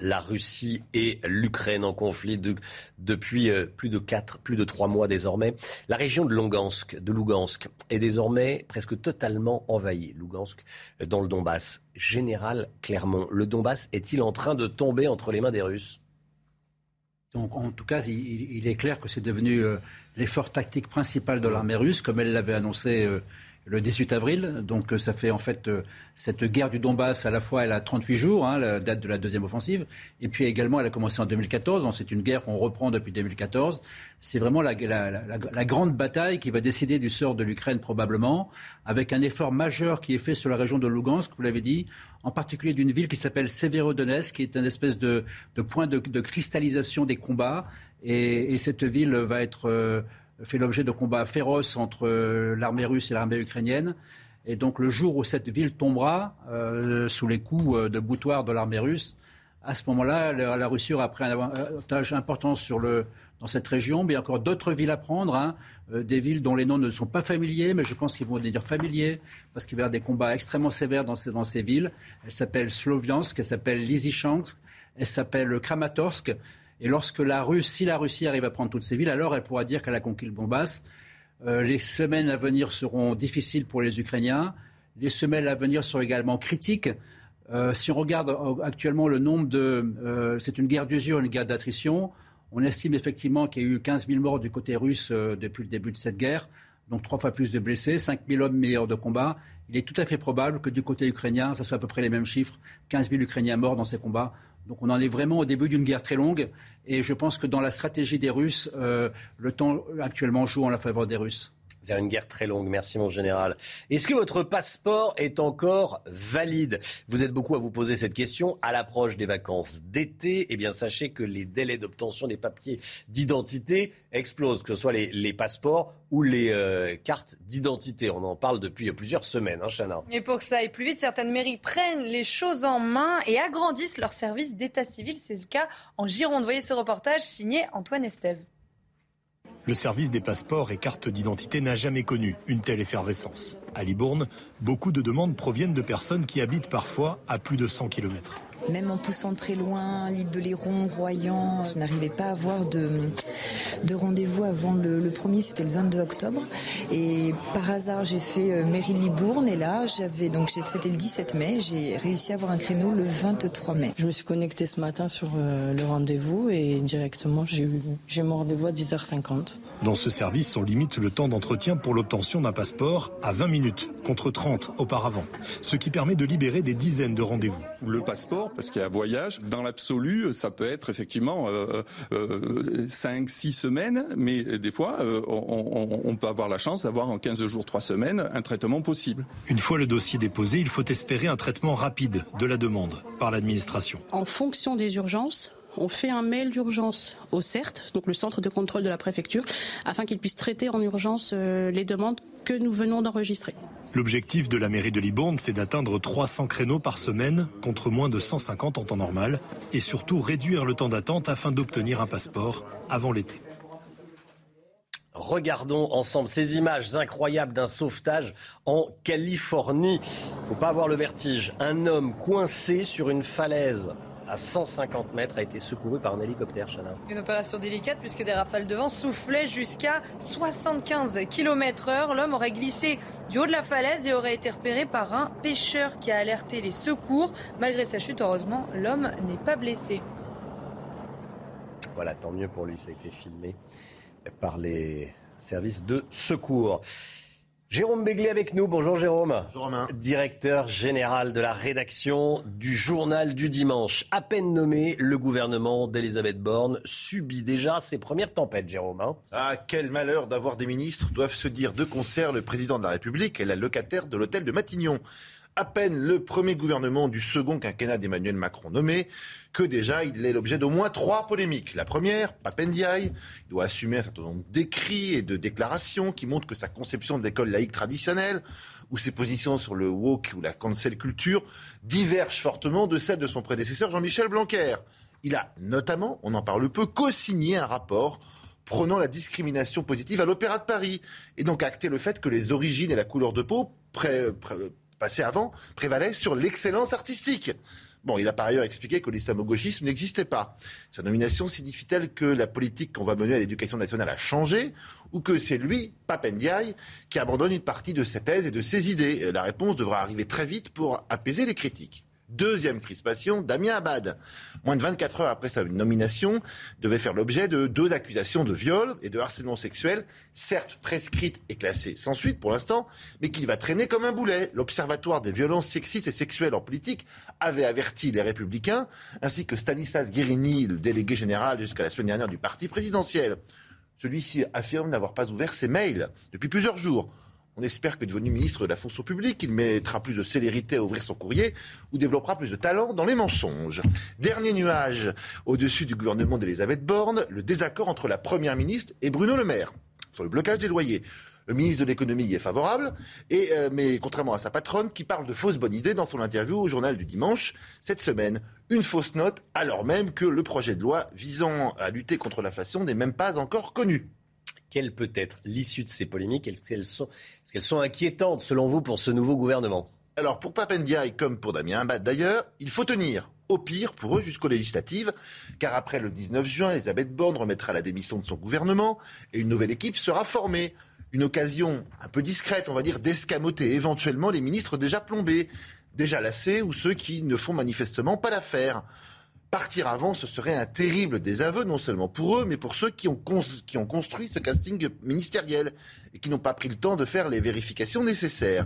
La Russie et l'Ukraine en conflit depuis euh, plus de quatre, plus de trois mois désormais. La région de Lugansk, de Lugansk est désormais presque totalement envahie. Lugansk dans le Donbass. Général Clermont, le Donbass est-il en train de tomber entre les mains des Russes? Donc, en tout cas, il, est clair que c'est devenu euh, l'effort tactique principal de l'armée russe, comme elle l'avait annoncé euh, le 18 avril. Donc euh, ça fait en fait euh, cette guerre du Donbass, à la fois elle a 38 jours, hein, la date de la deuxième offensive, et puis également elle a commencé en 2014, donc c'est une guerre qu'on reprend depuis 2014. C'est vraiment la, la, grande bataille qui va décider du sort de l'Ukraine probablement, avec un effort majeur qui est fait sur la région de Lugansk, vous l'avez dit, en particulier d'une ville qui s'appelle Severodonetsk, qui est un espèce de, de point de, de, cristallisation des combats. Et, et, cette ville va être... Euh, fait l'objet de combats féroces entre euh, l'armée russe et l'armée ukrainienne. Et donc le jour où cette ville tombera euh, sous les coups euh, de boutoir de l'armée russe, à ce moment-là, la, Russie aura pris un avantage important sur le, dans cette région, mais il y a encore d'autres villes à prendre, hein. des villes dont les noms ne sont pas familiers, mais je pense qu'ils vont devenir familiers, parce qu'il y avoir des combats extrêmement sévères dans ces, dans ces villes. Elles s'appellent Sloviansk, elles s'appellent Lysychansk, elles s'appellent Kramatorsk. Et lorsque la Russie, si la Russie arrive à prendre toutes ces villes, alors elle pourra dire qu'elle a conquis le Donbass. Euh, les semaines à venir seront difficiles pour les Ukrainiens. Les semaines à venir seront également critiques. Euh, si on regarde euh, actuellement le nombre de... c'est une guerre d'usure, une guerre d'attrition. On estime effectivement qu'il y a eu 15 000 morts du côté russe depuis le début de cette guerre, donc trois fois plus de blessés, 5 000 hommes meilleurs de combat. Il est tout à fait probable que du côté ukrainien, ce soit à peu près les mêmes chiffres, 15 000 Ukrainiens morts dans ces combats. Donc on en est vraiment au début d'une guerre très longue. Et je pense que dans la stratégie des Russes, euh, le temps actuellement joue en la faveur des Russes vers une guerre très longue. Merci mon général. Est-ce que votre passeport est encore valide? Vous êtes beaucoup à vous poser cette question à l'approche des vacances d'été. Eh bien, sachez que les délais d'obtention des papiers d'identité explosent, que ce soit les, passeports ou les euh, cartes d'identité. On en parle depuis plusieurs semaines, hein, Chana. Et pour que ça aille plus vite, certaines mairies prennent les choses en main et agrandissent leur service d'état civil. C'est le cas en Gironde. Voyez ce reportage signé Antoine Estève. Le service des passeports et cartes d'identité n'a jamais connu une telle effervescence. À Libourne, beaucoup de demandes proviennent de personnes qui habitent parfois à plus de 100 km. Même en poussant très loin, l'île de Léron, Royan, je n'arrivais pas à avoir de, de rendez-vous avant le, premier, c'était le 22 octobre. Et par hasard, j'ai fait euh, mairie Libourne et là, j'avais donc c'était le 17 mai, j'ai réussi à avoir un créneau le 23 mai. Je me suis connectée ce matin sur euh, le rendez-vous et directement j'ai eu mon rendez-vous à 10h50. Dans ce service, on limite le temps d'entretien pour l'obtention d'un passeport à 20 minutes contre 30 auparavant, ce qui permet de libérer des dizaines de rendez-vous. Le passeport parce qu'il y a un voyage. Dans l'absolu, ça peut être effectivement euh, euh, 5, 6 semaines, mais des fois, euh, on, on, peut avoir la chance d'avoir en 15 jours, 3 semaines, un traitement possible. Une fois le dossier déposé, il faut espérer un traitement rapide de la demande par l'administration. En fonction des urgences, on fait un mail d'urgence au CERT, donc le centre de contrôle de la préfecture, afin qu'il puisse traiter en urgence euh, les demandes que nous venons d'enregistrer. L'objectif de la mairie de Libourne, c'est d'atteindre 300 créneaux par semaine contre moins de 150 en temps normal et surtout réduire le temps d'attente afin d'obtenir un passeport avant l'été. Regardons ensemble ces images incroyables d'un sauvetage en Californie. Faut pas avoir le vertige. Un homme coincé sur une falaise à 150 mètres a été secouru par un hélicoptère, Chana. Une opération délicate puisque des rafales de vent soufflaient jusqu'à 75 km heure. L'homme aurait glissé du haut de la falaise et aurait été repéré par un pêcheur qui a alerté les secours. Malgré sa chute, heureusement, l'homme n'est pas blessé. Voilà, tant mieux pour lui, ça a été filmé par les services de secours. Jérôme Béglé avec nous. Bonjour Jérôme. Bonjour Romain. Directeur général de la rédaction du journal du dimanche. À peine nommé, le gouvernement d'Elisabeth Borne subit déjà ses premières tempêtes, Jérôme. Hein. ah, quel malheur d'avoir des ministres doivent se dire de concert le président de la République et la locataire de l'hôtel de Matignon à peine le premier gouvernement du second quinquennat d'Emmanuel Macron nommé, que déjà il est l'objet d'au moins trois polémiques. La première, Papendiaï, doit assumer un certain nombre d'écrits et de déclarations qui montrent que sa conception de l'école laïque traditionnelle ou ses positions sur le woke ou la cancel culture divergent fortement de celles de son prédécesseur Jean-Michel Blanquer. Il a notamment, on en parle peu, co-signé un rapport prônant la discrimination positive à l'Opéra de Paris et donc acté le fait que les origines et la couleur de peau pré, passé avant, prévalait sur l'excellence artistique. Bon, il a par ailleurs expliqué que l'islamo-gauchisme n'existait pas. Sa nomination signifie-t-elle que la politique qu'on va mener à l'éducation nationale a changé ou que c'est lui, Papendiaï, qui abandonne une partie de ses thèses et de ses idées? La réponse devra arriver très vite pour apaiser les critiques. Deuxième crispation, Damien Abad. Moins de 24 heures après sa nomination, devait faire l'objet de deux accusations de viol et de harcèlement sexuel, certes prescrites et classées sans suite pour l'instant, mais qu'il va traîner comme un boulet. L'Observatoire des violences sexistes et sexuelles en politique avait averti les Républicains, ainsi que Stanislas Guérini, le délégué général jusqu'à la semaine dernière du parti présidentiel. Celui-ci affirme n'avoir pas ouvert ses mails depuis plusieurs jours. On espère que devenu ministre de la fonction publique, il mettra plus de célérité à ouvrir son courrier ou développera plus de talent dans les mensonges. Dernier nuage au-dessus du gouvernement d'Elisabeth Borne, le désaccord entre la Première ministre et Bruno Le Maire sur le blocage des loyers. Le ministre de l'économie y est favorable, et, euh, mais contrairement à sa patronne qui parle de fausses bonnes idées dans son interview au journal du dimanche, cette semaine, une fausse note alors même que le projet de loi visant à lutter contre l'inflation n'est même pas encore connu quelle peut être l'issue de ces polémiques Est-ce qu'elles sont, inquiétantes, selon vous, pour ce nouveau gouvernement? Alors, pour Papendiaï, comme pour Damien d'ailleurs, il faut tenir. Au pire, pour eux, jusqu'aux législatives, car après le 19 juin, Elisabeth Borne remettra la démission de son gouvernement et une nouvelle équipe sera formée. Une occasion un peu discrète, on va dire, d'escamoter éventuellement les ministres déjà plombés, déjà lassés ou ceux qui ne font manifestement pas l'affaire. Partir avant, ce serait un terrible désaveu, non seulement pour eux, mais pour ceux qui ont, construit ce casting ministériel et qui n'ont pas pris le temps de faire les vérifications nécessaires.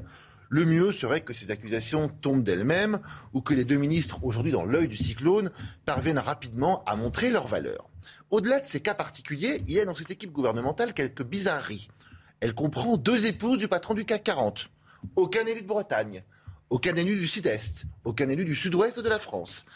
Le mieux serait que ces accusations tombent d'elles-mêmes ou que les deux ministres, aujourd'hui dans l'œil du cyclone, parviennent rapidement à montrer leur valeur. Au-delà de ces cas particuliers, il y a dans cette équipe gouvernementale quelques bizarreries. Elle comprend deux épouses du patron du CAC 40, aucun élu de Bretagne, aucun élu du Sud-Est, aucun élu du Sud-Ouest de la France.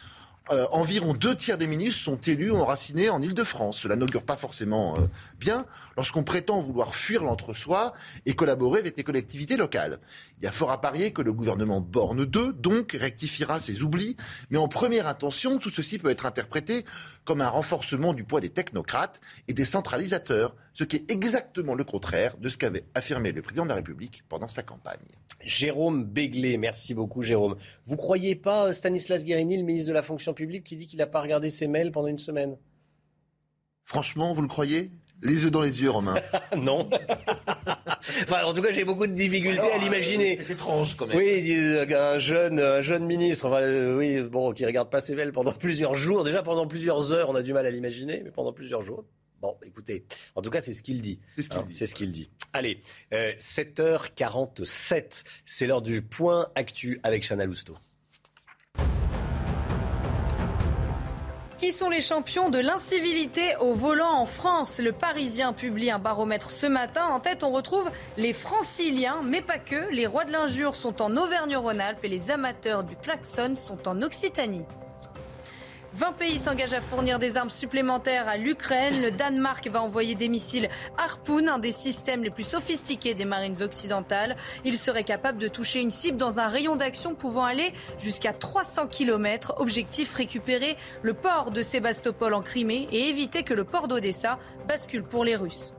Euh, environ deux tiers des ministres sont élus enracinés en Ile-de-France. Cela n'augure pas forcément euh, bien lorsqu'on prétend vouloir fuir l'entre-soi et collaborer avec les collectivités locales. Il y a fort à parier que le gouvernement Borne 2, donc, rectifiera ses oublis, mais en première intention, tout ceci peut être interprété comme un renforcement du poids des technocrates et des centralisateurs, ce qui est exactement le contraire de ce qu'avait affirmé le président de la République pendant sa campagne. Jérôme Béglé, merci beaucoup Jérôme. Vous croyez pas euh, Stanislas Guérini, le ministre de la fonction publique, qui dit qu'il n'a pas regardé ses mails pendant une semaine? Franchement, vous le croyez? Les yeux dans les yeux, Romain. non. enfin, en tout cas, j'ai beaucoup de difficultés à l'imaginer. C'est étrange, quand même. Oui, un jeune, un jeune ministre, enfin, euh, oui, bon, qui regarde pas ses mails pendant plusieurs jours. Déjà, pendant plusieurs heures, on a du mal à l'imaginer, mais pendant plusieurs jours. Bon, écoutez, en tout cas, c'est ce qu'il dit. C'est ce qu'il Hein, dit. C'est ce qu'il dit. Allez, euh, 7h47, c'est l'heure du point actu avec Chana Lousteau. Qui sont les champions de l'incivilité au volant en France? Le Parisien publie un baromètre ce matin. En tête, on retrouve les franciliens, mais pas que. Les rois de l'injure sont en Auvergne-Rhône-Alpes et les amateurs du klaxon sont en Occitanie. 20 pays s'engagent à fournir des armes supplémentaires à l'Ukraine. Le Danemark va envoyer des missiles Harpoon, un des systèmes les plus sophistiqués des marines occidentales. Il serait capable de toucher une cible dans un rayon d'action pouvant aller jusqu'à 300 km. Objectif récupérer le port de Sébastopol en Crimée et éviter que le port d'Odessa bascule pour les Russes.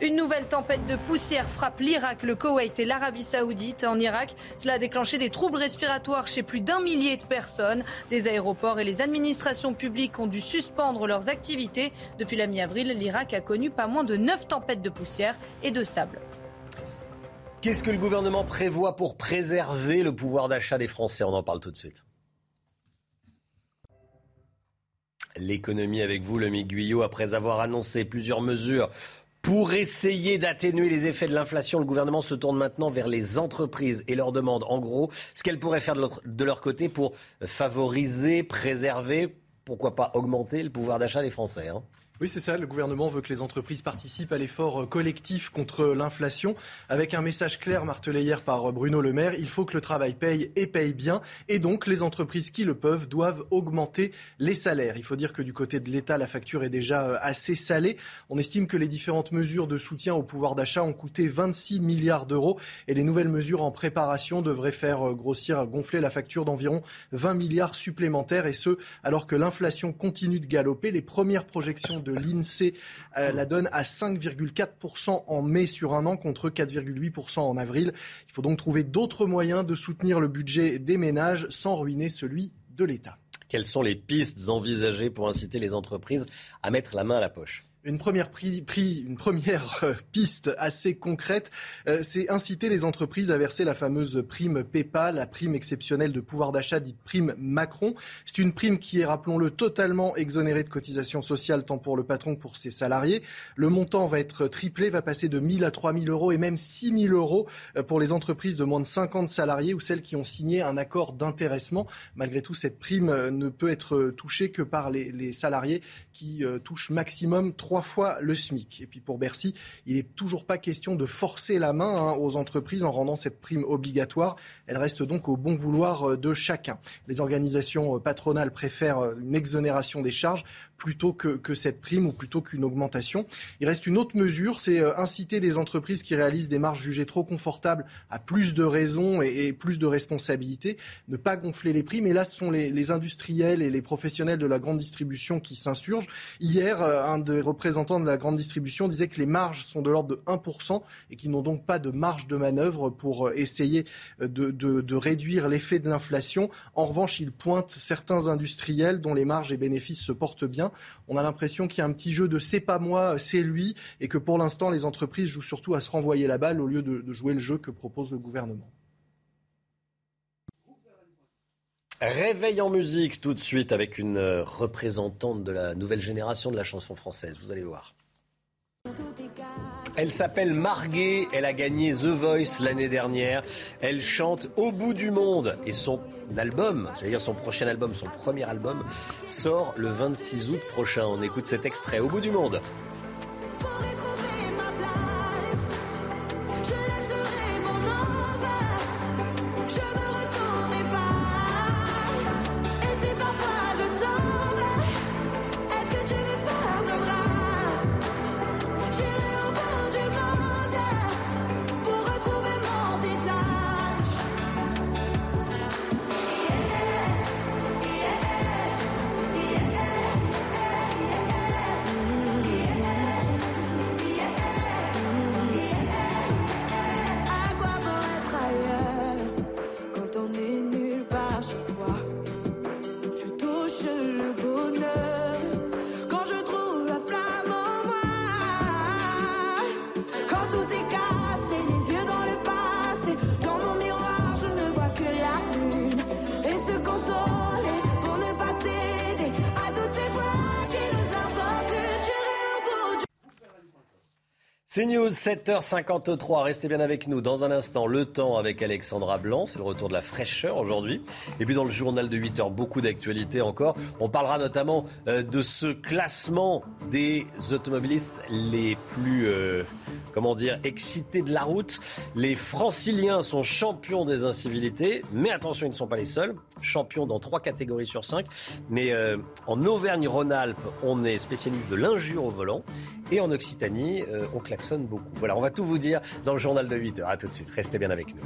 Une nouvelle tempête de poussière frappe l'Irak, le Koweït et l'Arabie Saoudite. En Irak, cela a déclenché des troubles respiratoires chez plus d'un millier de personnes. Des aéroports et les administrations publiques ont dû suspendre leurs activités. Depuis la mi-avril, l'Irak a connu pas moins de 9 tempêtes de poussière et de sable. Qu'est-ce que le gouvernement prévoit pour préserver le pouvoir d'achat des Français? On en parle tout de suite. L'économie avec vous, le Guyot, après avoir annoncé plusieurs mesures pour essayer d'atténuer les effets de l'inflation, le gouvernement se tourne maintenant vers les entreprises et leur demande en gros ce qu'elles pourraient faire de leur, côté pour favoriser, préserver, pourquoi pas augmenter le pouvoir d'achat des Français. hein. Oui, c'est ça. Le gouvernement veut que les entreprises participent à l'effort euh, collectif contre l'inflation, avec un message clair martelé hier par euh, Bruno Le Maire. Il faut que le travail paye et paye bien. Et donc, les entreprises qui le peuvent doivent augmenter les salaires. Il faut dire que du côté de l'État, la facture est déjà euh, assez salée. On estime que les différentes mesures de soutien au pouvoir d'achat ont coûté 26 milliards d'euros. Et les nouvelles mesures en préparation devraient faire grossir, gonfler la facture d'environ 20 milliards supplémentaires. Et ce, alors que l'inflation continue de galoper. Les premières projections de l'INSEE euh, la donnent à 5,4% en mai sur un an contre 4,8% en avril. Il faut donc trouver d'autres moyens de soutenir le budget des ménages sans ruiner celui de l'État. Quelles sont les pistes envisagées pour inciter les entreprises à mettre la main à la poche? Une première, euh, piste assez concrète, euh, c'est inciter les entreprises à verser la fameuse prime PEPA, la prime exceptionnelle de pouvoir d'achat dite prime Macron. C'est une prime qui est, rappelons-le, totalement exonérée de cotisations sociales tant pour le patron que pour ses salariés. Le montant va être triplé, va passer de 1000 à 3000 euros et même 6000 euros euh, pour les entreprises de moins de 50 salariés ou celles qui ont signé un accord d'intéressement. Malgré tout, cette prime ne peut être touchée que par les, salariés qui touchent maximum trois fois le SMIC. Et puis pour Bercy, il n'est toujours pas question de forcer la main hein, aux entreprises en rendant cette prime obligatoire. Elle reste donc au bon vouloir euh, de chacun. Les organisations euh, patronales préfèrent euh, une exonération des charges plutôt que, que cette prime ou plutôt qu'une augmentation. Il reste une autre mesure, c'est inciter les entreprises qui réalisent des marges jugées trop confortables à plus de raisons et, plus de responsabilités, ne pas gonfler les prix. Mais là, ce sont les, industriels et les professionnels de la grande distribution qui s'insurgent. Hier, un des représentants de la grande distribution disait que les marges sont de l'ordre de 1% et qu'ils n'ont donc pas de marge de manœuvre pour essayer de, de- de réduire l'effet de l'inflation. En revanche, il pointe certains industriels dont les marges et bénéfices se portent bien. On a l'impression qu'il y a un petit jeu de c'est pas moi, c'est lui, et que pour l'instant, les entreprises jouent surtout à se renvoyer la balle au lieu de, de jouer le jeu que propose le gouvernement. Réveil en musique tout de suite avec une euh, représentante de la nouvelle génération de la chanson française. Vous allez voir. Elle s'appelle Marguet, elle a gagné The Voice l'année dernière. Elle chante Au bout du monde et son album, j'allais dire son prochain album, son premier album, sort le 26 août prochain. On écoute cet extrait Au bout du monde. C'est News, 7h53. Restez bien avec nous. Dans un instant, le temps avec Alexandra Blanc. C'est le retour de la fraîcheur aujourd'hui. Et puis dans le journal de 8h, beaucoup d'actualités encore. On parlera notamment euh, de ce classement des automobilistes les plus, euh, comment dire, excités de la route. Les franciliens sont champions des incivilités. Mais attention, ils ne sont pas les seuls. Champions dans trois catégories sur cinq. Mais euh, en Auvergne-Rhône-Alpes, on est spécialiste de l'injure au volant. Et en Occitanie, euh, on klaxonne beaucoup. Voilà, on va tout vous dire dans le journal de 8h. À tout de suite. Restez bien avec nous.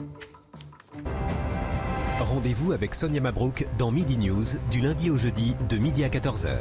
Rendez-vous avec Sonia Mabrouk dans Midi News du lundi au jeudi de midi à 14h.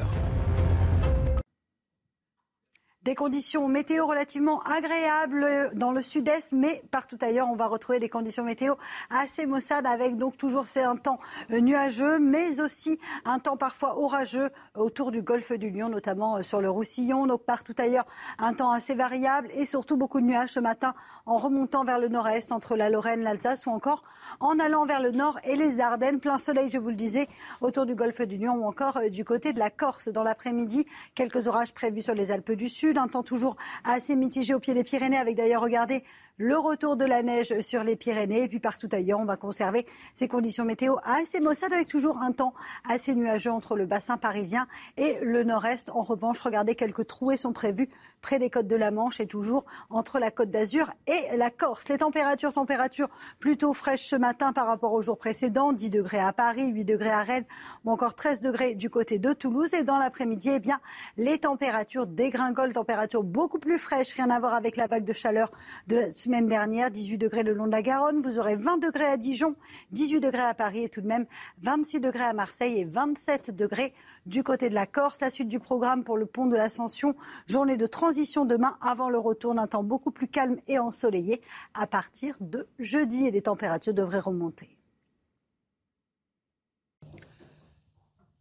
Des conditions météo relativement agréables dans le sud-est, mais partout ailleurs, on va retrouver des conditions météo assez maussades avec donc toujours un temps euh, nuageux, mais aussi un temps parfois orageux autour du golfe du Lion, notamment euh, sur le Roussillon. Donc partout ailleurs, un temps assez variable et surtout beaucoup de nuages ce matin en remontant vers le nord-est entre la Lorraine, l'Alsace ou encore en allant vers le nord et les Ardennes. Plein soleil, je vous le disais, autour du golfe du Lion ou encore euh, du côté de la Corse dans l'après-midi. Quelques orages prévus sur les Alpes du Sud un temps toujours assez mitigé au pied des Pyrénées, avec d'ailleurs, regardez, le retour de la neige sur les Pyrénées. Et puis partout ailleurs, on va conserver ces conditions météo assez maussades avec toujours un temps assez nuageux entre le bassin parisien et le nord-est. En revanche, regardez, quelques trouées sont prévues près des côtes de la Manche et toujours entre la côte d'Azur et la Corse. Les températures, températures plutôt fraîches ce matin par rapport aux jours précédents. 10 degrés à Paris, 8 degrés à Rennes ou encore 13 degrés du côté de Toulouse. Et dans l'après-midi, eh bien, les températures dégringolent, températures beaucoup plus fraîches, rien à voir avec la vague de chaleur de la semaine dernière. 18 degrés le long de la Garonne. Vous aurez 20 degrés à Dijon, 18 degrés à Paris et tout de même 26 degrés à Marseille et 27 degrés du côté de la Corse. La suite du programme pour le pont de l'Ascension. Journée de transition demain avant le retour d'un temps beaucoup plus calme et ensoleillé à partir de jeudi et les températures devraient remonter.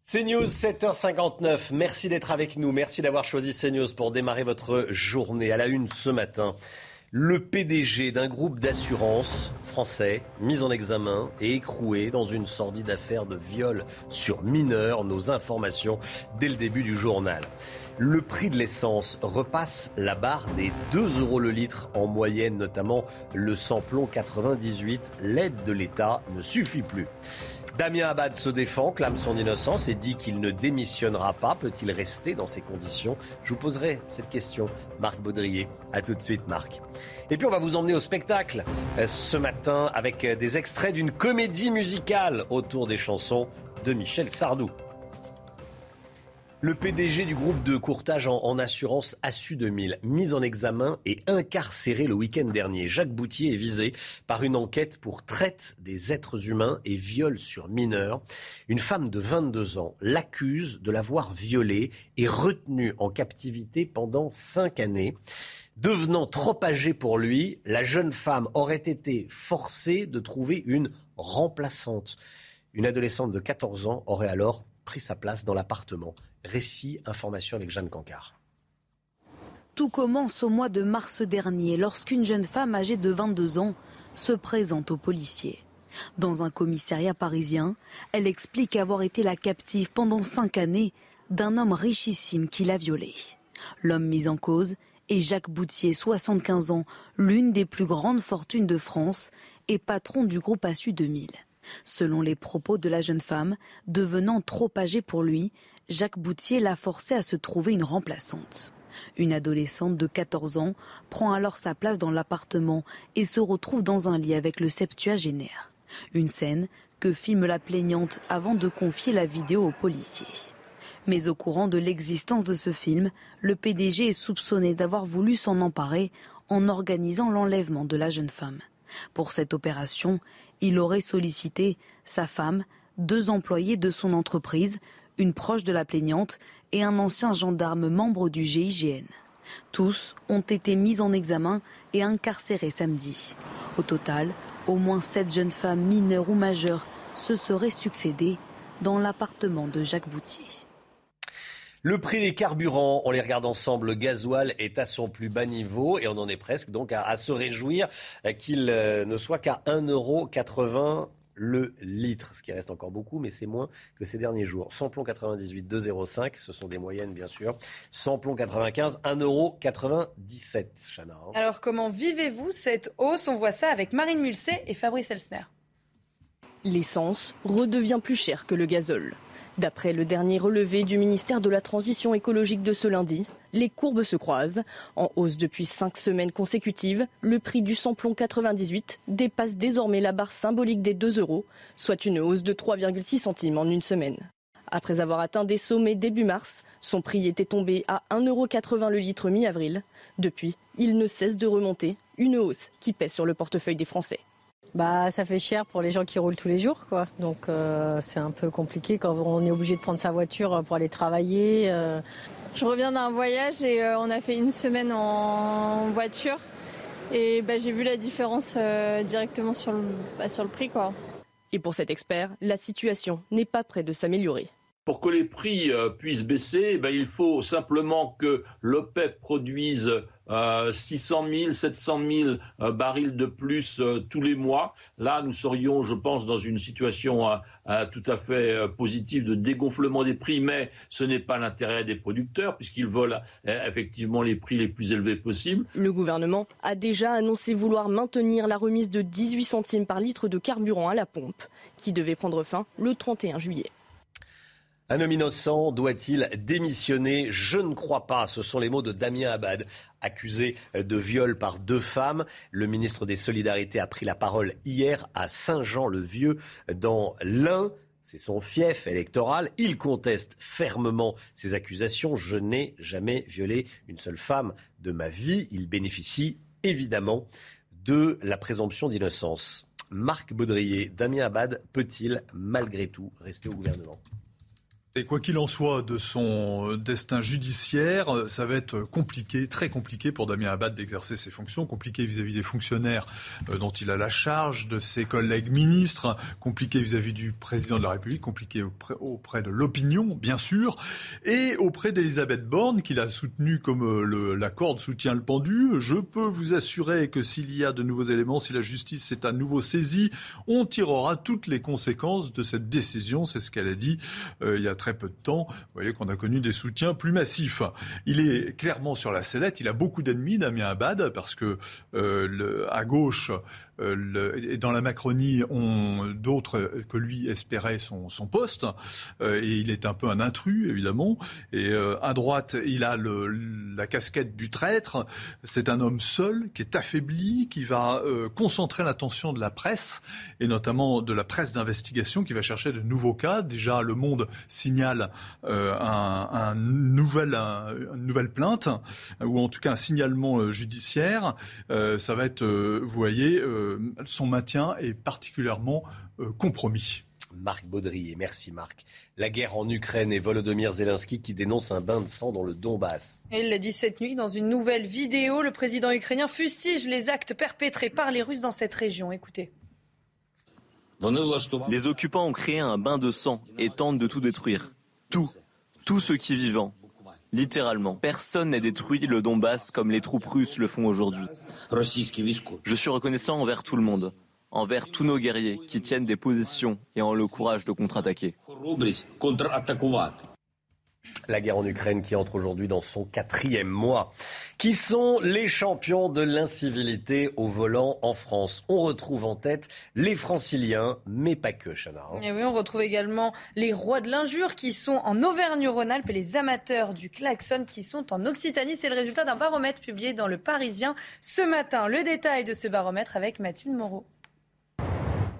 CNews 7h59. Merci d'être avec nous. Merci d'avoir choisi CNews pour démarrer votre journée. À la une ce matin, le PDG d'un groupe d'assurance français mis en examen et écroué dans une sordide affaire de viol sur mineurs. Nos informations dès le début du journal. Le prix de l'essence repasse la barre des 2 euros le litre en moyenne, notamment le samplon 98. L'aide de l'État ne suffit plus. Damien Abad se défend, clame son innocence et dit qu'il ne démissionnera pas. Peut-il rester dans ces conditions? Je vous poserai cette question, Marc Baudrier. A tout de suite, Marc. Et puis on va vous emmener au spectacle euh, ce matin avec euh, des extraits d'une comédie musicale autour des chansons de Michel Sardou. Le PDG du groupe de courtage en, assurance Assu 2000, mis en examen et incarcéré le week-end dernier. Jacques Boutier est visé par une enquête pour traite des êtres humains et viol sur mineurs. Une femme de 22 ans l'accuse de l'avoir violé et retenu en captivité pendant cinq années. Devenant trop âgée pour lui, la jeune femme aurait été forcée de trouver une remplaçante. Une adolescente de 14 ans aurait alors pris sa place dans l'appartement. Récit, information avec Jeanne Cancard. Tout commence au mois de mars dernier lorsqu'une jeune femme âgée de 22 ans se présente aux policiers. Dans un commissariat parisien, elle explique avoir été la captive pendant cinq années d'un homme richissime qui l'a violée. L'homme mis en cause est Jacques Boutier, 75 ans, l'une des plus grandes fortunes de France et patron du groupe Assu 2000. Selon les propos de la jeune femme, devenant trop âgée pour lui, Jacques Boutier l'a forcé à se trouver une remplaçante. Une adolescente de 14 ans prend alors sa place dans l'appartement et se retrouve dans un lit avec le septuagénaire. Une scène que filme la plaignante avant de confier la vidéo aux policiers. Mais au courant de l'existence de ce film, le PDG est soupçonné d'avoir voulu s'en emparer en organisant l'enlèvement de la jeune femme. Pour cette opération, il aurait sollicité sa femme, deux employés de son entreprise, une proche de la plaignante et un ancien gendarme membre du GIGN. Tous ont été mis en examen et incarcérés samedi. Au total, au moins sept jeunes femmes mineures ou majeures se seraient succédées dans l'appartement de Jacques Boutier. Le prix des carburants, on les regarde ensemble, le gasoil est à son plus bas niveau et on en est presque donc à, à se réjouir qu'il euh, ne soit qu'à 1,80 le litre, ce qui reste encore beaucoup, mais c'est moins que ces derniers jours. Samplon 98, 2,05, ce sont des moyennes bien sûr. Samplon 95, 1,97€. Chana. hein. Alors comment vivez-vous cette hausse? On voit ça avec Marine Mulset et Fabrice Elsner. L'essence redevient plus chère que le gazole. D'après le dernier relevé du ministère de la Transition écologique de ce lundi, les courbes se croisent. En hausse depuis cinq semaines consécutives, le prix du samplon 98 dépasse désormais la barre symbolique des 2 euros, soit une hausse de 3,6 centimes en une semaine. Après avoir atteint des sommets début mars, son prix était tombé à 1,80 euro le litre mi-avril. Depuis, il ne cesse de remonter, une hausse qui pèse sur le portefeuille des Français. Bah, ça fait cher pour les gens qui roulent tous les jours, quoi. Donc euh, c'est un peu compliqué quand on est obligé de prendre sa voiture pour aller travailler. euh. Je reviens d'un voyage et euh, on a fait une semaine en voiture. Et bah, j'ai vu la différence euh, directement sur le, bah, sur le prix. Quoi. Et pour cet expert, la situation n'est pas près de s'améliorer. Pour que les prix euh, puissent baisser, eh ben, il faut simplement que l'OPEP produise euh, 600 000, 700 000 euh, barils de plus euh, tous les mois. Là, nous serions, je pense, dans une situation euh, euh, tout à fait euh, positive de dégonflement des prix, mais ce n'est pas l'intérêt des producteurs, puisqu'ils veulent effectivement les prix les plus élevés possibles. Le gouvernement a déjà annoncé vouloir maintenir la remise de 18 centimes par litre de carburant à la pompe, qui devait prendre fin le 31 juillet. Un homme innocent doit-il démissionner? Je ne crois pas. Ce sont les mots de Damien Abad, accusé de viol par deux femmes. Le ministre des Solidarités a pris la parole hier à Saint-Jean-le-Vieux dans l'Ain. C'est son fief électoral. Il conteste fermement ces accusations. Je n'ai jamais violé une seule femme de ma vie. Il bénéficie évidemment de la présomption d'innocence. Marc Baudrier, Damien Abad peut-il malgré tout rester au gouvernement? Et quoi qu'il en soit de son destin judiciaire, euh, ça va être compliqué, très compliqué pour Damien Abad d'exercer ses fonctions, compliqué vis-à-vis des fonctionnaires euh, dont il a la charge, de ses collègues ministres, compliqué vis-à-vis du président de la République, compliqué auprès, de l'opinion, bien sûr, et auprès d'Elisabeth Borne, qu'il a soutenu comme euh, la corde soutient le pendu. Je peux vous assurer que s'il y a de nouveaux éléments, si la justice s'est à nouveau saisie, on tirera toutes les conséquences de cette décision. C'est ce qu'elle a dit euh, il y a très peu de temps. Vous voyez qu'on a connu des soutiens plus massifs. Il est clairement sur la sellette. Il a beaucoup d'ennemis, Damien Abad, parce que euh, à gauche et dans la Macronie, on- d'autres que lui espéraient son, poste. Euh, et il est un peu un intrus, évidemment. Et euh, à droite, il a la casquette du traître. C'est un homme seul, qui est affaibli, qui va euh, concentrer l'attention de la presse, et notamment de la presse d'investigation, qui va chercher de nouveaux cas. Déjà, Le Monde signale euh, une nouvelle plainte, ou en tout cas un signalement euh, judiciaire. Euh, ça va être, euh, vous voyez, euh, son maintien est particulièrement euh, compromis. Marc Baudrier, merci Marc. La guerre en Ukraine et Volodymyr Zelensky qui dénonce un bain de sang dans le Donbass. Et il l'a dit cette nuit dans une nouvelle vidéo. Le président ukrainien fustige les actes perpétrés par les Russes dans cette région. Écoutez. Les occupants ont créé un bain de sang et tentent de tout détruire. Tout. Tout ce qui est vivant. Littéralement. Personne n'a détruit le Donbass comme les troupes russes le font aujourd'hui. Je suis reconnaissant envers tout le monde, envers tous nos guerriers qui tiennent des positions et ont le courage de contre-attaquer. La guerre en Ukraine qui entre aujourd'hui dans son quatrième mois. Qui sont les champions de l'incivilité au volant en France? On retrouve en tête les franciliens, mais pas que, Chana. hein. Et oui, on retrouve également les rois de l'injure qui sont en Auvergne-Rhône-Alpes et les amateurs du klaxon qui sont en Occitanie. C'est le résultat d'un baromètre publié dans Le Parisien ce matin. Le détail de ce baromètre avec Mathilde Moreau.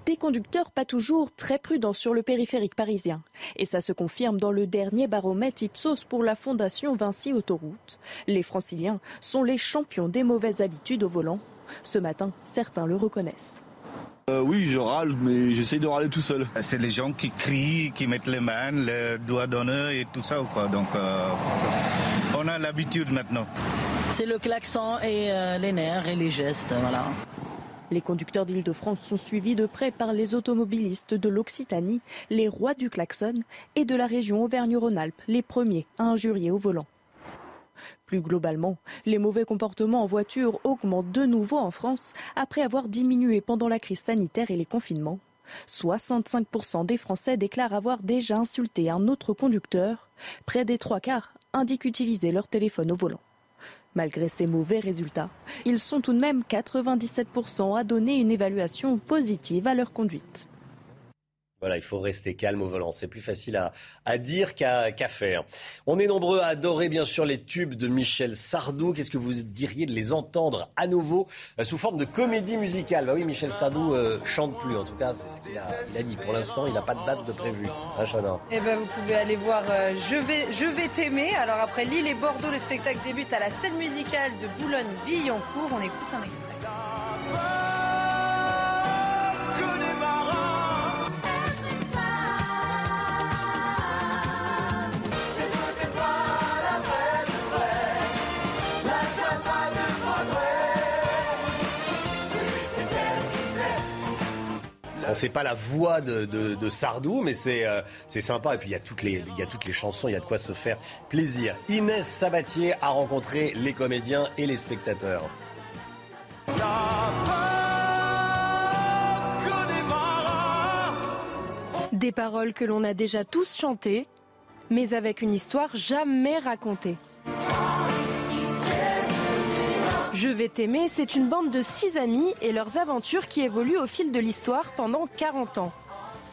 Des conducteurs pas toujours très prudents sur le périphérique parisien. Et ça se confirme dans le dernier baromètre Ipsos pour la Fondation Vinci Autoroute. Les franciliens sont les champions des mauvaises habitudes au volant. Ce matin, certains le reconnaissent. Euh, oui, je râle, mais j'essaye de râler tout seul. C'est les gens qui crient, qui mettent les mains, les doigts d'honneur et tout ça. Quoi. Donc, euh, on a l'habitude maintenant. C'est le klaxon et euh, les nerfs et les gestes, voilà. Les conducteurs d'Île-de-France sont suivis de près par les automobilistes de l'Occitanie, les rois du klaxon, et de la région Auvergne-Rhône-Alpes, les premiers à injurier au volant. Plus globalement, les mauvais comportements en voiture augmentent de nouveau en France après avoir diminué pendant la crise sanitaire et les confinements. 65% des Français déclarent avoir déjà insulté un autre conducteur. Près des trois quarts indiquent utiliser leur téléphone au volant. Malgré ces mauvais résultats, ils sont tout de même 97% à donner une évaluation positive à leur conduite. Voilà, il faut rester calme au volant. C'est plus facile à, à dire qu'à faire. On est nombreux à adorer, bien sûr, les tubes de Michel Sardou. Qu'est-ce que vous diriez de les entendre à nouveau euh, sous forme de comédie musicale? Bah oui, Michel Sardou euh, chante plus. En tout cas, c'est ce qu'il a, a dit. Pour l'instant, il n'a pas de date de prévu. Hein, Chana Eh ben, vous pouvez aller voir euh, Je vais, je vais t'aimer. Alors après Lille et Bordeaux, le spectacle débute à la scène musicale de Boulogne-Billancourt. On écoute un extrait. Sait pas la voix de, de- de Sardou, mais c'est euh, c'est sympa. Et puis il y a toutes les il y a toutes les chansons, il y a de quoi se faire plaisir. Inès Sabatier a rencontré les comédiens et les spectateurs. Des paroles que l'on a déjà tous chantées, mais avec une histoire jamais racontée. Je vais t'aimer, c'est une bande de six amis et leurs aventures qui évoluent au fil de l'histoire pendant 40 ans.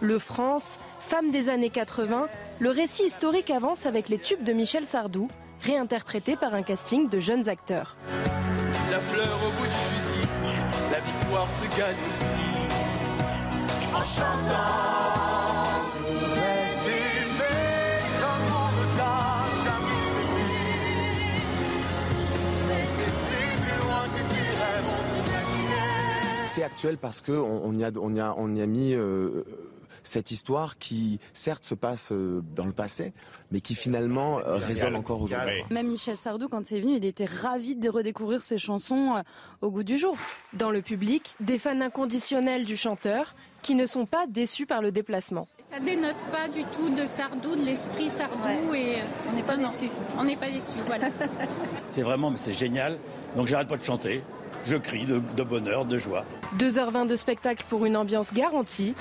Le France, femme des années 80, le récit historique avance avec les tubes de Michel Sardou, réinterprétés par un casting de jeunes acteurs. La fleur au bout du fusil, la victoire se gagne aussi. En chantant, C'est actuel parce que on, on y a on y a on y a mis euh, cette histoire qui certes se passe euh, dans le passé, mais qui finalement euh, résonne encore aujourd'hui. Même Michel Sardou, quand il est venu, il était ravi de redécouvrir ses chansons au goût du jour. Dans le public, des fans inconditionnels du chanteur qui ne sont pas déçus par le déplacement. Ça dénote pas du tout de Sardou, de l'esprit Sardou et on n'est pas déçus. On n'est pas déçus, voilà. C'est vraiment, mais c'est génial. Donc j'arrête pas de chanter. Je crie de, de bonheur, de joie. 2h20 de spectacle pour une ambiance garantie.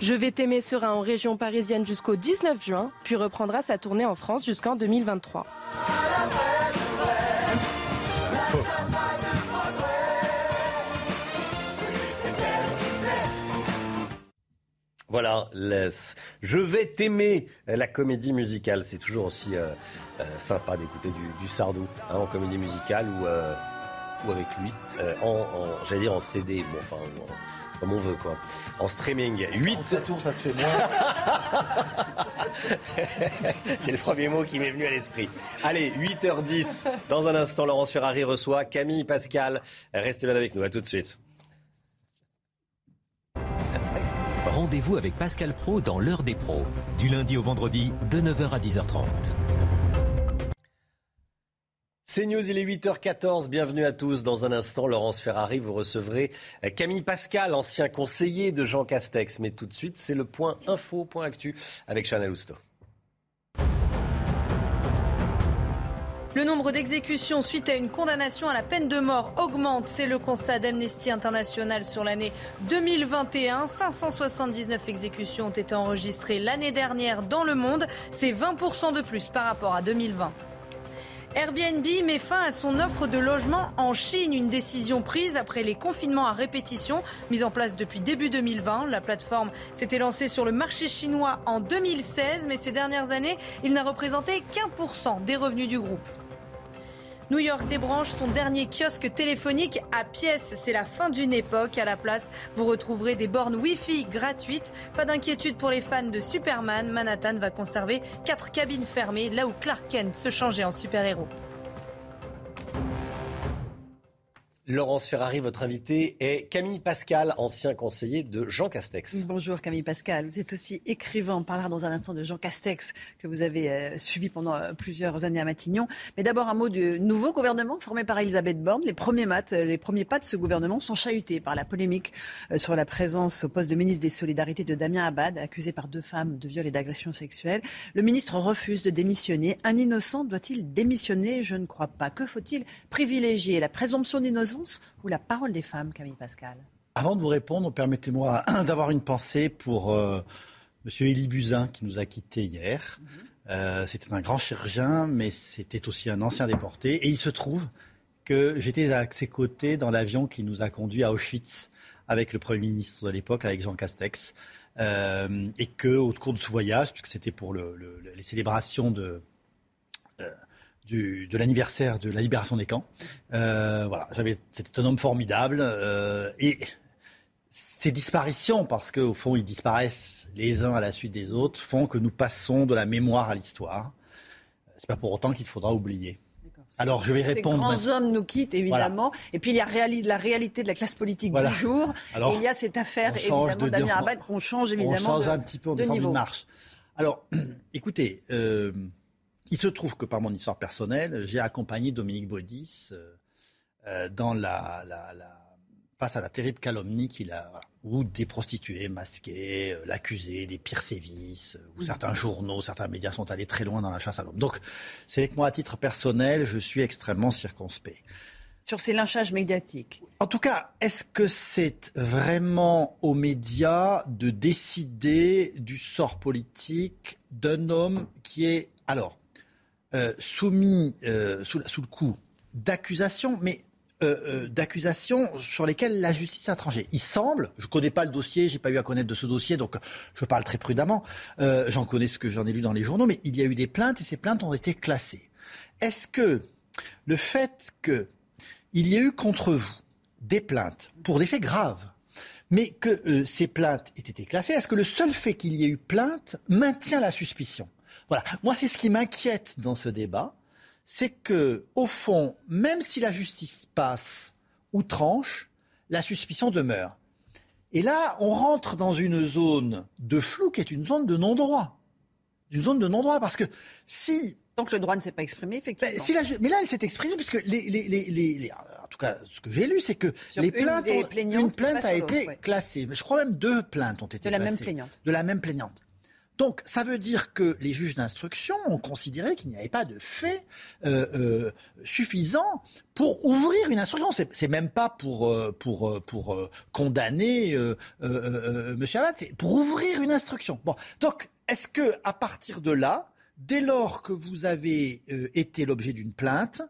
Je vais t'aimer sera en région parisienne jusqu'au 19 juin, puis reprendra sa tournée en France jusqu'en 2023. Voilà, laisse. Je vais t'aimer la comédie musicale. C'est toujours aussi euh, euh, sympa d'écouter du, du Sardou hein, en comédie musicale ou, ou avec lui, euh, en, en- j'allais dire en CD, bon, enfin, en- comme on veut quoi, en streaming. 8 tours, ça se fait moins. C'est le premier mot qui m'est venu à l'esprit. Allez, 8h10. Dans un instant, Laurence Ferrari reçoit Camille Pascal. Restez bien avec nous. À tout de suite. Rendez-vous avec Pascal Pro dans l'heure des pros, du lundi au vendredi de 9h à 10h30. C'est News, il est 8h14. Bienvenue à tous. Dans un instant, Laurence Ferrari, vous recevrez euh, Camille Pascal, ancien conseiller de Jean Castex. Mais tout de suite, c'est le point info, point actu avec Chanel Housteau. Le nombre d'exécutions suite à une condamnation à la peine de mort augmente. C'est le constat d'Amnesty International sur l'année 2021. 579 exécutions ont été enregistrées l'année dernière dans le monde. C'est 20% de plus par rapport à 2020. Airbnb met fin à son offre de logement en Chine, une décision prise après les confinements à répétition mis en place depuis début 2020. La plateforme s'était lancée sur le marché chinois en 2016, mais ces dernières années, il n'a représenté qu'un pour cent des revenus du groupe. New York débranche son dernier kiosque téléphonique à pièces. C'est la fin d'une époque. À la place, vous retrouverez des bornes Wi-Fi gratuites. Pas d'inquiétude pour les fans de Superman. Manhattan va conserver quatre cabines fermées, là où Clark Kent se changeait en super-héros. Laurence Ferrari, votre invité est Camille Pascal, ancien conseiller de Jean Castex. Bonjour Camille Pascal, vous êtes aussi écrivain, on parlera dans un instant de Jean Castex que vous avez euh, suivi pendant euh, plusieurs années à Matignon. Mais d'abord un mot du nouveau gouvernement formé par Elisabeth Borne. Les premiers, maths, euh, les premiers pas de ce gouvernement sont chahutés par la polémique sur la présence au poste de ministre des Solidarités de Damien Abad, accusé par deux femmes de viol et d'agression sexuelle. Le ministre refuse de démissionner. Un innocent doit-il démissionner? Je ne crois pas. Que faut-il privilégier? La présomption d'innocence ou la parole des femmes, Camille Pascal? Avant de vous répondre, permettez-moi d'avoir une pensée pour euh, Monsieur Élie Buzyn qui nous a quittés hier. Euh, c'était un grand chirurgien, mais c'était aussi un ancien déporté. Et il se trouve que j'étais à ses côtés dans l'avion qui nous a conduits à Auschwitz avec le Premier ministre de l'époque, avec Jean Castex. Euh, et que au cours de ce voyage, puisque c'était pour le, le- les célébrations de, du- de l'anniversaire de la libération des camps, euh, voilà, j'avais, c'était un homme formidable euh, et ces disparitions, parce qu'au fond ils disparaissent les uns à la suite des autres, font que nous passons de la mémoire à l'histoire. C'est pas pour autant qu'il faudra oublier. Alors je vais Ces répondre. grands hommes nous quittent, évidemment. Et puis il y a réali- la réalité de la classe politique Voilà. du jour. Alors, et il y a cette affaire, évidemment, de- Damien Abad. On change, évidemment, On change de, un petit peu, on de descend niveau. marche. Alors, écoutez, euh, il se trouve que par mon histoire personnelle, j'ai accompagné Dominique Baudis euh, euh, dans la, la- la- face à la terrible calomnie qu'il a, où des prostituées masquées euh, l'accusaient des pires sévices, euh, où certains journaux, certains médias sont allés très loin dans la chasse à l'homme. Donc, c'est avec moi à titre personnel, je suis extrêmement circonspect. Sur ces lynchages médiatiques. En tout cas, est-ce que c'est vraiment aux médias de décider du sort politique d'un homme qui est, alors, euh, soumis euh, sous, le coup d'accusations, mais euh, d'accusations sur lesquelles la justice a tranché. Il semble, je ne connais pas le dossier, j'ai pas eu à connaître de ce dossier, donc je parle très prudemment. J'en connais ce que j'en ai lu dans les journaux, mais il y a eu des plaintes et ces plaintes ont été classées. Est-ce que le fait que il y a eu contre vous des plaintes pour des faits graves, mais que ces plaintes aient été classées, est-ce que le seul fait qu'il y ait eu plainte maintient la suspicion? Voilà. Moi, c'est ce qui m'inquiète dans ce débat, c'est que, au fond, même si la justice passe ou tranche, la suspicion demeure. Et là, on rentre dans une zone de flou qui est une zone de non-droit. Une zone de non-droit, parce que si Donc le droit ne s'est pas exprimé, effectivement. ben, si la ju- mais là, elle s'est exprimée puisque les, les, les, les- les- en tout cas, ce que j'ai lu, c'est que Sur les une plaintes, ont- une plainte a été ouais. classée. Je crois même deux plaintes ont été De la même classées. plaignante. De la même plaignante. Donc, ça veut dire que les juges d'instruction ont considéré qu'il n'y avait pas de fait euh, euh, suffisant pour ouvrir une instruction. C'est, même pas pour euh, condamner Monsieur Abad, c'est pour ouvrir une instruction. Bon, donc est-ce que à partir de là, dès lors que vous avez été l'objet d'une plainte,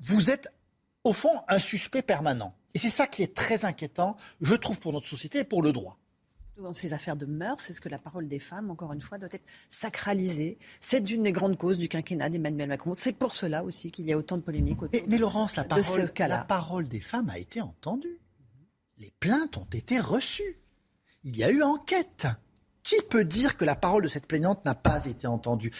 vous êtes au fond un suspect permanent? Et c'est ça qui est très inquiétant, je trouve, pour notre société et pour le droit. Dans ces affaires de mœurs, c'est ce que la parole des femmes, encore une fois, doit être sacralisée. C'est une des grandes causes du quinquennat d'Emmanuel Macron. C'est pour cela aussi qu'il y a autant de polémiques autour Mais, mais Laurence, la de ce parole, la parole des femmes a été entendue. Les plaintes ont été reçues. Il y a eu enquête. Qui peut dire que la parole de cette plaignante n'a pas été entendue?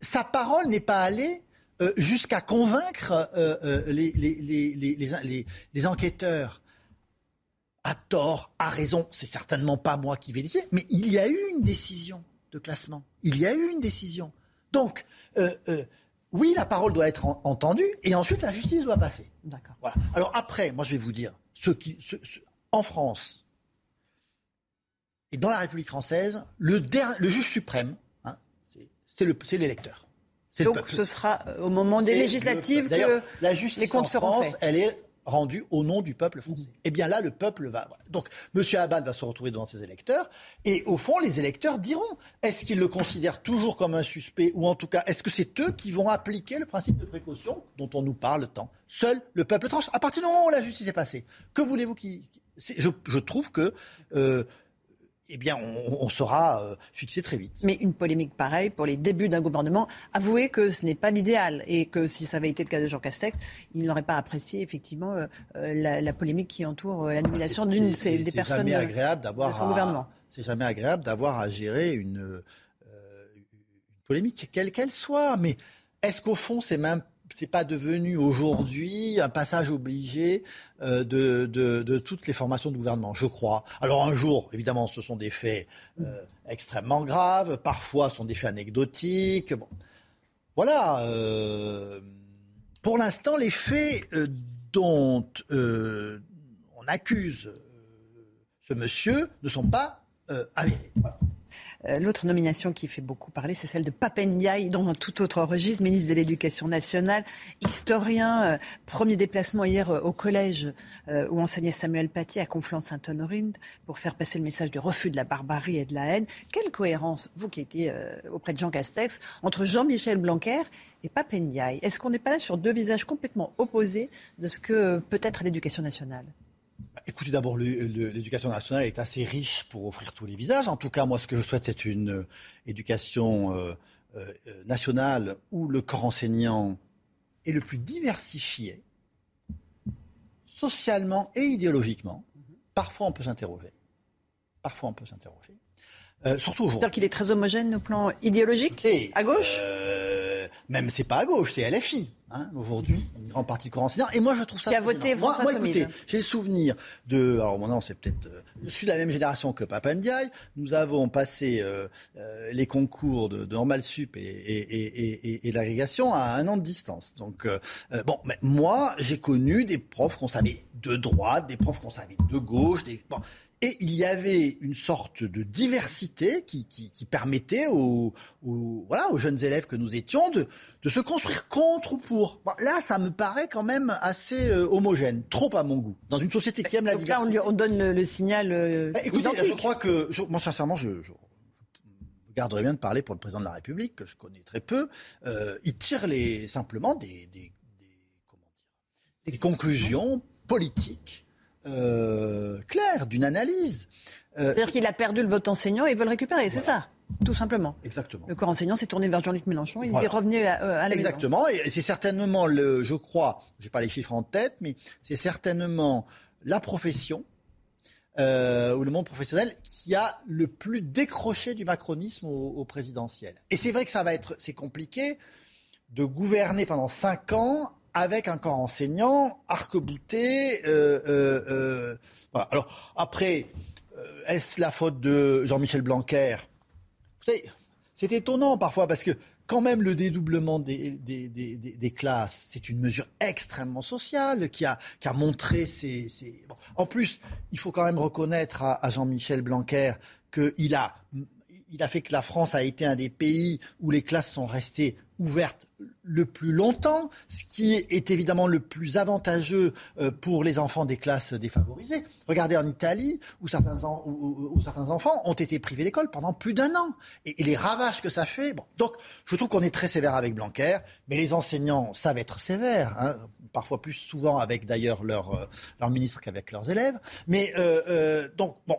Sa parole n'est pas allée euh, jusqu'à convaincre euh, euh, les enquêteurs. À tort, à raison, c'est certainement pas moi qui vais décider, mais il y a eu une décision de classement. Il y a eu une décision. Donc, euh, euh, oui, la parole doit être en- entendue et ensuite la justice doit passer. D'accord. Voilà. Alors après, moi je vais vous dire, ceux qui, ceux- ceux- en France et dans la République française, le, der- le juge suprême, hein, c'est- c'est le- c'est l'électeur. Le Donc ce sera euh, au moment des législatives que la justice les comptes en seront France, faits. elle est rendue au nom du peuple français. Et bien là, le peuple va. voilà. Donc, M. Abad va se retrouver devant ses électeurs, et au fond, les électeurs diront est-ce qu'ils le considèrent toujours comme un suspect, ou en tout cas, est-ce que c'est eux qui vont appliquer le principe de précaution dont on nous parle tant? Seul le peuple tranche. À partir du moment où la justice est passée, que voulez-vous qui je, je trouve que. euh, eh bien, on, on sera euh, fixé très vite. Mais une polémique pareille pour les débuts d'un gouvernement, avouez que ce n'est pas l'idéal et que si ça avait été le cas de Jean Castex, il n'aurait pas apprécié effectivement euh, euh, la, la polémique qui entoure euh, la nomination d'une C'est- c'est- des personnes jamais agréable d'avoir de son à- gouvernement. C'est jamais agréable d'avoir à gérer une, une polémique, quelle qu'elle soit. Mais est-ce qu'au fond, c'est même c'est pas devenu aujourd'hui un passage obligé euh, de, toutes les formations de gouvernement, je crois. Alors un jour, évidemment, ce sont des faits euh, extrêmement graves, parfois ce sont des faits anecdotiques. Bon. Voilà. euh, pour l'instant, les faits dont on accuse ce monsieur ne sont pas avérés. Voilà. Euh, L'autre nomination qui fait beaucoup parler, c'est celle de Papendiaï, dans un tout autre registre, ministre de l'Éducation nationale, historien. euh, premier déplacement hier euh, au collège où enseignait Samuel Paty à Conflans-Sainte-Honorine pour faire passer le message du refus de la barbarie et de la haine. Quelle cohérence, vous qui étiez auprès de Jean Castex, entre Jean-Michel Blanquer et Papendiaï? Est-ce qu'on n'est pas là sur deux visages complètement opposés de ce que peut être l'éducation nationale? Écoutez, d'abord, l'éducation nationale est assez riche pour offrir tous les visages. En tout cas, moi, ce que je souhaite, c'est une euh, éducation euh, euh, nationale où le corps enseignant est le plus diversifié, socialement et idéologiquement. Parfois, on peut s'interroger. Parfois, on peut s'interroger. Surtout aujourd'hui. C'est-à-dire qu'il est très homogène au plan idéologique À gauche? Même c'est pas à gauche, c'est LFI. Hein, aujourd'hui, une grande partie du corps enseignant. Et moi, je trouve ça. Qui a voté Moi, moi, écoutez, j'ai le souvenir de. Alors, non, c'est peut-être. euh, je suis de la même génération que Papa Ndiaye. Nous avons passé euh, euh, les concours de, de Normal Sup et, et, et, et- l'agrégation à un an de distance. Donc, bon, mais moi, j'ai connu des profs qu'on savait de droite, des profs qu'on savait de gauche. Des, bon. Et il y avait une sorte de diversité qui, qui, qui permettait aux, aux- voilà, aux jeunes élèves que nous étions de, de se construire contre ou pour. Bon, là, ça me paraît quand même assez euh, homogène, trop à mon goût. Dans une société qui aime la Donc là, on, diversité. lui- on donne le, le signal euh, Bah, écoutez, identique. je crois que, je- moi sincèrement, je, je garderais bien de parler pour le président de la République, que je connais très peu. Euh, il tire les, simplement des, des, des- comment dire, des conclusions politiques euh, claires, d'une analyse. Euh, C'est-à-dire qu'il a perdu le vote enseignant et il veut le récupérer, c'est ça Tout simplement. Exactement. Le corps enseignant s'est tourné vers Jean-Luc Mélenchon, il Voilà. est revenu à, euh, à la maison. Exactement, et c'est certainement, le, je crois, j'ai pas les chiffres en tête, mais c'est certainement la profession euh, ou le monde professionnel qui a le plus décroché du macronisme au, au présidentiel. Et c'est vrai que ça va être, c'est compliqué de gouverner pendant cinq ans avec un corps enseignant arc-bouté. Euh, euh, euh. Alors après, est-ce la faute de Jean-Michel Blanquer? C'est étonnant parfois parce que quand même le dédoublement des, classes, c'est une mesure extrêmement sociale qui a, qui montré ses... En plus, il faut quand même reconnaître à, à Jean-Michel Blanquer qu'il a, il a fait que la France a été un des pays où les classes sont restées ouvertes le plus longtemps, ce qui est évidemment le plus avantageux euh, pour les enfants des classes défavorisées. Regardez en Italie, où certains, enfants ont été privés d'école pendant plus d'un an. Et, les ravages que ça fait. Donc, je trouve qu'on est très sévère avec Blanquer, mais les enseignants savent être sévères, hein, parfois plus souvent avec d'ailleurs leur, euh, leur ministre qu'avec leurs élèves. Mais euh, donc, bon,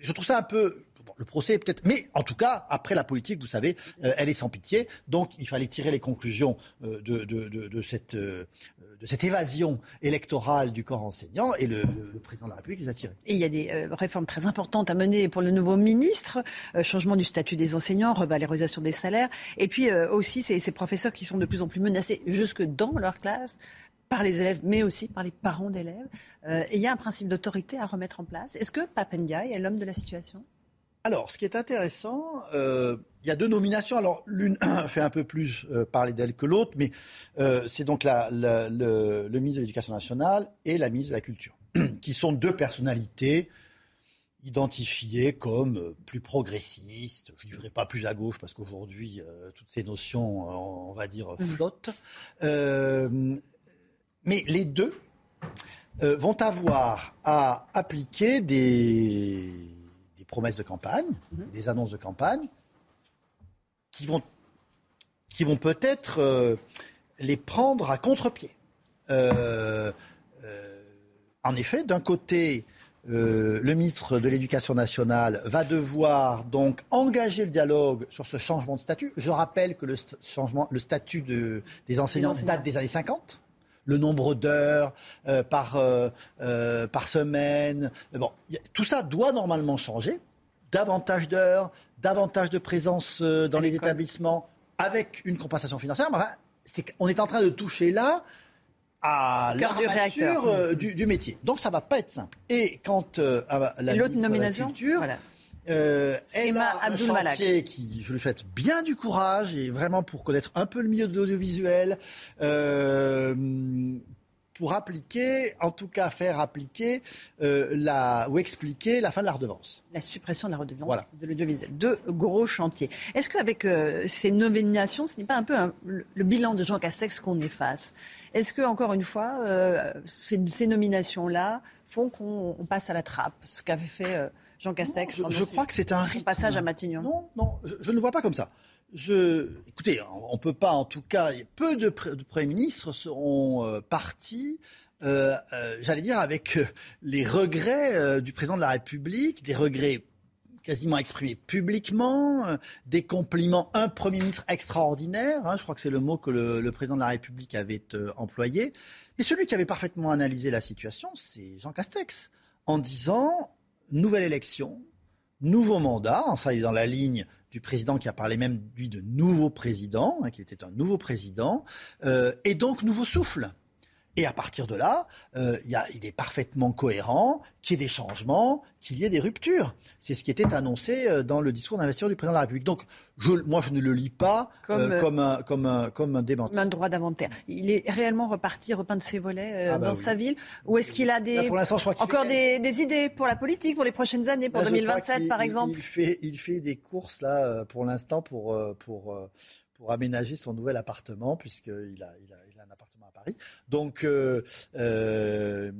je trouve ça un peu. Le procès peut-être, mais en tout cas, après la politique, vous savez, euh, elle est sans pitié. Donc, il fallait tirer les conclusions euh, euh, de cette évasion électorale du corps enseignant, et le, président de la République les a tirés. Et il y a des réformes très importantes à mener pour le nouveau ministre, changement du statut des enseignants, revalorisation des salaires, et puis aussi ces, professeurs qui sont de plus en plus menacés jusque dans leur classe par les élèves, mais aussi par les parents d'élèves. Et il y a un principe d'autorité à remettre en place. Est-ce que Papendiaï est l'homme de la situation? Alors, ce qui est intéressant, euh, il y a deux nominations. Alors, l'une fait un peu plus euh, parler d'elle que l'autre, mais euh, c'est donc la- la- le, le ministre de l'Éducation nationale et la ministre de la Culture, qui sont deux personnalités identifiées comme plus progressistes. Je ne dirais pas plus à gauche, parce qu'aujourd'hui, toutes ces notions, on va dire, flottent. Mais les deux vont avoir à appliquer des promesses de campagne, des annonces de campagne, qui vont, qui vont peut-être euh, les prendre à contre-pied. Euh, euh, en effet, d'un côté, le ministre de l'Éducation nationale va devoir donc engager le dialogue sur ce changement de statut. Je rappelle que le, st- changement, le statut de- des enseignants enseignants. date des années 50 le nombre d'heures euh, par, euh, euh, par semaine. Bon, a- tout ça doit normalement changer. Davantage d'heures, davantage de présence dans les établissements, avec une compensation financière. Enfin, qu'on est en train de toucher là à l'armature, du, du métier. Donc ça va pas être simple. Et quand à la Et l'autre ministre de la nomination? Culture, Voilà. Euh, elle Emma a un Abdul-Malak. chantier qui, je lui souhaite bien du courage et vraiment pour connaître un peu le milieu de l'audiovisuel, euh, pour appliquer, en tout cas faire appliquer euh, la, ou expliquer la fin de la redevance. La suppression de la redevance de l'audiovisuel. Deux gros chantiers. Est-ce qu'avec euh, ces nominations, ce n'est pas un peu le, bilan de Jean Castex qu'on efface? Est-ce que, encore une fois, euh, ces, ces nominations-là font qu'on passe à la trappe, ce qu'avait fait Jean Castex Je, crois que c'est un passage à Matignon. Non, non, je, je ne le vois pas comme ça. Je, écoutez, on ne peut pas, en tout cas, peu de, premiers ministres seront euh, partis, euh, euh, j'allais dire, avec les regrets du président de la République, des regrets quasiment exprimés publiquement, des compliments, un Premier ministre extraordinaire, hein, je crois que c'est le mot que le, président de la République avait employé, mais celui qui avait parfaitement analysé la situation, c'est Jean Castex, en disant, nouvelle élection, nouveau mandat, ça il est dans la ligne du président qui a parlé même, lui, de nouveau président, hein, qui était un nouveau président, euh, et donc nouveau souffle. Et à partir de là, euh, il est parfaitement cohérent qu'il y ait des changements, qu'il y ait des ruptures. C'est ce qui était annoncé euh, dans le discours d'investiture du président de la République. Donc, je, moi, je ne le lis pas comme, euh, comme, un, comme, un, comme un démenti. Un droit d'inventaire. Il est réellement reparti, repeint de ses volets ah bah dans sa ville Ou est-ce qu'il a des, encore des, des, idées pour la politique, pour les prochaines années, pour 2027 par exemple il, fait, il fait des courses, là, pour l'instant, pour, pour, pour aménager son nouvel appartement, puisqu'il a, il a donc. Euh, euh,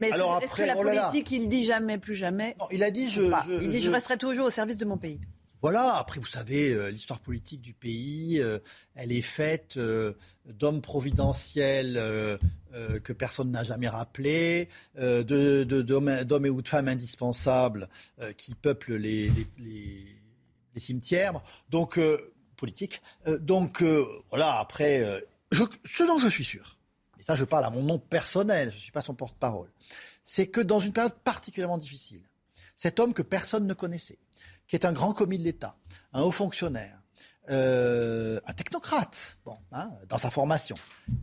mais est-ce alors que, la oh politique, il dit jamais, plus jamais il a dit je, Il dit je, resterai toujours au service de mon pays. Voilà, après vous savez, euh, l'histoire politique du pays, elle est faite d'hommes providentiels que personne n'a jamais rappelés, de, d'hommes, et ou de femmes indispensables qui peuplent les, les, les cimetières. Donc, politique. donc, voilà, après, ce dont je suis sûr, et ça je parle à mon nom personnel, je ne suis pas son porte-parole, c'est que dans une période particulièrement difficile, cet homme que personne ne connaissait, qui est un grand commis de l'État, un haut fonctionnaire, euh, un technocrate hein, dans sa formation,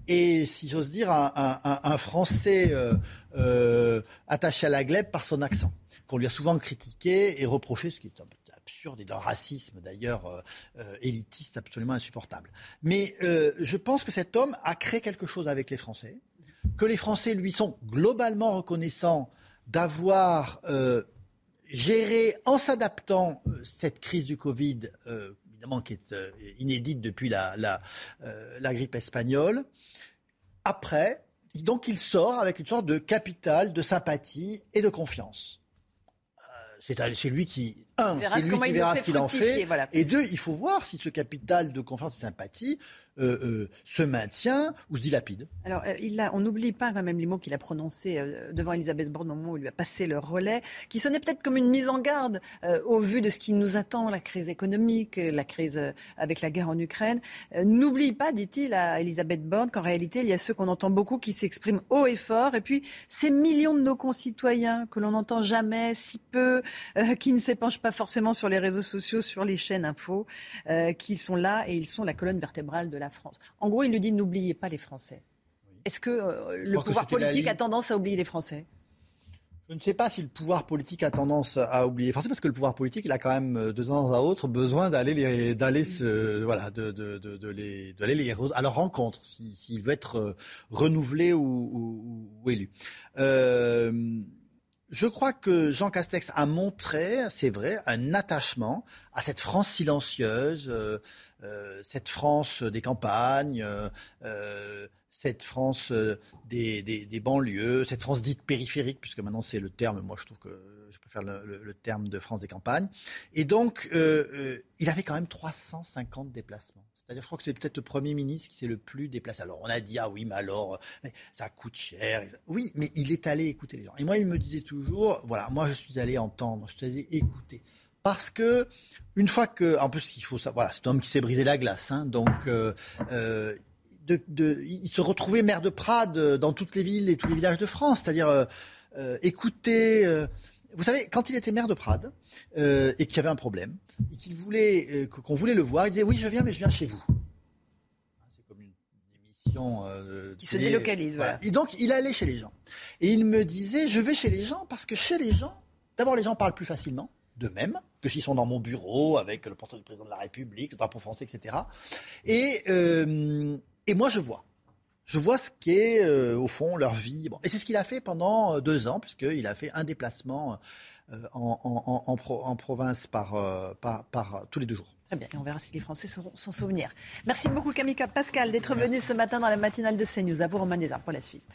et si j'ose dire un, Français euh, euh, attaché à la glèbe par son accent, qu'on lui a souvent critiqué et reproché, ce qui est un absurde et d'un racisme d'ailleurs euh, euh, élitiste absolument insupportable. Mais euh, je pense que cet homme a créé quelque chose avec les Français, que les Français lui sont globalement reconnaissants d'avoir géré en s'adaptant cette crise du Covid, évidemment qui est inédite depuis la, la, la grippe espagnole. Après, donc il sort avec une sorte de capital de sympathie et de confiance. C'est lui qui, un, c'est lui qui verra ce qu'il en fait. Et deux, il faut voir si ce capital de confiance et de sympathie euh, euh, se maintient ou se dilapide. Alors, euh, on n'oublie pas quand même les mots qu'il a prononcés devant Elisabeth Borne au moment où il lui a passé le relais, qui sonnaient peut-être comme une mise en garde au vu de ce qui nous attend, la crise économique, la crise avec la guerre en Ukraine. N'oublie pas, dit-il à Elisabeth Borne, qu'en réalité, il y a ceux qu'on entend beaucoup qui s'expriment haut et fort, et puis ces millions de nos concitoyens que l'on n'entend jamais, si peu, qui ne s'épanchent pas forcément sur les réseaux sociaux, sur les chaînes info, qui sont là et ils sont la colonne vertébrale de la France. En gros, il nous dit n'oubliez pas les Français. Est-ce que euh, le pouvoir politique a tendance à oublier les Français? Je ne sais pas si le pouvoir politique a tendance à oublier les Français, parce que le pouvoir politique, il a quand même euh, de temps à autre besoin d'aller d'aller se, voilà, de, de, de, les, d'aller les, à leur rencontre, s'il veut être euh, renouvelé ou, ou, élu. je crois que Jean Castex a montré, c'est vrai, un attachement à cette France silencieuse, euh, cette France des campagnes, euh, euh, cette France des, banlieues, cette France dite périphérique, puisque maintenant c'est le terme, moi je trouve que je préfère le, terme de France des campagnes. Et donc, il avait quand même 350 déplacements. C'est-à-dire, je crois que c'est peut-être le Premier ministre qui s'est le plus déplacé. Alors, on a dit, ah oui, mais alors, ça coûte cher. Oui, mais il est allé écouter les gens. Et moi, il me disait toujours, voilà, moi, je suis allé entendre, je suis allé écouter parce que une fois que, en plus, il faut savoir, voilà, c'est un homme qui s'est brisé la glace, hein, donc euh, euh, de, il se retrouvait maire de Prades dans toutes les villes et tous les villages de France, c'est-à-dire euh, écouter. vous savez, quand il était maire de Prades et qu'il y avait un problème et qu'il voulait qu'on voulait le voir, il disait oui, je viens, mais je viens chez vous. C'est comme une émission qui se délocalise. Voilà. Et donc, il allait chez les gens et il me disait je vais chez les gens parce que chez les gens, d'abord les gens parlent plus facilement de même que s'ils sont dans mon bureau avec le portrait du président de la République, le drapeau français, etc. Et, euh, et moi, je vois. Je vois ce qu'est, euh, au fond, leur vie. Bon, et c'est ce qu'il a fait pendant euh, deux ans, puisqu'il a fait un déplacement euh, en, en- en- en pro- en province par, par, par, tous les deux jours. Très bien, et on verra si les Français sauront s'en souvenir. Merci beaucoup Camille Pascal d'être venu ce matin dans la matinale de CNews. À vous Romain Desarts pour la suite.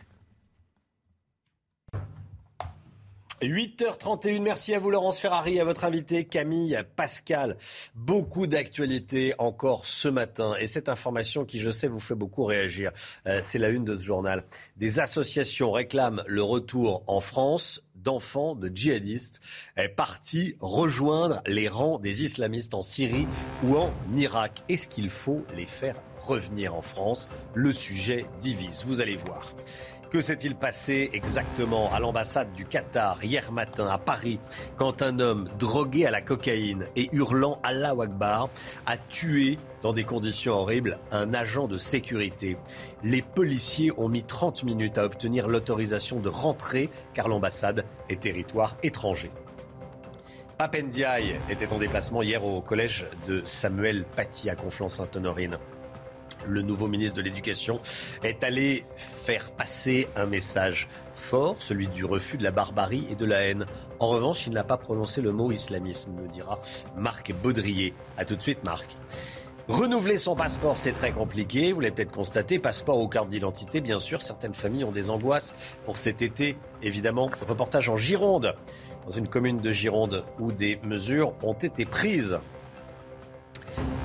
8h31, merci à vous Laurence Ferrari, à votre invité Camille Pascal. Beaucoup d'actualités encore ce matin et cette information qui je sais vous fait beaucoup réagir, euh, c'est la une de ce journal. Des associations réclament le retour en France d'enfants de djihadistes partis rejoindre les rangs des islamistes en Syrie ou en Irak. Est-ce qu'il faut les faire revenir en France? Le sujet divise, vous allez voir. Que s'est-il passé exactement à l'ambassade du Qatar hier matin à Paris quand un homme drogué à la cocaïne et hurlant Allah Akbar a tué dans des conditions horribles un agent de sécurité? Les policiers ont mis 30 minutes à obtenir l'autorisation de rentrer car l'ambassade est territoire étranger. Papendiaï était en déplacement hier au collège de Samuel Paty à Conflans-Sainte-Honorine. Le nouveau ministre de l'Éducation est allé faire passer un message fort, celui du refus de la barbarie et de la haine. En revanche, il n'a pas prononcé le mot islamisme, me dira Marc Baudrier. A tout de suite, Marc. Renouveler son passeport, c'est très compliqué. Vous l'avez peut-être constaté. Passeport ou carte d'identité, bien sûr. Certaines familles ont des angoisses pour cet été. Évidemment, reportage en Gironde, dans une commune de Gironde où des mesures ont été prises.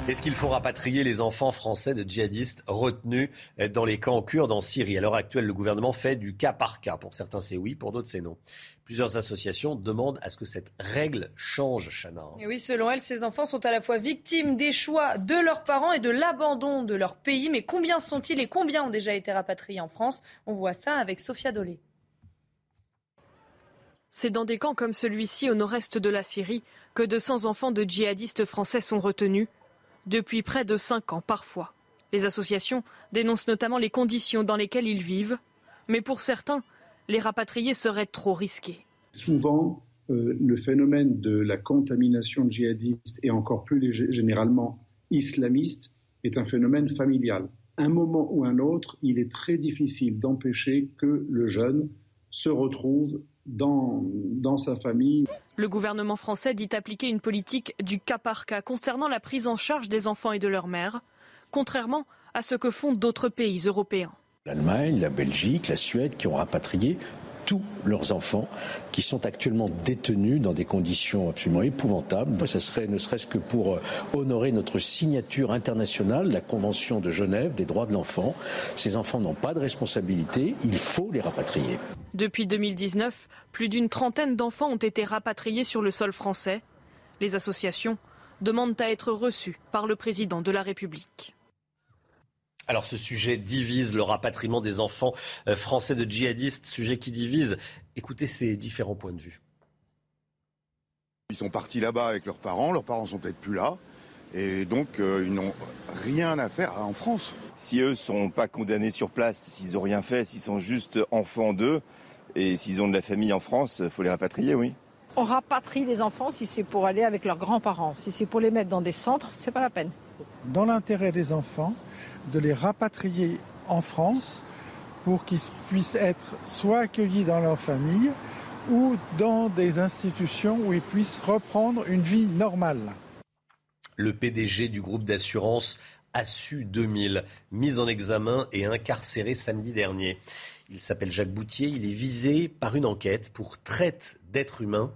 Est-ce qu'il faut rapatrier les enfants français de djihadistes retenus dans les camps kurdes en Syrie? À l'heure actuelle, le gouvernement fait du cas par cas. Pour certains, c'est oui, pour d'autres, c'est non. Plusieurs associations demandent à ce que cette règle change, Chana. Et oui, selon elle, ces enfants sont à la fois victimes des choix de leurs parents et de l'abandon de leur pays. Mais combien sont-ils et combien ont déjà été rapatriés en France? On voit ça avec Sophia Dolé. C'est dans des camps comme celui-ci au nord-est de la Syrie que 200 enfants de djihadistes français sont retenus, depuis près de 5 ans parfois. Les associations dénoncent notamment les conditions dans lesquelles ils vivent, mais pour certains, les rapatrier serait trop risqué. Souvent, euh, le phénomène de la contamination djihadiste et encore plus généralement islamiste est un phénomène familial. Un moment ou un autre, il est très difficile d'empêcher que le jeune se retrouve dans, dans sa famille. Le gouvernement français dit appliquer une politique du cas par cas concernant la prise en charge des enfants et de leurs mères, contrairement à ce que font d'autres pays européens. L'Allemagne, la Belgique, la Suède qui ont rapatrié tous leurs enfants qui sont actuellement détenus dans des conditions absolument épouvantables. Ce serait ne serait-ce que pour honorer notre signature internationale, la Convention de Genève des droits de l'enfant. Ces enfants n'ont pas de responsabilité, il faut les rapatrier. Depuis 2019, plus d'une trentaine d'enfants ont été rapatriés sur le sol français. Les associations demandent à être reçues par le président de la République. Alors ce sujet divise le rapatriement des enfants français de djihadistes, sujet qui divise. Écoutez ces différents points de vue. Ils sont partis là-bas avec leurs parents, leurs parents sont peut-être plus là, et donc euh, ils n'ont rien à faire en France. Si eux ne sont pas condamnés sur place, s'ils n'ont rien fait, s'ils sont juste enfants d'eux, et s'ils ont de la famille en France, il faut les rapatrier, oui. On rapatrie les enfants si c'est pour aller avec leurs grands-parents. Si c'est pour les mettre dans des centres, c'est pas la peine. Dans l'intérêt des enfants, de les rapatrier en France pour qu'ils puissent être soit accueillis dans leur famille ou dans des institutions où ils puissent reprendre une vie normale. Le PDG du groupe d'assurance ASSU 2000, mis en examen et incarcéré samedi dernier. Il s'appelle Jacques Boutier, il est visé par une enquête pour traite d'êtres humains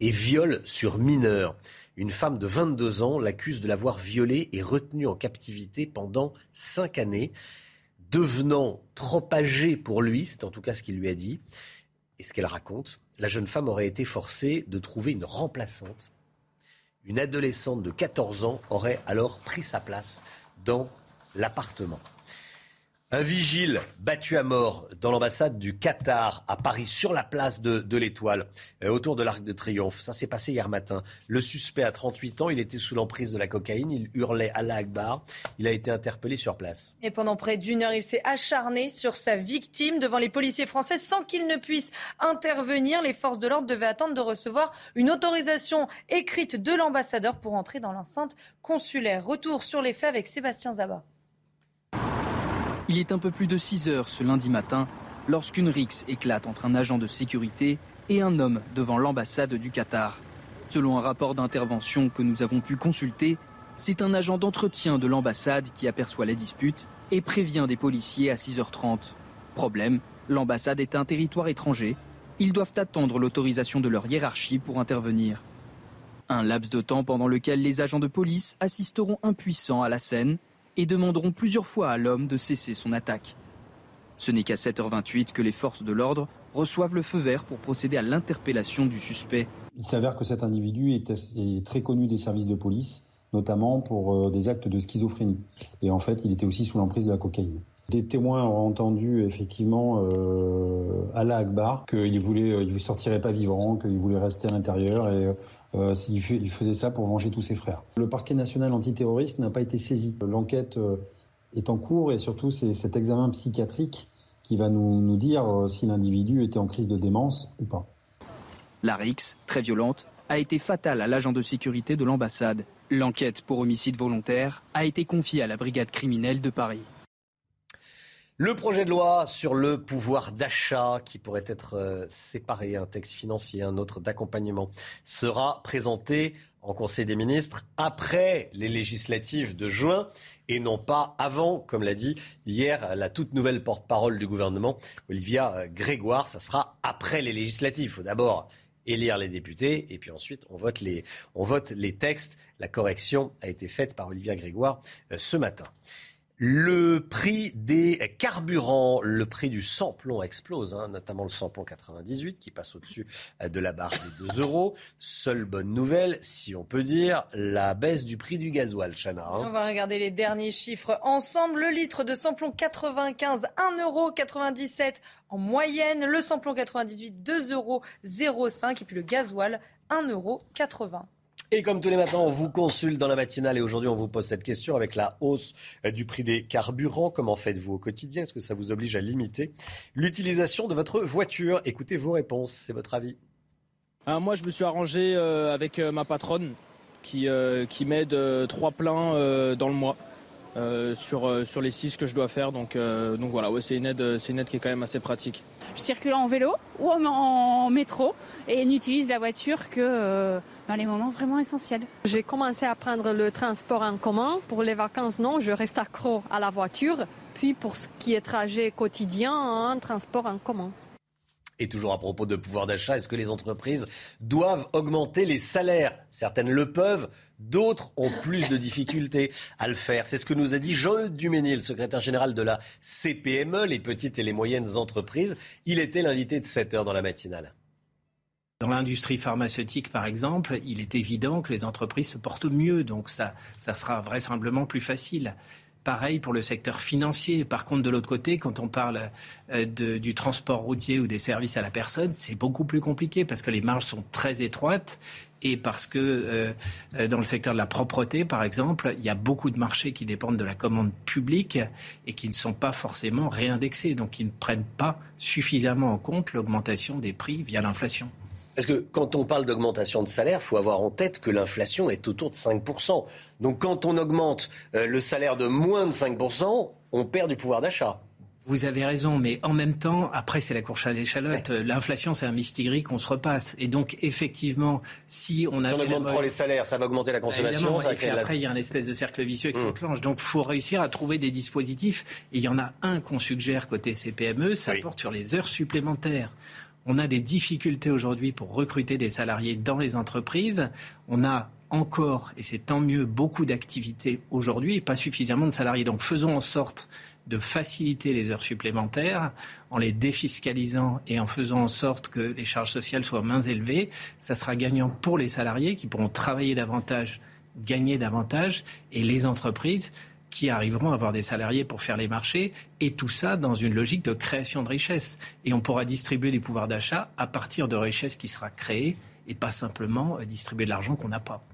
et viol sur mineurs. Une femme de 22 ans l'accuse de l'avoir violée et retenue en captivité pendant cinq années, devenant trop âgée pour lui, c'est en tout cas ce qu'il lui a dit, et ce qu'elle raconte. La jeune femme aurait été forcée de trouver une remplaçante. Une adolescente de 14 ans aurait alors pris sa place dans l'appartement. Un vigile battu à mort dans l'ambassade du Qatar à Paris, sur la place de, de l'Étoile, euh, autour de l'Arc de Triomphe. Ça s'est passé hier matin. Le suspect a 38 ans, il était sous l'emprise de la cocaïne, il hurlait Allah Akbar. Il a été interpellé sur place. Et pendant près d'une heure, il s'est acharné sur sa victime devant les policiers français sans qu'il ne puisse intervenir. Les forces de l'ordre devaient attendre de recevoir une autorisation écrite de l'ambassadeur pour entrer dans l'enceinte consulaire. Retour sur les faits avec Sébastien Zabat. Il est un peu plus de 6 heures ce lundi matin lorsqu'une rixe éclate entre un agent de sécurité et un homme devant l'ambassade du Qatar. Selon un rapport d'intervention que nous avons pu consulter, c'est un agent d'entretien de l'ambassade qui aperçoit la dispute et prévient des policiers à 6h30. Problème, l'ambassade est un territoire étranger. Ils doivent attendre l'autorisation de leur hiérarchie pour intervenir. Un laps de temps pendant lequel les agents de police assisteront impuissants à la scène et demanderont plusieurs fois à l'homme de cesser son attaque. Ce n'est qu'à 7h28 que les forces de l'ordre reçoivent le feu vert pour procéder à l'interpellation du suspect. Il s'avère que cet individu est, très connu des services de police, notamment pour euh, des actes de schizophrénie. Et en fait, il était aussi sous l'emprise de la cocaïne. Des témoins ont entendu effectivement euh, Allah Akbar qu'il voulait, euh, sortirait pas vivant, qu'il voulait rester à l'intérieur et euh, il faisait ça pour venger tous ses frères. Le parquet national antiterroriste n'a pas été saisi. L'enquête est en cours et surtout c'est cet examen psychiatrique qui va nous, dire si l'individu était en crise de démence ou pas. La RIX, très violente, a été fatale à l'agent de sécurité de l'ambassade. L'enquête pour homicide volontaire a été confiée à la brigade criminelle de Paris. Le projet de loi sur le pouvoir d'achat, qui pourrait être euh, séparé, un texte financier, un autre d'accompagnement, sera présenté en Conseil des ministres après les législatives de juin et non pas avant, comme l'a dit hier la toute nouvelle porte-parole du gouvernement, Olivia euh, Grégoire. Ça sera après les législatives. Il faut d'abord élire les députés et puis ensuite on vote les, on vote les textes. La correction a été faite par Olivia Grégoire euh, ce matin. Le prix des carburants, le prix du samplon explose, hein, notamment le samplon 98 qui passe au-dessus de la barre des 2 euros. Seule bonne nouvelle, si on peut dire, la baisse du prix du gasoil, Chana. Hein. On va regarder les derniers chiffres ensemble. Le litre de samplon 95, 1,97 euros en moyenne. Le samplon 98, 2,05 euros. Et puis le gasoil, 1,80 euros. Et comme tous les matins, on vous consulte dans la matinale et aujourd'hui, on vous pose cette question avec la hausse euh, du prix des carburants. Comment faites-vous au quotidien? Est-ce que ça vous oblige à limiter l'utilisation de votre voiture? Écoutez vos réponses, c'est votre avis. Ah, moi, je me suis arrangé euh, avec euh, ma patronne qui, qui m'aide trois pleins dans le mois. Sur, sur les six que je dois faire. Donc, donc voilà, ouais, c'est une, aide, c'est une aide qui est quand même assez pratique. Je circule en vélo ou en, métro et n'utilise la voiture que euh, dans les moments vraiment essentiels. J'ai commencé à prendre le transport en commun. Pour les vacances, non, je reste accro à la voiture. Puis pour ce qui est trajet quotidien, un transport en commun. Et toujours à propos de pouvoir d'achat, est-ce que les entreprises doivent augmenter les salaires? Certaines le peuvent, d'autres ont plus de difficultés à le faire. C'est ce que nous a dit Jean-Eudes Duménil, secrétaire général de la CPME, les petites et les moyennes entreprises. Il était l'invité de 7 heures dans la matinale. Dans l'industrie pharmaceutique, par exemple, il est évident que les entreprises se portent mieux, donc ça, ça sera vraisemblablement plus facile. Pareil pour le secteur financier. Par contre, de l'autre côté, quand on parle euh, du transport routier ou des services à la personne, c'est beaucoup plus compliqué parce que les marges sont très étroites et parce que euh, euh, dans le secteur de la propreté, par exemple, il y a beaucoup de marchés qui dépendent de la commande publique et qui ne sont pas forcément réindexés, donc qui ne prennent pas suffisamment en compte l'augmentation des prix via l'inflation. Parce que quand on parle d'augmentation de salaire, il faut avoir en tête que l'inflation est autour de 5%. Donc quand on augmente euh, le salaire de moins de 5%, on perd du pouvoir d'achat. Vous avez raison, mais en même temps, après, c'est la course à l'échalote. L'inflation, c'est un mystigri qu'on se repasse. Et donc, effectivement, si on a. Si on augmente trop les salaires, ça va augmenter la bah, consommation. Ça et après, il y a un espèce de cercle vicieux qui mmh. s'enclenche. Donc, il faut réussir à trouver des dispositifs. Et il y en a un qu'on suggère côté CPME, ça porte sur les heures supplémentaires. On a des difficultés aujourd'hui pour recruter des salariés dans les entreprises. On a encore, et c'est tant mieux, beaucoup d'activités aujourd'hui et pas suffisamment de salariés. Donc faisons en sorte de faciliter les heures supplémentaires en les défiscalisant et en faisant en sorte que les charges sociales soient moins élevées. Ça sera gagnant pour les salariés qui pourront travailler davantage, gagner davantage, et les entreprises qui arriveront à avoir des salariés pour faire les marchés, et tout ça dans une logique de création de richesse. Et on pourra distribuer du pouvoir d'achat à partir de richesses qui sera créée, et pas simplement euh, distribuer de l'argent qu'on n'a pas.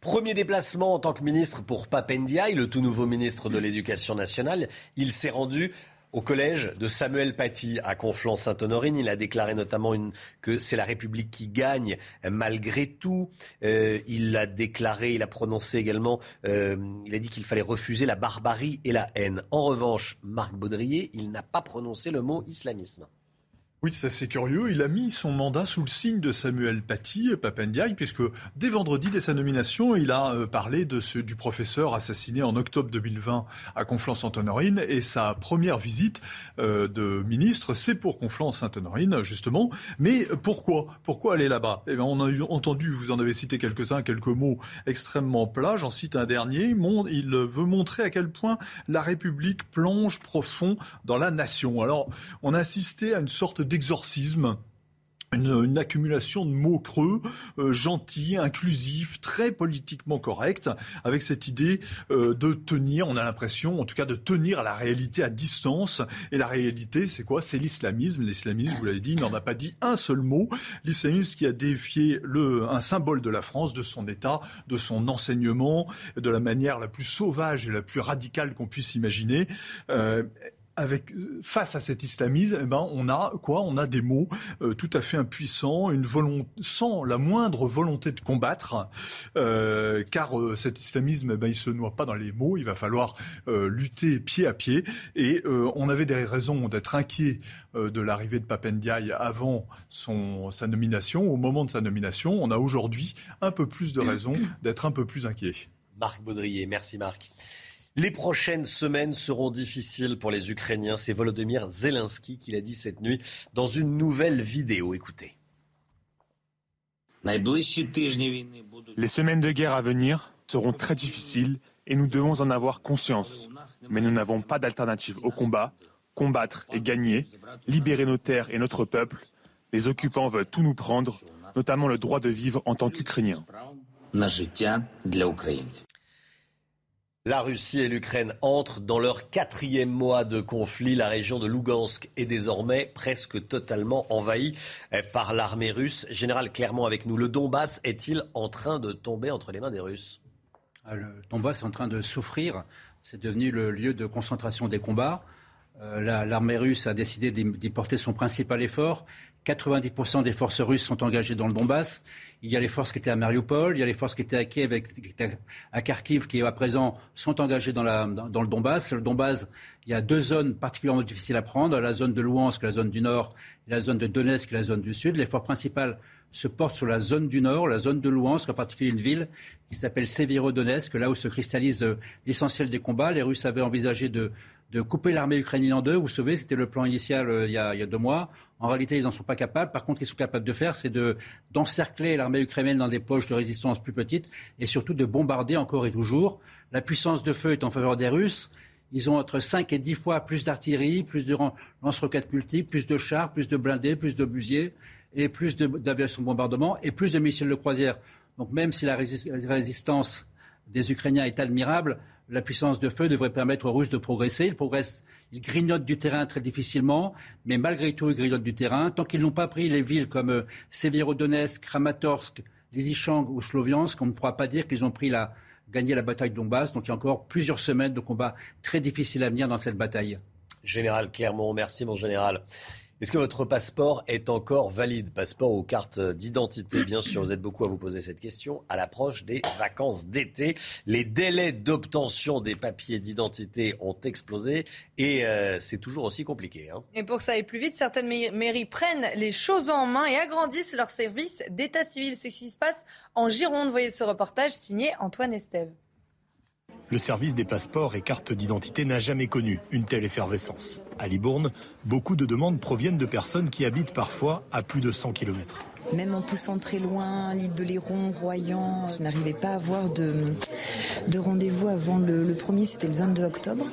Premier déplacement en tant que ministre pour Papendiaï, le tout nouveau ministre de l'Éducation nationale. Il s'est rendu au collège de Samuel Paty à Conflans-Sainte-Honorine. Il a déclaré notamment que c'est la République qui gagne malgré tout. Euh, il a déclaré, il a prononcé également, euh, il a dit qu'il fallait refuser la barbarie et la haine. En revanche, Marc Baudrier, il n'a pas prononcé le mot islamisme. Oui, c'est assez curieux. Il a mis son mandat sous le signe de Samuel Paty, Papendiaï, puisque dès vendredi, dès sa nomination, il a euh, parlé de du professeur assassiné en octobre 2020 à Conflans-Sainte-Honorine. Et sa première visite euh, de ministre, c'est pour Conflans-Sainte-Honorine, justement. Mais pourquoi? Pourquoi aller là-bas? Eh On a entendu, vous en avez cité quelques-uns, quelques mots extrêmement plats. J'en cite un dernier. Il veut montrer à quel point la République plonge profond dans la nation. Alors, on a assisté à une sorte d'exorcisme. Une, accumulation de mots creux, euh, gentils, inclusifs, très politiquement corrects, avec cette idée euh, de tenir, on a l'impression, en tout cas, de tenir la réalité à distance. Et la réalité, c'est quoi? C'est l'islamisme. L'islamisme, vous l'avez dit, n'en a pas dit un seul mot. L'islamisme qui a défié un symbole de la France, de son État, de son enseignement, de la manière la plus sauvage et la plus radicale qu'on puisse imaginer. Euh, avec, face à cet islamisme, eh ben, on a quoi? On a des mots euh, tout à fait impuissants, une volonté, sans la moindre volonté de combattre, euh, car euh, cet islamisme, eh ben, il se noie pas dans les mots. Il va falloir lutter pied à pied. Et on avait des raisons d'être inquiets de l'arrivée de Papendiaï avant sa nomination. Au moment de sa nomination, on a aujourd'hui un peu plus de raisons d'être un peu plus inquiets. Marc Baudrier, merci Marc. Les prochaines semaines seront difficiles pour les Ukrainiens. C'est Volodymyr Zelensky qui l'a dit cette nuit dans une nouvelle vidéo. Écoutez. Les semaines de guerre à venir seront très difficiles et nous devons en avoir conscience. Mais nous n'avons pas d'alternative au combat. Combattre et gagner, libérer nos terres et notre peuple. Les occupants veulent tout nous prendre, notamment le droit de vivre en tant qu'Ukrainiens. La Russie et l'Ukraine entrent dans leur quatrième mois de conflit. La région de Lugansk est désormais presque totalement envahie par l'armée russe. Général Clermont avec nous, le Donbass est-il en train de tomber entre les mains des Russes? Ah, Le Donbass est en train de souffrir. C'est devenu le lieu de concentration des combats. Euh, l'armée russe a décidé d'y porter son principal effort. 90% des forces russes sont engagées dans le Donbass. Il y a les forces qui étaient à Mariupol, il y a les forces qui étaient à Kiev, qui étaient à Kharkiv, qui à présent sont engagées dans, la, dans, le Donbass. Le Donbass, il y a deux zones particulièrement difficiles à prendre, la zone de Louhansk, la zone du nord, et la zone de Donetsk, la zone du sud. L'effort principal se porte sur la zone du nord, la zone de Louhansk, en particulier une ville qui s'appelle Severodonetsk, là où se cristallise euh, l'essentiel des combats. Les Russes avaient envisagé de de couper l'armée ukrainienne en deux. Vous savez, c'était le plan initial euh, il, y a, deux mois. En réalité, ils n'en sont pas capables. Par contre, ce qu'ils sont capables de faire, c'est de, d'encercler l'armée ukrainienne dans des poches de résistance plus petites et surtout de bombarder encore et toujours. La puissance de feu est en faveur des Russes. Ils ont entre 5 et 10 fois plus d'artillerie, plus de lance-roquettes multiples, plus de chars, plus de blindés, plus d'obusiers et plus d'aviation de, bombardement et plus de missiles de croisière. Donc même si la résistance des Ukrainiens est admirable, la puissance de feu devrait permettre aux Russes de progresser. Ils progressent, ils grignotent du terrain très difficilement, mais malgré tout, ils grignotent du terrain. Tant qu'ils n'ont pas pris les villes comme euh, Severodonetsk, Kramatorsk, Lysychansk ou Sloviansk, on ne pourra pas dire qu'ils ont pris la, gagné la bataille de Donbass. Donc il y a encore plusieurs semaines de combats très difficiles à venir dans cette bataille. Général Clermont, merci mon général. Est-ce que votre passeport est encore valide? Passeport ou carte d'identité, bien sûr. Vous êtes beaucoup à vous poser cette question. À l'approche des vacances d'été, les délais d'obtention des papiers d'identité ont explosé et euh, c'est toujours aussi compliqué. Hein. Et pour que ça aille plus vite, certaines mairies prennent les choses en main et agrandissent leur service d'état civil. C'est ce qui se passe en Gironde. Voyez ce reportage signé Antoine Estève. Le service des passeports et cartes d'identité n'a jamais connu une telle effervescence. À Libourne, beaucoup de demandes proviennent de personnes qui habitent parfois à plus de 100 km. Même en poussant très loin, l'île de Léron, Royan, je n'arrivais pas à avoir de, de rendez-vous avant le, premier, c'était le 22 octobre.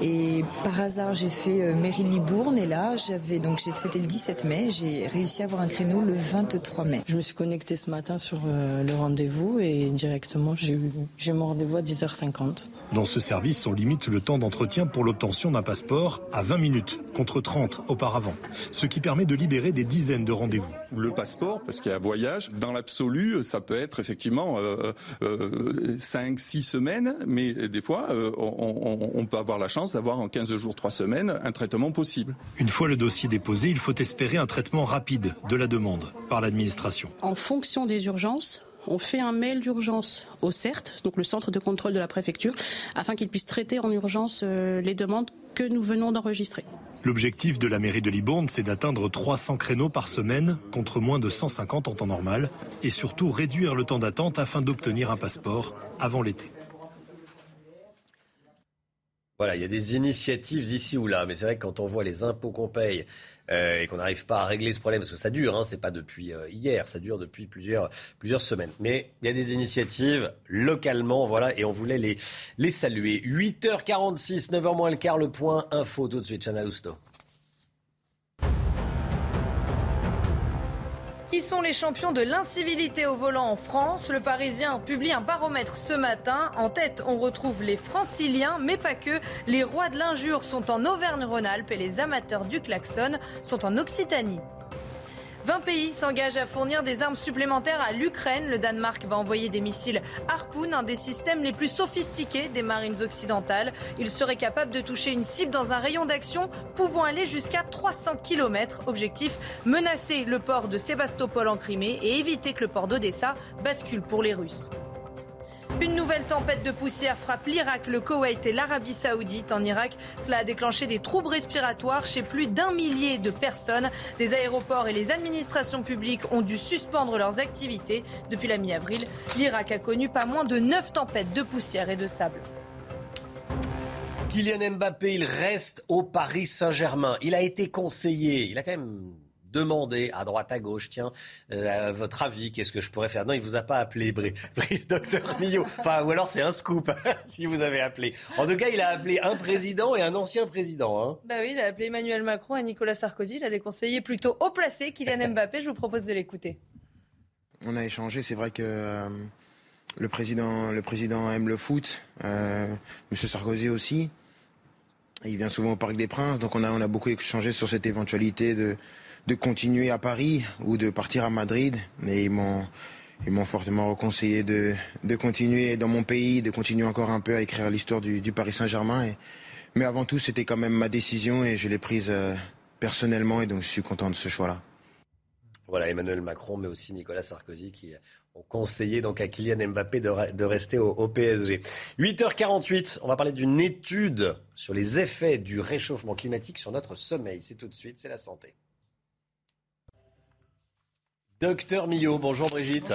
Et par hasard, j'ai fait euh, Mairie-Libourne et là, j'avais donc c'était le 17 mai, j'ai réussi à avoir un créneau le 23 mai. Je me suis connectée ce matin sur euh, le rendez-vous et directement, j'ai eu mon rendez-vous à 10h50. Dans ce service, on limite le temps d'entretien pour l'obtention d'un passeport à 20 minutes contre 30 auparavant, ce qui permet de libérer des dizaines de rendez-vous. Le passeport parce qu'il y a un voyage. Dans l'absolu, ça peut être effectivement euh, euh, 5, 6 semaines, mais des fois, euh, on, on, peut avoir la chance d'avoir en 15 jours, 3 semaines un traitement possible. Une fois le dossier déposé, il faut espérer un traitement rapide de la demande par l'administration. En fonction des urgences, on fait un mail d'urgence au CERT, donc le centre de contrôle de la préfecture, afin qu'il puisse traiter en urgence euh, les demandes que nous venons d'enregistrer. L'objectif de la mairie de Libourne, c'est d'atteindre 300 créneaux par semaine contre moins de 150 en temps normal et surtout réduire le temps d'attente afin d'obtenir un passeport avant l'été. Voilà, il y a des initiatives ici ou là, mais c'est vrai que quand on voit les impôts qu'on paye euh, et qu'on n'arrive pas à régler ce problème, parce que ça dure, hein, c'est pas depuis euh, hier, ça dure depuis plusieurs, plusieurs semaines. Mais il y a des initiatives localement, voilà, et on voulait les, les saluer. 8h46, 9h moins le quart, le point info tout de suite, Chana Lousto. Qui sont les champions de l'incivilité au volant en France Le Parisien publie un baromètre ce matin. En tête, on retrouve les franciliens, mais pas que. Les rois de l'injure sont en Auvergne-Rhône-Alpes et les amateurs du klaxon sont en Occitanie. 20 pays s'engagent à fournir des armes supplémentaires à l'Ukraine. Le Danemark va envoyer des missiles Harpoon, un des systèmes les plus sophistiqués des marines occidentales. Il serait capable de toucher une cible dans un rayon d'action pouvant aller jusqu'à 300 km. Objectif menacer le port de Sébastopol en Crimée et éviter que le port d'Odessa bascule pour les Russes. Une nouvelle tempête de poussière frappe l'Irak, le Koweït et l'Arabie saoudite. En Irak, cela a déclenché des troubles respiratoires chez plus d'un millier de personnes. Des aéroports et les administrations publiques ont dû suspendre leurs activités. Depuis la mi-avril, l'Irak a connu pas moins de neuf tempêtes de poussière et de sable. Kylian Mbappé, il reste au Paris Saint-Germain. Il a été conseillé, il a quand même demander à droite, à gauche, tiens, euh, votre avis, qu'est-ce que je pourrais faire? Non, il vous a pas appelé, docteur Millot. Enfin, ou alors c'est un scoop, si vous avez appelé. En tout cas, il a appelé un président et un ancien président. Hein. Bah oui, il a appelé Emmanuel Macron et Nicolas Sarkozy. Il a des conseillers plutôt haut placés, Kylian Mbappé. Je vous propose de l'écouter. On a échangé, c'est vrai que... Euh, le président, le président aime le foot, euh, Monsieur Sarkozy aussi. Il vient souvent au Parc des Princes, donc on a, on a beaucoup échangé sur cette éventualité de, de continuer à Paris ou de partir à Madrid. Mais ils m'ont fortement reconseillé de, continuer dans mon pays, de continuer encore un peu à écrire l'histoire du, Paris Saint-Germain. Mais avant tout, c'était quand même ma décision et je l'ai prise euh, personnellement et donc je suis content de ce choix-là. Voilà, Emmanuel Macron, mais aussi Nicolas Sarkozy qui ont conseillé donc à Kylian Mbappé de, de rester au, au, PSG. 8h48, on va parler d'une étude sur les effets du réchauffement climatique sur notre sommeil. C'est tout de suite, c'est la santé. Docteur Millot, bonjour Brigitte.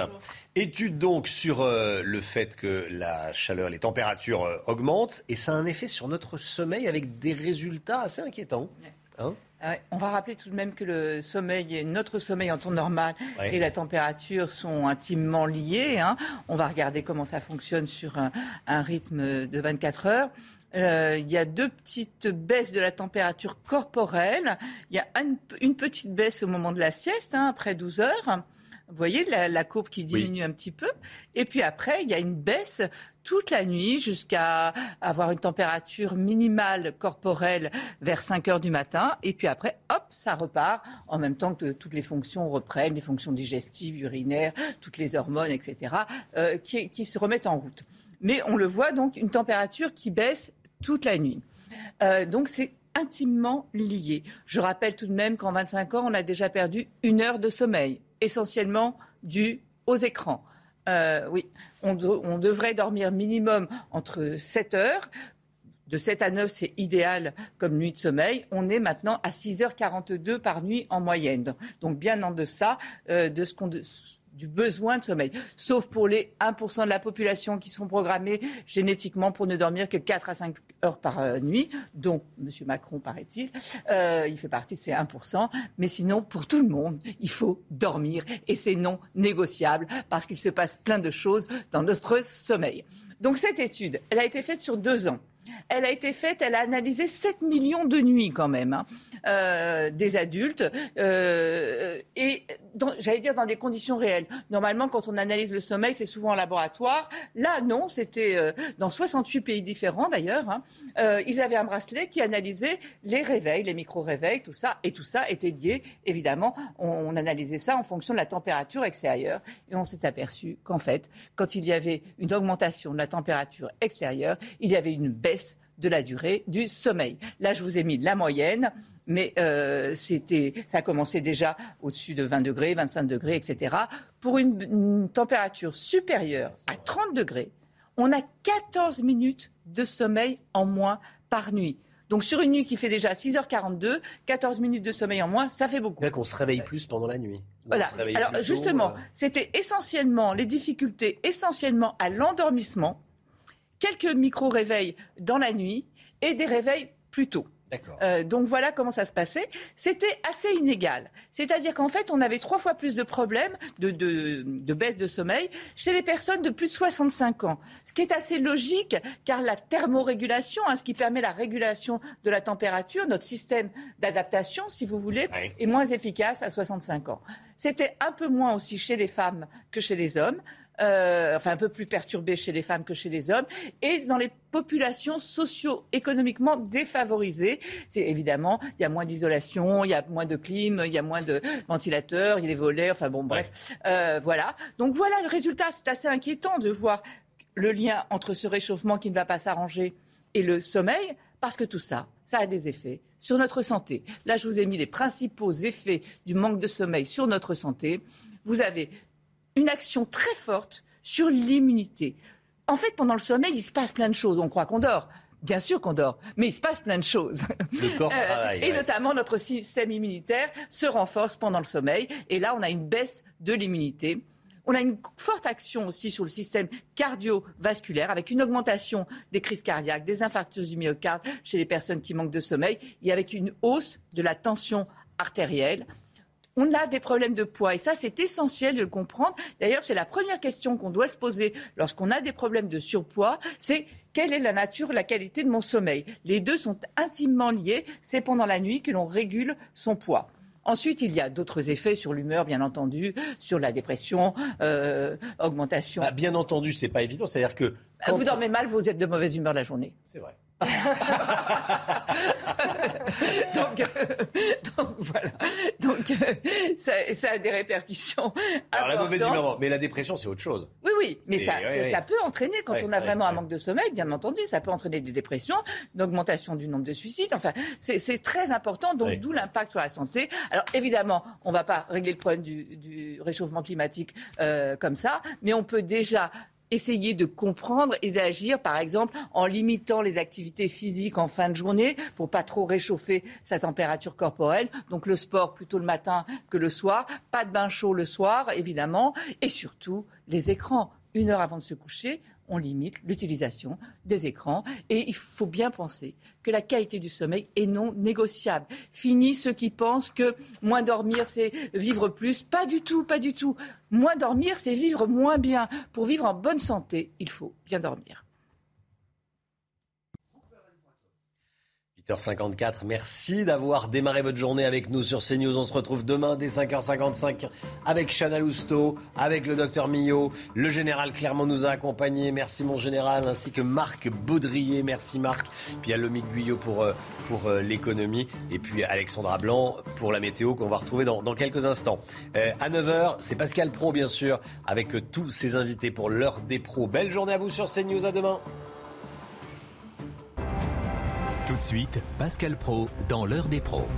Étude donc sur euh, le fait que la chaleur, les températures euh, augmentent et ça a un effet sur notre sommeil avec des résultats assez inquiétants. Hein? On va rappeler tout de même que le sommeil, notre sommeil en temps normal et la température sont intimement liés. Hein. On va regarder comment ça fonctionne sur un, un rythme de 24 heures. Euh, il y a deux petites baisses de la température corporelle. Il y a une, petite baisse au moment de la sieste, hein, après 12 heures. Vous voyez la, courbe qui diminue un petit peu. Et puis après, il y a une baisse toute la nuit jusqu'à avoir une température minimale corporelle vers 5 heures du matin. Et puis après, hop, ça repart en même temps que toutes les fonctions reprennent, les fonctions digestives, urinaires, toutes les hormones, etc., euh, qui, qui se remettent en route. Mais on le voit donc, une température qui baisse toute la nuit. Euh, donc c'est intimement lié. Je rappelle tout de même qu'en 25 ans, on a déjà perdu une heure de sommeil, essentiellement dû aux écrans. Euh, oui, on, on, devrait dormir minimum entre 7 heures. De 7 à 9, c'est idéal comme nuit de sommeil. On est maintenant à 6h42 par nuit en moyenne. Donc bien en deçà euh, de ce qu'on du besoin de sommeil, sauf pour les 1% de la population qui sont programmés génétiquement pour ne dormir que 4 à 5 heures par euh, nuit, dont M. Macron, paraît-il, euh, il fait partie de ces 1%. Mais sinon, pour tout le monde, il faut dormir et c'est non négociable parce qu'il se passe plein de choses dans notre sommeil. Donc cette étude, elle a été faite sur deux ans. Elle a été faite, elle a analysé 7 millions de nuits quand même, hein, euh, des adultes, euh, et j'allais dire dans des conditions réelles. Normalement, quand on analyse le sommeil, c'est souvent en laboratoire. Là, non, c'était euh, dans 68 pays différents d'ailleurs. Hein. ils avaient un bracelet qui analysait les réveils, les micro-réveils, tout ça, et tout ça était lié, évidemment, on, on analysait ça en fonction de la température extérieure, et on s'est aperçu qu'en fait, quand il y avait une augmentation de la température extérieure, il y avait une baisse de la durée du sommeil. Là, je vous ai mis la moyenne, mais euh, c'était, ça a commencé déjà au-dessus de 20 degrés, 25 degrés, etc. Pour une, température supérieure à 30 degrés, on a 14 minutes de sommeil en moins par nuit. Donc sur une nuit qui fait déjà 6h42, 14 minutes de sommeil en moins, ça fait beaucoup. qu'on se réveille plus pendant la nuit. Voilà. Alors justement, euh. c'était essentiellement les difficultés essentiellement à l'endormissement quelques micro-réveils dans la nuit et des réveils plus tôt. Euh, donc voilà comment ça se passait. C'était assez inégal. C'est-à-dire qu'en fait, on avait trois fois plus de problèmes de, de, baisse de sommeil chez les personnes de plus de 65 ans. Ce qui est assez logique, car la thermorégulation, hein, ce qui permet la régulation de la température, notre système d'adaptation, si vous voulez, est moins efficace à 65 ans. C'était un peu moins aussi chez les femmes que chez les hommes. Euh, enfin un peu plus perturbé chez les femmes que chez les hommes, et dans les populations socio-économiquement défavorisées. C'est évidemment, il y a moins d'isolation, il y a moins de clim, il y a moins de ventilateurs, il y a des volets, enfin bon, bref, euh, voilà. Donc voilà le résultat. C'est assez inquiétant de voir le lien entre ce réchauffement qui ne va pas s'arranger et le sommeil, parce que tout ça, ça a des effets sur notre santé. Là, je vous ai mis les principaux effets du manque de sommeil sur notre santé. Vous avez une action très forte sur l'immunité. En fait, pendant le sommeil, il se passe plein de choses. On croit qu'on dort. Bien sûr qu'on dort, mais il se passe plein de choses. Le corps euh, travaille. et notamment, notre système immunitaire se renforce pendant le sommeil. Et là, on a une baisse de l'immunité. On a une forte action aussi sur le système cardiovasculaire avec une augmentation des crises cardiaques, des infarctus du myocarde chez les personnes qui manquent de sommeil et avec une hausse de la tension artérielle on a des problèmes de poids. Et ça, c'est essentiel de le comprendre. D'ailleurs, c'est la première question qu'on doit se poser lorsqu'on a des problèmes de surpoids. C'est quelle est la nature, la qualité de mon sommeil? Les deux sont intimement liés. C'est pendant la nuit que l'on régule son poids. Ensuite, il y a d'autres effets sur l'humeur, bien entendu, sur la dépression, euh, augmentation. Bah, bien entendu, c'est pas évident. C'est-à-dire que quand... vous dormez mal, vous êtes de mauvaise humeur la journée. C'est vrai. donc, donc, voilà. Donc ça, ça, a des répercussions. Alors la mauvaise humeur, mais la dépression c'est autre chose. Oui, oui, mais ça, ça, peut entraîner quand on a vraiment un manque de sommeil, bien entendu, ça peut entraîner des dépressions, une augmentation du nombre de suicides. Enfin, c'est très important. Donc d'où l'impact sur la santé. Alors évidemment, on ne va pas régler le problème du, du réchauffement climatique euh, comme ça, mais on peut déjà essayer de comprendre et d'agir, par exemple, en limitant les activités physiques en fin de journée pour pas trop réchauffer sa température corporelle. Donc le sport plutôt le matin que le soir, pas de bain chaud le soir, évidemment, et surtout les écrans. Une heure avant de se coucher, on limite l'utilisation des écrans. Et il faut bien penser que la qualité du sommeil est non négociable. Fini ceux qui pensent que moins dormir, c'est vivre plus. Pas du tout, pas du tout. Moins dormir, c'est vivre moins bien. Pour vivre en bonne santé, il faut bien dormir. 8h54, merci d'avoir démarré votre journée avec nous sur CNews. On se retrouve demain dès 5h55 avec Chana Lousteau, avec le docteur Millot. Le général Clermont nous a accompagnés. Merci mon général, ainsi que Marc Baudrier. Merci Marc. Puis a Lomic Guyot pour, euh, pour euh, l'économie. Et puis Alexandra Blanc pour la météo qu'on va retrouver dans, dans quelques instants. Euh, à 9h, c'est Pascal Pro bien sûr, avec tous ses invités pour l'heure des pros. Belle journée à vous sur CNews. À demain. Tout de suite, Pascal Pro dans l'heure des pros.